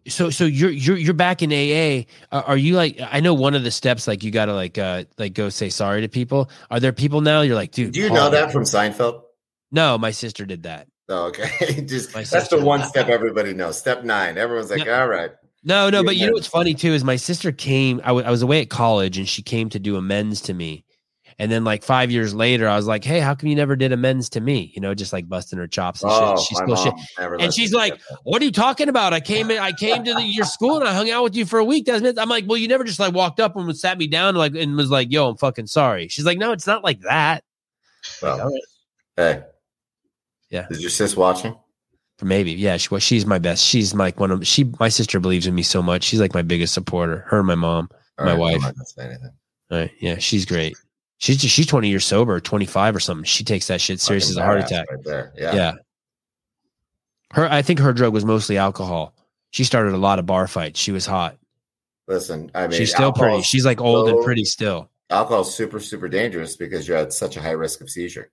So so you're you're you're back in AA. Are, are you like? I know one of the steps like you got to like uh like go say sorry to people. Are there people now? You're like, dude. Do you Paul- know that from Seinfeld? No, my sister did that. Oh, okay. Just that's the one step everybody knows. Step nine. Everyone's like, No. all right. No, no, but you know what's funny too is my sister came. I wa- I was away at college and she came to do amends to me. And then like five years later, I was like, "Hey, how come you never did amends to me?" You know, just like busting her chops and Oh, shit. She's still shit. And she's like. What are you talking about? I came in, I came to the, your school and I hung out with you for a week. That's I'm like, well, you never just like walked up and sat me down like and was like, yo, I'm fucking sorry. She's like, no, it's not like that. Well, hey. Yeah. Is your sis watching? Maybe, yeah. She, well, she's my best. She's like one of she. My sister believes in me so much. She's like my biggest supporter. Her and my mom. All My right, wife. I'm not say anything. Right? Yeah, she's great. She's just, she's 20 years sober, 25 or something. She takes that shit serious as a heart attack. Right there. Yeah. Yeah. Her, I think her drug was mostly alcohol. She started a lot of bar fights. She was hot. Listen, I mean, she's still pretty. She's like old and pretty still. alcohol's super, super dangerous because you're at such a high risk of seizure.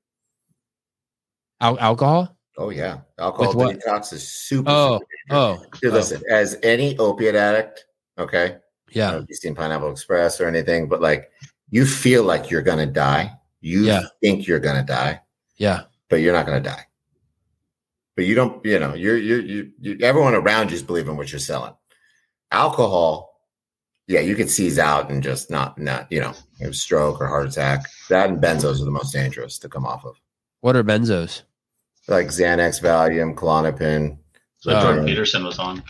Al- alcohol? Oh yeah, alcohol detox is super. Oh, super oh, Dude, oh. listen, as any opiate addict, okay, yeah. you've seen Pineapple Express or anything, but like you feel like you're gonna die. You Yeah. think you're gonna die, Yeah. but you're not gonna die. But you don't, you know, you're you you, you everyone around you is believing what you're selling. Alcohol, yeah, you could seize out and just not not, you know, have stroke or heart attack. That and benzos are the most dangerous to come off of. What are benzos? Like Xanax, Valium, Klonopin. So Oh. Jordan Peterson was on.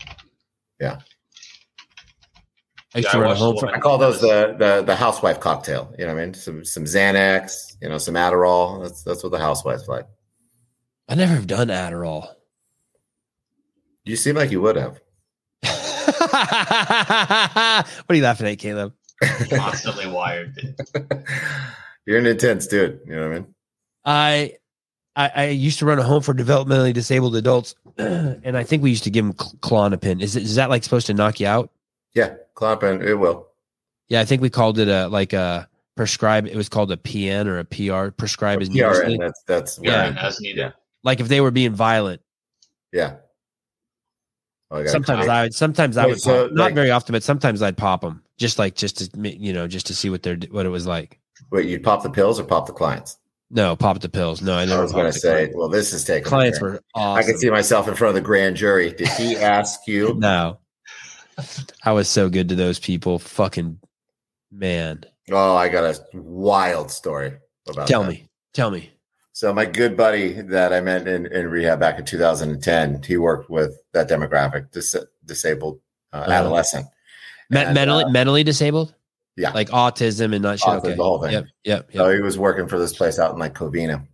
I used Yeah, to I run watched home the. I call those the, the the housewife cocktail. You know what I mean? Some some Xanax, you know, some Adderall. That's that's what the housewives like. I never have done Adderall. You seem like you would have. what are you laughing at, Caleb? Constantly wired. dude. You're an intense dude. You know what I mean? I, I I used to run a home for developmentally disabled adults, and I think we used to give them cl- Klonopin. Is it, is that like supposed to knock you out? Yeah, Klonopin, it will. Yeah, I think we called it a like a prescribe. It was called a PN or a PR. Prescribe is PRN. That's that's Yeah. right. as needed. like if they were being violent. Yeah. Oh, I Sometimes I would. Sometimes I would. so, pop, not like- very often, but sometimes I'd pop them. Just like just to you know just to see what they're what it was like. wait. you'd pop the pills or pop the clients? No, pop the pills. No, I I, never. was going to say, clients. well, this is taking. clients were awesome. I can see myself in front of the grand jury. Did he ask you? No, I was so good to those people. Fucking man, Oh, I got a wild story about. tell that. me, tell me. So my good buddy that I met in, in rehab back in 2010, he worked with that demographic, dis- disabled uh, Uh-huh. adolescent. Me- And, mentally, uh, mentally disabled. yeah. like autism and not shit. Autism, Okay, the whole thing. Yep, yep, yep. So he was working for this place out in like Covina,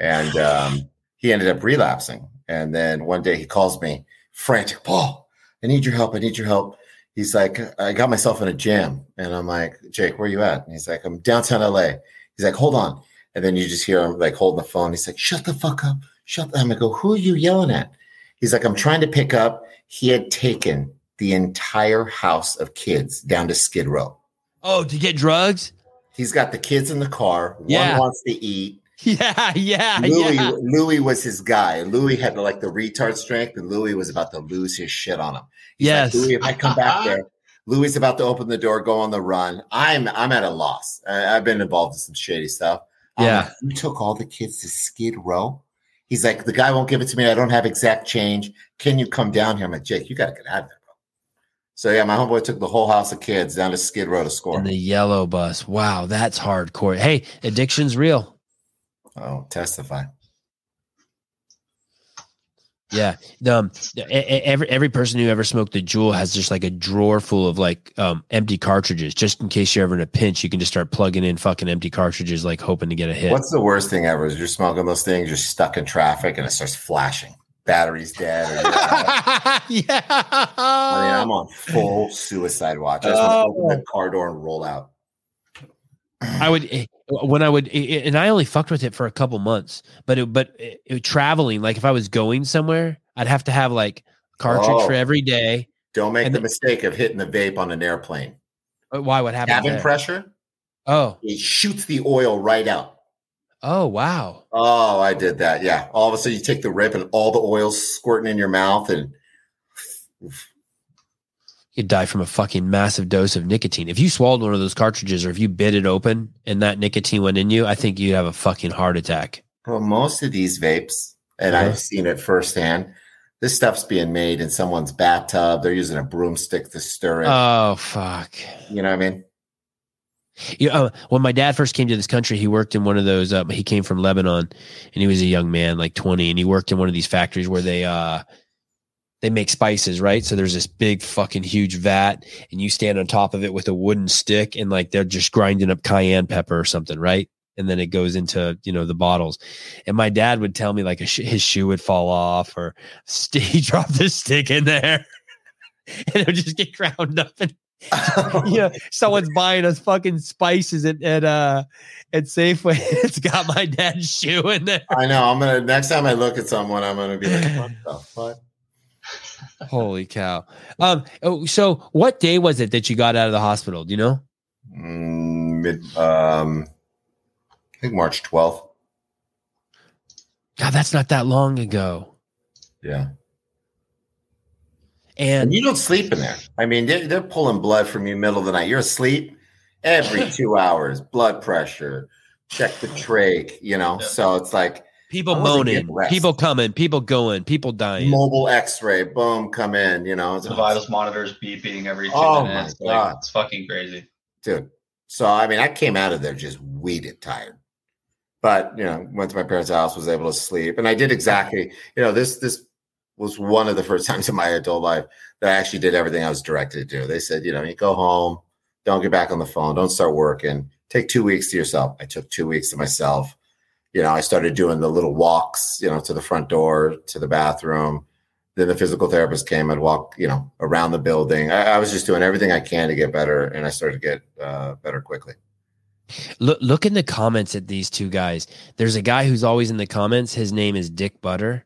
and um, he ended up relapsing. And then one day he calls me, frantic, Paul, I need your help. I need your help. He's like, I got myself in a jam, and I'm like, Jake, where are you at? And he's like, I'm downtown LA. He's like, hold on. And then you just hear him like holding the phone. He's like, shut the fuck up. Shut the. I'm like, go, who are you yelling at? He's like, I'm trying to pick up. He had taken the entire house of kids down to Skid Row. Oh, to get drugs? He's got the kids in the car. Yeah. One wants to eat. Yeah, yeah, Louis, yeah. Louis was his guy. Louis had like the retard strength, and Louis was about to lose his shit on him. He's Yes. like, Louis, if I come back there, Louis is about to open the door, go on the run. I'm I'm at a loss. I, I've been involved in some shady stuff. Yeah. like, you took all the kids to Skid Row, He's like, the guy won't give it to me. I don't have exact change. Can you come down here? I'm like, Jake, you got to get out of there, bro. So yeah, my homeboy took the whole house of kids down to Skid Row to score. In the yellow bus. Wow, that's hardcore. Hey, addiction's real. Oh, testify. Yeah. The, um, every every person who ever smoked the Juul has just like a drawer full of like um, empty cartridges, just in case you're ever in a pinch. You can just start plugging in fucking empty cartridges, like hoping to get a hit. What's the worst thing ever? Is you're smoking those things, you're stuck in traffic, and it starts flashing. Battery's dead. Or yeah. I mean, I'm on full suicide watch. I just want to open the car door and roll out. I would eh, when I would, eh, and I only fucked with it for a couple months, but it, but it, it- traveling, like if I was going somewhere, I'd have to have like cartridge Oh. for every day. Don't make And the the- mistake of hitting the vape on an airplane. Uh, Why? What happened? Cabin there? pressure, Oh, it shoots the oil right out. oh, wow. Oh, I did that. Yeah. All of a sudden, you take the rip and all the oil's squirting in your mouth, and You'd die from a fucking massive dose of nicotine. If you swallowed one of those cartridges or if you bit it open and that nicotine went in you, I think you'd have a fucking heart attack. well, most of these vapes, and Uh-huh. I've seen it firsthand. This stuff's being made in someone's bathtub. They're using a broomstick to stir it. Oh, fuck. you know what I mean? You know, uh, when my dad first came to this country, he worked in one of those. Uh, he came from Lebanon, and he was a young man, like twenty, and he worked in one of these factories where they uh they make spices, right? So there's this big fucking huge vat, and you stand on top of it with a wooden stick, and like they're just grinding up cayenne pepper or something, right? And then it goes into you know the bottles. And my dad would tell me like a sh- his shoe would fall off, or st- he dropped the stick in there, and it would just get ground up and yeah, someone's buying us fucking spices at at uh at Safeway. It's got my dad's shoe in there. I know. I'm gonna next time I look at someone, I'm gonna be like, what the fuck? Holy cow! Um, oh, so what day was it that you got out of the hospital? Do you know? Mm, mid, um, I think March 12th. God, that's not that long ago. Yeah. And And you don't sleep in there. I mean, they're, they're pulling blood from you middle of the night. You're asleep every two hours, blood pressure, check the trach, you know? So it's like people moaning, people coming, people going, people dying. mobile x ray, boom, come in, you know? The vitals monitors beeping every two Oh my minutes. God. Like, it's fucking crazy. dude. So I mean, I came out of there just weeded tired, but you know, went to my parents' house, was able to sleep, and I did exactly. You know, this this was one of the first times in my adult life that I actually did everything I was directed to do. They said, you know, you go home, don't get back on the phone, don't start working, take two weeks to yourself. I took two weeks to myself. You know, I started doing the little walks, you know, to the front door, to the bathroom. Then the physical therapist came and walked, you know, around the building. I, I was just doing everything I can to get better, and I started to get uh, better quickly. Look, look in the comments at these two guys. There's a guy who's always in the comments. His name is Dick Butter,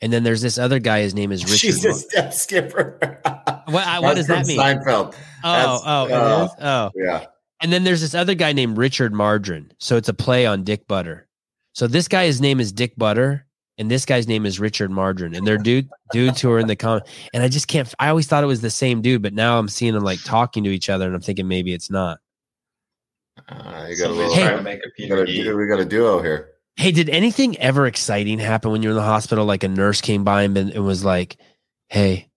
and then there's this other guy. His name is Richard. She's a step skipper. What, I- what does that mean? Seinfeld. Oh, oh, uh, oh. Yeah. And then there's this other guy named Richard Margarine. So it's a play on Dick Butter. So this guy's name is Dick Butter, and this guy's name is Richard Margarine. And they're dude dudes who are in the com. And I just can't. I always thought it was the same dude, but now I'm seeing them like talking to each other, and I'm thinking maybe it's not. Uh, you got a little. Hey. to make a you got a, we got a duo here. Hey, did anything ever exciting happen when you were in the hospital? Like a nurse came by and, been, and was like, "Hey,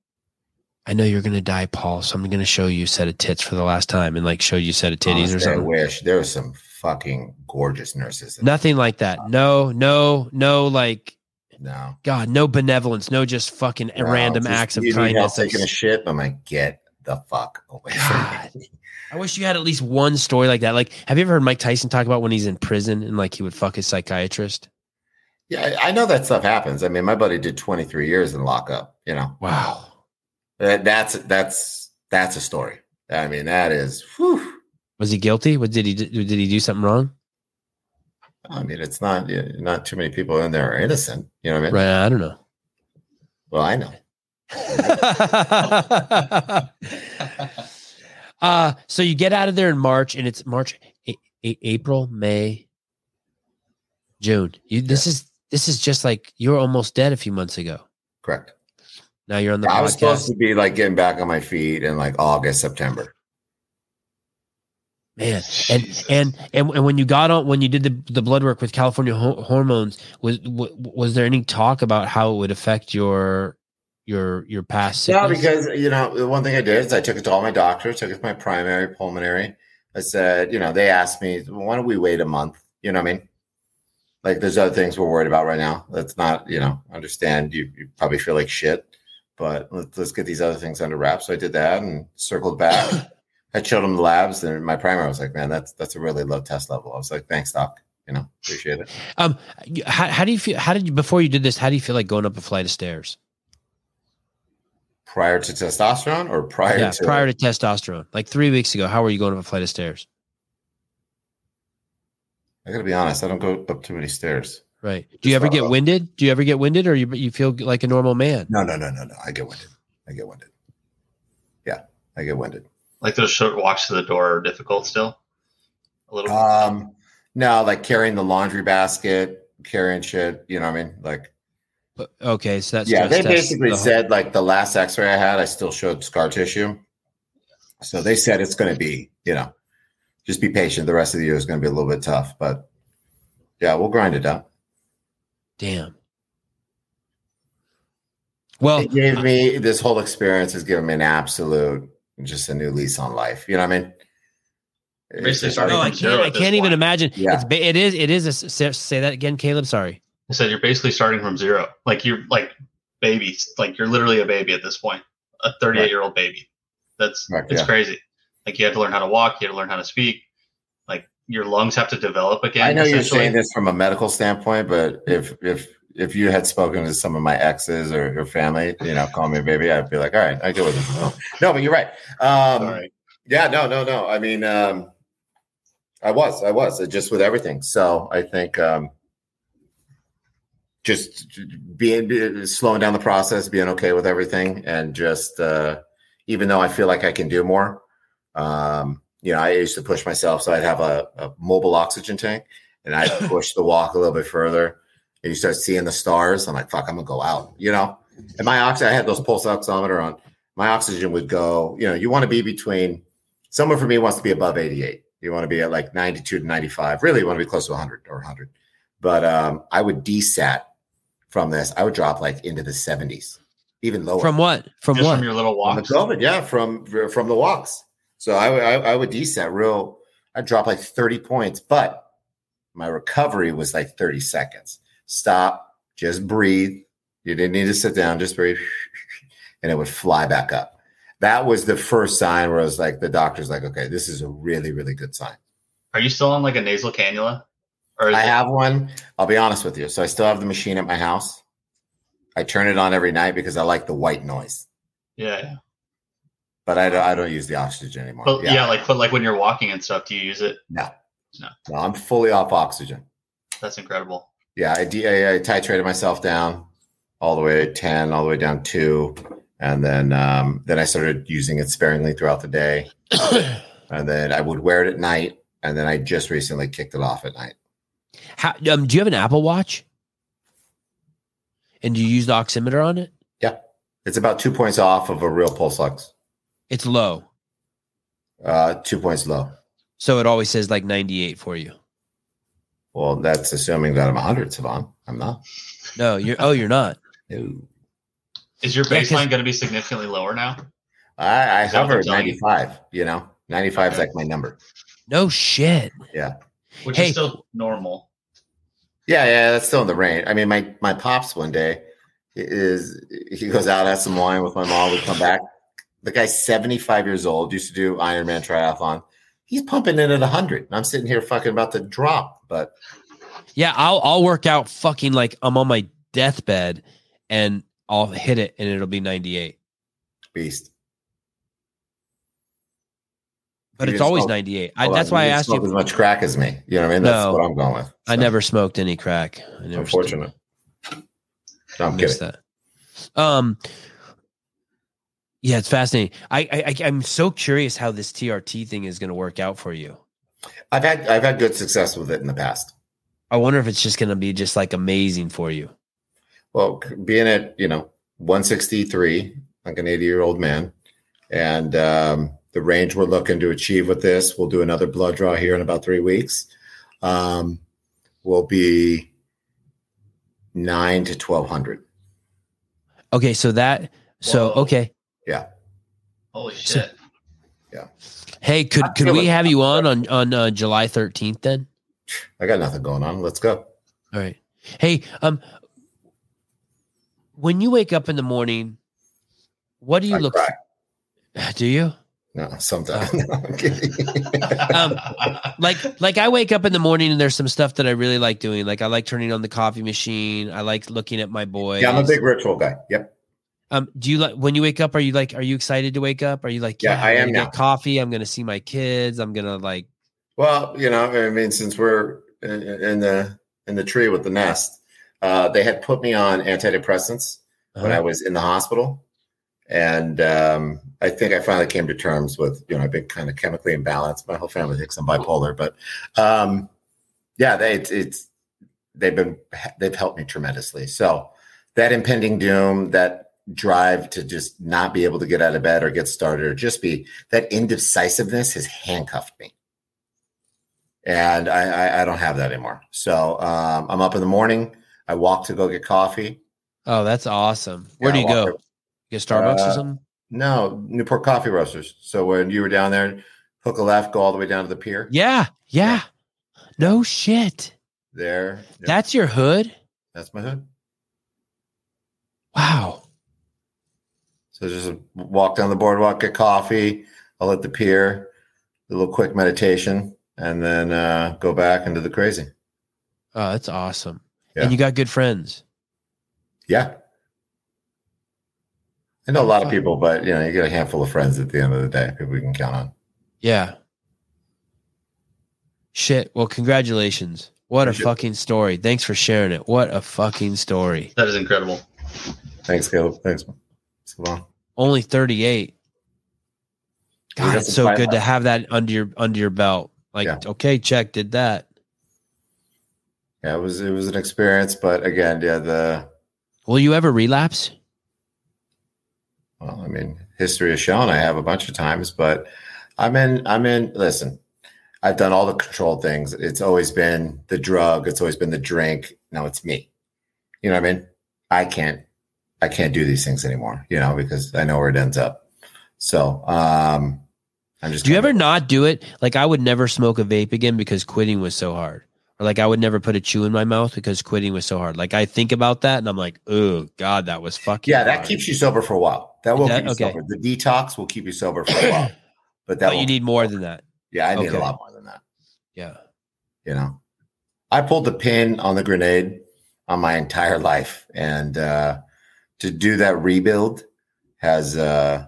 I know you're gonna die, Paul. So I'm gonna show you a set of tits for the last time, and like show you a set of titties or Honestly, I something." wish there were some fucking gorgeous nurses. Nothing like that. Uh, no, no, no. Like No. God, no benevolence, no just fucking No, random just acts of kindness. Taking a shit. I'm like, get the fuck away God. from me. I wish you had at least one story like that. Like, have you ever heard Mike Tyson talk about when he's in prison and like he would fuck his psychiatrist? Yeah, I I know that stuff happens. I mean, my buddy did 23 years in lockup. You know, Wow. that, that's that's that's a story. I mean, that is. Whew. Was he guilty? What did he do? Did he do something wrong? I mean, it's not not too many people in there are innocent. You know what I mean? Right. I don't know. Well, I know. uh, so you get out of there in March, and it's March, a- a- April, May, June. You this is this is just like you were almost dead a few months ago. Correct. Now you're on the I was supposed to be like getting back on my feet in like August, September. Man and and and, and when you got on when you did the, the blood work with california ho- hormones was w- was there any talk about how it would affect your your your past No, because you know the one thing I did is I took it to all my doctors, took it to my primary pulmonary. I said, you know, they asked me, why don't we wait a month? You know what I mean? Like there's other things we're worried about right now. That's not, you know, understand you, you probably feel like shit, but let's, let's get these other things under wraps. So I did that and circled back. I showed him the labs and my primary was like, man, that's that's a really low test level. I was like, thanks, doc. You know, appreciate it. um how, how do you feel how did you before you did this how do you feel like going up a flight of stairs Prior to testosterone or prior yeah to prior to testosterone like three weeks ago how were you going up a flight of stairs I gotta be honest, I don't go up too many stairs. right do you ever get winded do you ever get winded or you, you feel like a normal man No, no, no, no, no. I get winded. I get winded. Yeah, I get winded. Like those short walks to the door are difficult still. A little. Um, no, like carrying the laundry basket, carrying shit. You know what I mean? Like, okay so that's yeah, they that's- that's basically the- said like the last X-ray I had, I still showed scar tissue. So they said it's going to be, you know, just be patient. The rest of the year is going to be a little bit tough, but yeah, we'll grind it out. damn well it gave me this whole experience has given me an absolute, just a new lease on life. You know what I mean? Basically starting no, I can't. I can't even point. imagine. Yeah. It's, it is. It is. A, say, say that again, Caleb. Sorry. I said you're basically starting from zero. Like you're like babies. Like you're literally a baby at this point. A 38 year old baby. That's Right, it's yeah. crazy. Like you had to learn how to walk. You had to learn how to speak. Like your lungs have to develop again. I know you're saying this from a medical standpoint, but if if if you had spoken to some of my exes or your family, you know, call me a baby, I'd be like, all right, I get with it. No, but you're right. Um, Sorry. Yeah, no, no, no. I mean, um, I was, I was uh, just with everything. So I think um, just being be- slowing down the process, being okay with everything, and just uh, even though I feel like I can do more, um, you know, I used to push myself, so I'd have a, a mobile oxygen tank, and I'd push the walk a little bit further. And you start seeing the stars. I'm like, fuck, I'm gonna go out, you know. And my oxygen, I had those pulse oximeter on. My oxygen would go. You know, you want to be between. Someone for me wants to be above 88. You want to be at like 92 to 95. Really, you want to be close to 100 or 100. But um, I would desat from this. I would drop like into the 70s, even lower. From what? From Just what? from your little From the. COVID, yeah, from from the walks. So I, would- I, I would desat real. I'd drop like 30 points, but my recovery was like 30 seconds. Stop, just breathe. You didn't need to sit down, just breathe, and it would fly back up. That was the first sign where I was like, the doctor's like, okay, this is a really, really good sign. Are you still on like a nasal cannula? Or is I it- have one. I'll be honest with you. So I still have the machine at my house. I turn it on every night because I like the white noise, Yeah. yeah. but I don't, I don't use the oxygen anymore. But yeah. like but like when you're walking and stuff, do you use it? No. No. No, I'm fully off oxygen. That's incredible. Yeah, I, I, I titrated myself down all the way to 10, all the way down two. And then um, then I started using it sparingly throughout the day. And then I would wear it at night. And then I just recently kicked it off at night. How, um, do you have an Apple Watch? And do you use the oximeter on it? Yeah. It's about two points off of a real pulse ox. It's low, Uh, two points low. so it always says like 98 for you. Well, that's assuming that I'm 100, Sevan. I'm not. No, you're. Oh, you're not. No. Is your Yeah, 'cause- baseline going to be significantly lower now? I, I Is hover at telling you? 95, you know? 95 is like my number. No shit. Yeah. Which Hey. is still normal. Yeah, yeah, that's still in the range. I mean, my my pops one day is he goes out has some wine with my mom. We come back. The guy's seventy five years old. Used to do Ironman triathlon. He's pumping in at hundred. I'm sitting here fucking about to drop. But Yeah, I'll I'll work out fucking like I'm on my deathbed, and I'll hit it, and it'll be 98. beast. But You it's always smoke- 98. I, that's why I asked you. as much crack as me. You know what I mean? That's No. what I'm going with. I never smoked any crack. I never Unfortunate. No, I'm kidding. that. Um, yeah, it's fascinating. I, I I- I'm so curious how this TRT thing is going to work out for you. I've had I've had good success with it in the past. I wonder if it's just going to be just like amazing for you. Well, being at you know 163, like an 80 year old man, and um, the range we're looking to achieve with this, we'll do another blood draw here in about three weeks. Um, will be nine to twelve hundred. Okay, so that so Whoa. Okay. Holy shit. Yeah. Hey, could I'm could we feeling- have you on on on uh, July thirteenth then? I got nothing going on. Let's go. All right. Hey, um, when you wake up in the morning, what do you I look? cry. For? Do you No, sometimes. No, Um, like like I wake up in the morning and there's some stuff that I really like doing. Like I like turning on the coffee machine. I like looking at my boys. yeah, I'm a big ritual guy. Yep. Um, do you like when you wake up? Are you like, are you excited to wake up? Are you like, Yeah, I I'm am now. Get coffee. I'm gonna see my kids. I'm gonna like, Well, you know, I mean, since we're in, in the in the tree with the nest, uh, they had put me on antidepressants when I uh, was in the hospital, and um, I think I finally came to terms with you know I've been kind of chemically imbalanced. My whole family thinks I'm bipolar, but um, yeah, they it's, it's they've been they've helped me tremendously. So that impending doom, that drive to just not be able to get out of bed or get started or just be that indecisiveness has handcuffed me and I, I, I don't have that anymore. So um, I'm up in the morning. I walk to go get coffee. oh, that's awesome. Where Yeah, do you go? Get Starbucks or Uh, something? No, Newport Coffee Roasters. So when you were down there, hook a left, go all the way down to the pier. Yeah, yeah. No shit. There, That's your hood. that's my hood. Wow. So just walk down the boardwalk, get coffee. I'll hit the pier, a little quick meditation, and then uh, go back into the crazy. Oh, that's awesome. Yeah. And you got good friends. Yeah. I know a lot of people, but you know, you get a handful of friends at the end of the day, people you can count on. Yeah. Shit. Well, congratulations. What a Appreciate it. fucking story. Thanks for sharing it. What a fucking story. that is incredible. Thanks, Caleb. Thanks. So long. Only 38. God, it's so good to have that under your under your belt. Like, Yeah. okay, check, did that. Yeah, it was it was an experience, but again, yeah, the Will you ever relapse? well, I mean, history has shown I have a bunch of times, but I'm in I'm in listen, I've done all the controlled things. It's always been the drug, it's always been the drink. Now it's me. You know what I mean? I can't I can't do these things anymore, you know, because I know where it ends up. So um I'm just Do you ever not do it? Like I would never smoke a vape again because quitting was so hard. Or like I would never put a chew in my mouth because quitting was so hard. Like I think about that and I'm like, oh God, that was fucking Yeah, that hard." keeps you sober for a while. That will That- keep you okay. sober. The detox will keep you sober for a while. But that But you need more than that. Yeah, I need Okay. a lot more than that. Yeah. You know, I pulled the pin on the grenade on my entire life, and uh, to do that rebuild has uh,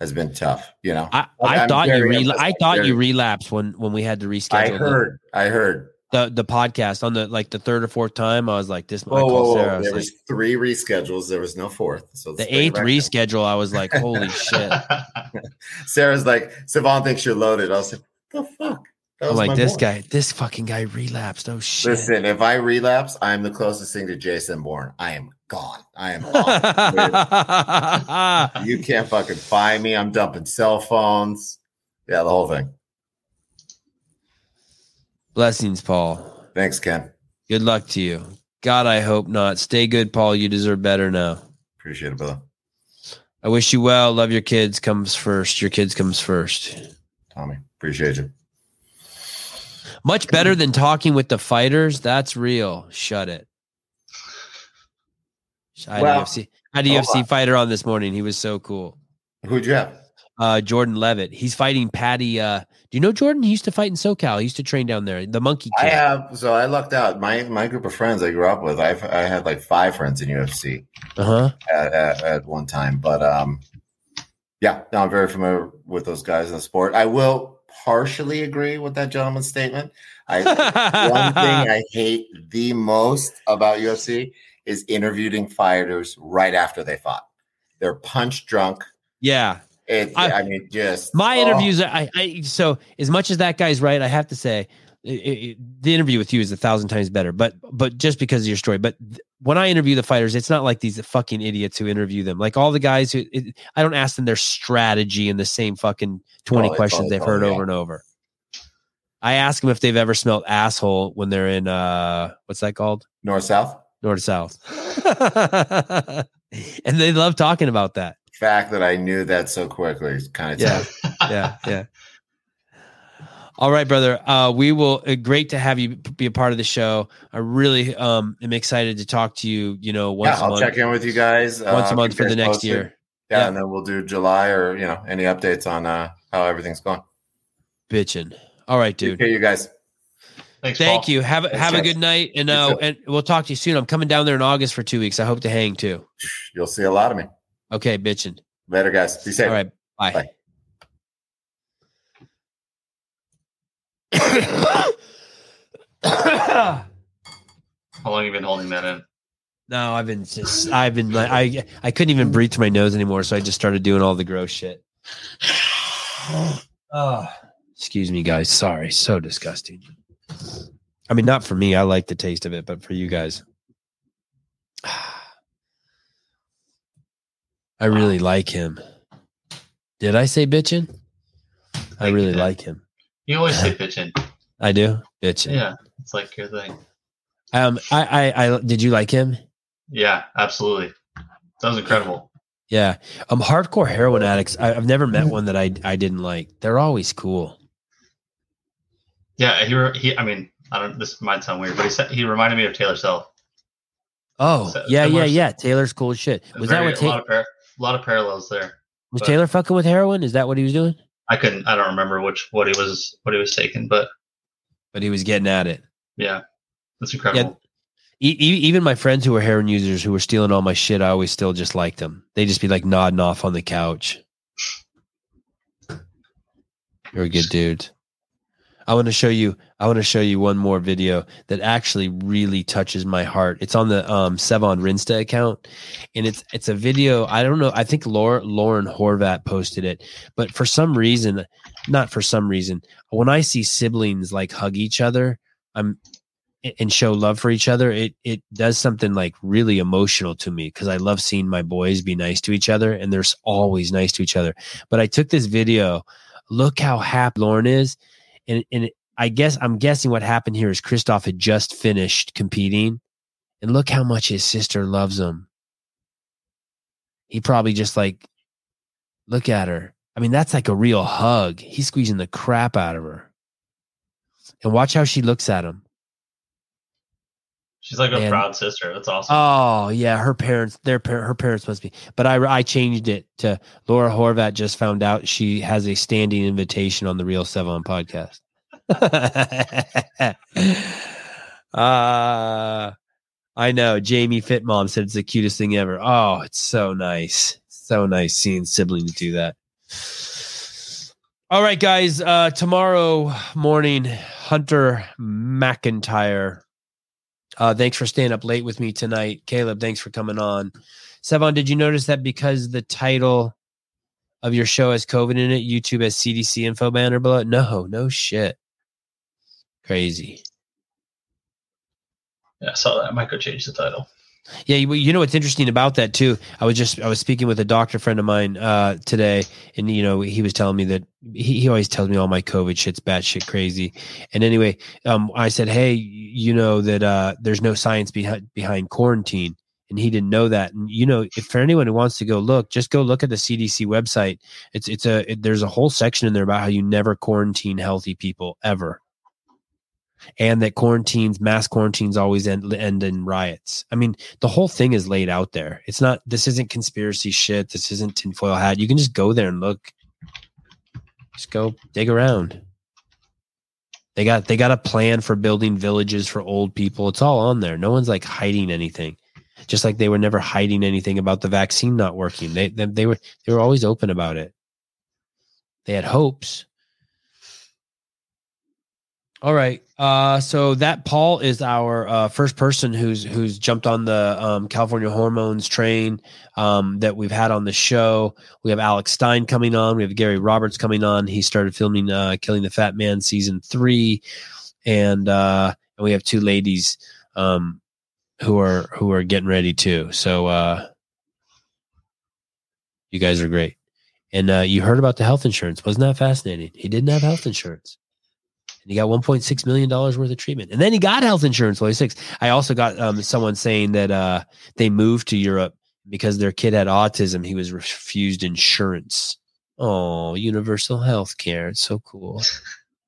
has been tough. You know, I, I thought you very re- impressed. I thought you relapsed when when we had to reschedule I the- heard, I heard. the, the podcast on the like the third or fourth time. I was like, this Whoa, whoa, whoa. Sarah. Was There like, was three reschedules. There was no fourth. So the eighth down. reschedule, I was like, holy shit. Sarah's like, Sevan thinks you're loaded. I was like, the fuck. I'm like, this boy. guy, this fucking guy relapsed. Oh shit. Listen, if I relapse, I'm the closest thing to Jason Bourne. I am gone. I am gone. you can't fucking find me. I'm dumping cell phones. Yeah, the whole thing. Blessings, Paul. Thanks, Ken. Good luck to you. God, I hope not. Stay good, Paul. You deserve better now. Appreciate it, brother. I wish you well. Love your kids comes first. Your kids comes first. Tommy, appreciate you. Much better than talking with the fighters. That's real. Shut it. I had, a UFC, I had a UFC on. fighter on this morning. He was so cool. Who'd you have? Uh, Jordan Leavitt. He's fighting Paddy. Uh, do you know Jordan? He used to fight in SoCal. He used to train down there. The Monkey I have. So I lucked out. My my group of friends I grew up with. I've I had like five friends in UFC Uh huh. at, at, at one time. But um, yeah, no, I'm very familiar with those guys in the sport. I will partially agree with that gentleman's statement. I one thing I hate the most about UFC is interviewing fighters right after they fought. They're punch drunk. yeah. It, I, I- mean, just My oh, interviews, I, I so as much as that guy's right, I have to say it, it, the interview with you is a thousand times better. But but just because of your story. But th- when I interview the fighters, it's not like these fucking idiots who interview them. Like all the guys who it, I don't ask them their strategy in the same fucking twenty Oh, questions all- they've oh, heard yeah. over and over. I ask them if they've ever smelled asshole when they're in uh what's that called North South. North to south, and they love talking about that. Fact that I knew that so quickly is kind of Yeah. yeah, yeah. All right, brother. Uh, we will. Uh, great to have you be a part of the show. I really um am excited to talk to you. You know, once yeah, I'll month, check in with you guys once uh, a month for the next posted. year. Yeah, Yeah. and then we'll do July or you know any updates on uh, how everything's going. Bitching. All right, dude. Okay, you guys. Thanks, Thank Paul. you. Have a Thanks, have a good night, and uh, and we'll talk to you soon. I'm coming down there in August for two weeks. I hope to hang too. You'll see a lot of me. Okay, bitching. Later, guys. Be safe. All right, bye. Bye. How long have you been holding that in? no, I've been just I've been like I I couldn't even breathe through my nose anymore, so I just started doing all the gross shit. Oh, excuse me, guys. Sorry, so disgusting. I mean, not for me. I like the taste of it, but for you guys, I really like him. Did I say bitchin'? I really did. like him. You always say pitching. I do bitchin'. Yeah, it's like your thing. Um, I, I, I did you like him? Yeah, absolutely. That was incredible. Yeah. Um, hardcore heroin addicts. I, I've never met one that I, I didn't like. They're always cool. Yeah, he, re- he. I mean, I don't. This might sound weird, but he said he reminded me of Taylor Self. Oh, So- yeah, yeah, yeah. Taylor's cool as shit. Was that Very- what a lot of par- a lot of parallels there? was but- Taylor fucking with heroin? Is that what he was doing? I couldn't. I don't remember which what he was what he was taking, but But he was getting at it. yeah, that's incredible. E- even my friends who were heroin users who were stealing all my shit, I always still just liked them. They just be like nodding off on the couch. You're a good dude. I want to show you. I want to show you one more video that actually really touches my heart. It's on the um, Sevan Rinsta account, and it's it's a video. I don't know. I think Laura, Lauren Horvath posted it, but for some reason, not for some reason, when I see siblings like hug each other, I'm and show love for each other, it it does something like really emotional to me because I love seeing my boys be nice to each other, and they're always nice to each other. But I took this video. Look how happy Lauren is, and and I guess I'm guessing what happened here is Kristof had just finished competing, and look how much his sister loves him. He probably just like, look at her. I mean, that's like a real hug. He's squeezing the crap out of her, and watch how she looks at him. She's like a Man. proud sister. That's awesome. Oh yeah, her parents, their her parents must be. But I I changed it to Laura Horvath. Just found out she has a standing invitation on the Real Sevan podcast. uh I know. Jamie Fitmom said it's the cutest thing ever. Oh, it's so nice, so nice seeing siblings do that. All right, guys. Uh, tomorrow morning, Hunter McIntyre uh, thanks for staying up late with me tonight. Caleb, thanks for coming on. Sevan, did you notice that because the title of your show has COVID in it, YouTube has CDC info banner below? No, no shit. Crazy. yeah, I saw that. I might go change the title. Yeah, you, you know what's interesting about that too? I was just I was speaking with a doctor friend of mine uh, today, and you know he was telling me that he, he always tells me all my COVID shit's batshit crazy. And anyway, um, I said, hey, you know that uh, there's no science behind behind quarantine, and he didn't know that. And you know, if for anyone who wants to go look, just go look at the CDC website. It's it's a it, there's a whole section in there about how you never quarantine healthy people ever and that quarantines, mass quarantines always end, end in riots. I mean, the whole thing is laid out there. It's not, this isn't conspiracy shit. This isn't tinfoil hat. You can just go there and look. Just go dig around. They got, they got a plan for building villages for old people. It's all on there. No one's like hiding anything. Just like they were never hiding anything about the vaccine not working. They, they, they were, they were always open about it. They had hopes. All right. Uh, so that Paul is our uh, first person who's who's jumped on the um, California hormones train um, that we've had on the show. We have Alex Stein coming on. We have Gary Roberts coming on. He started filming uh, Killing the Fat Man season three. and uh, and we have two ladies um, who are who are getting ready too. So uh, you guys are great. And uh, you heard about the health insurance. Wasn't that fascinating? He didn't have health insurance. And he got $1.6 million worth of treatment. And then he got health insurance while he's six. I also got um, someone saying that uh, they moved to Europe because their kid had autism. He was refused insurance. Oh, universal health care. It's so cool.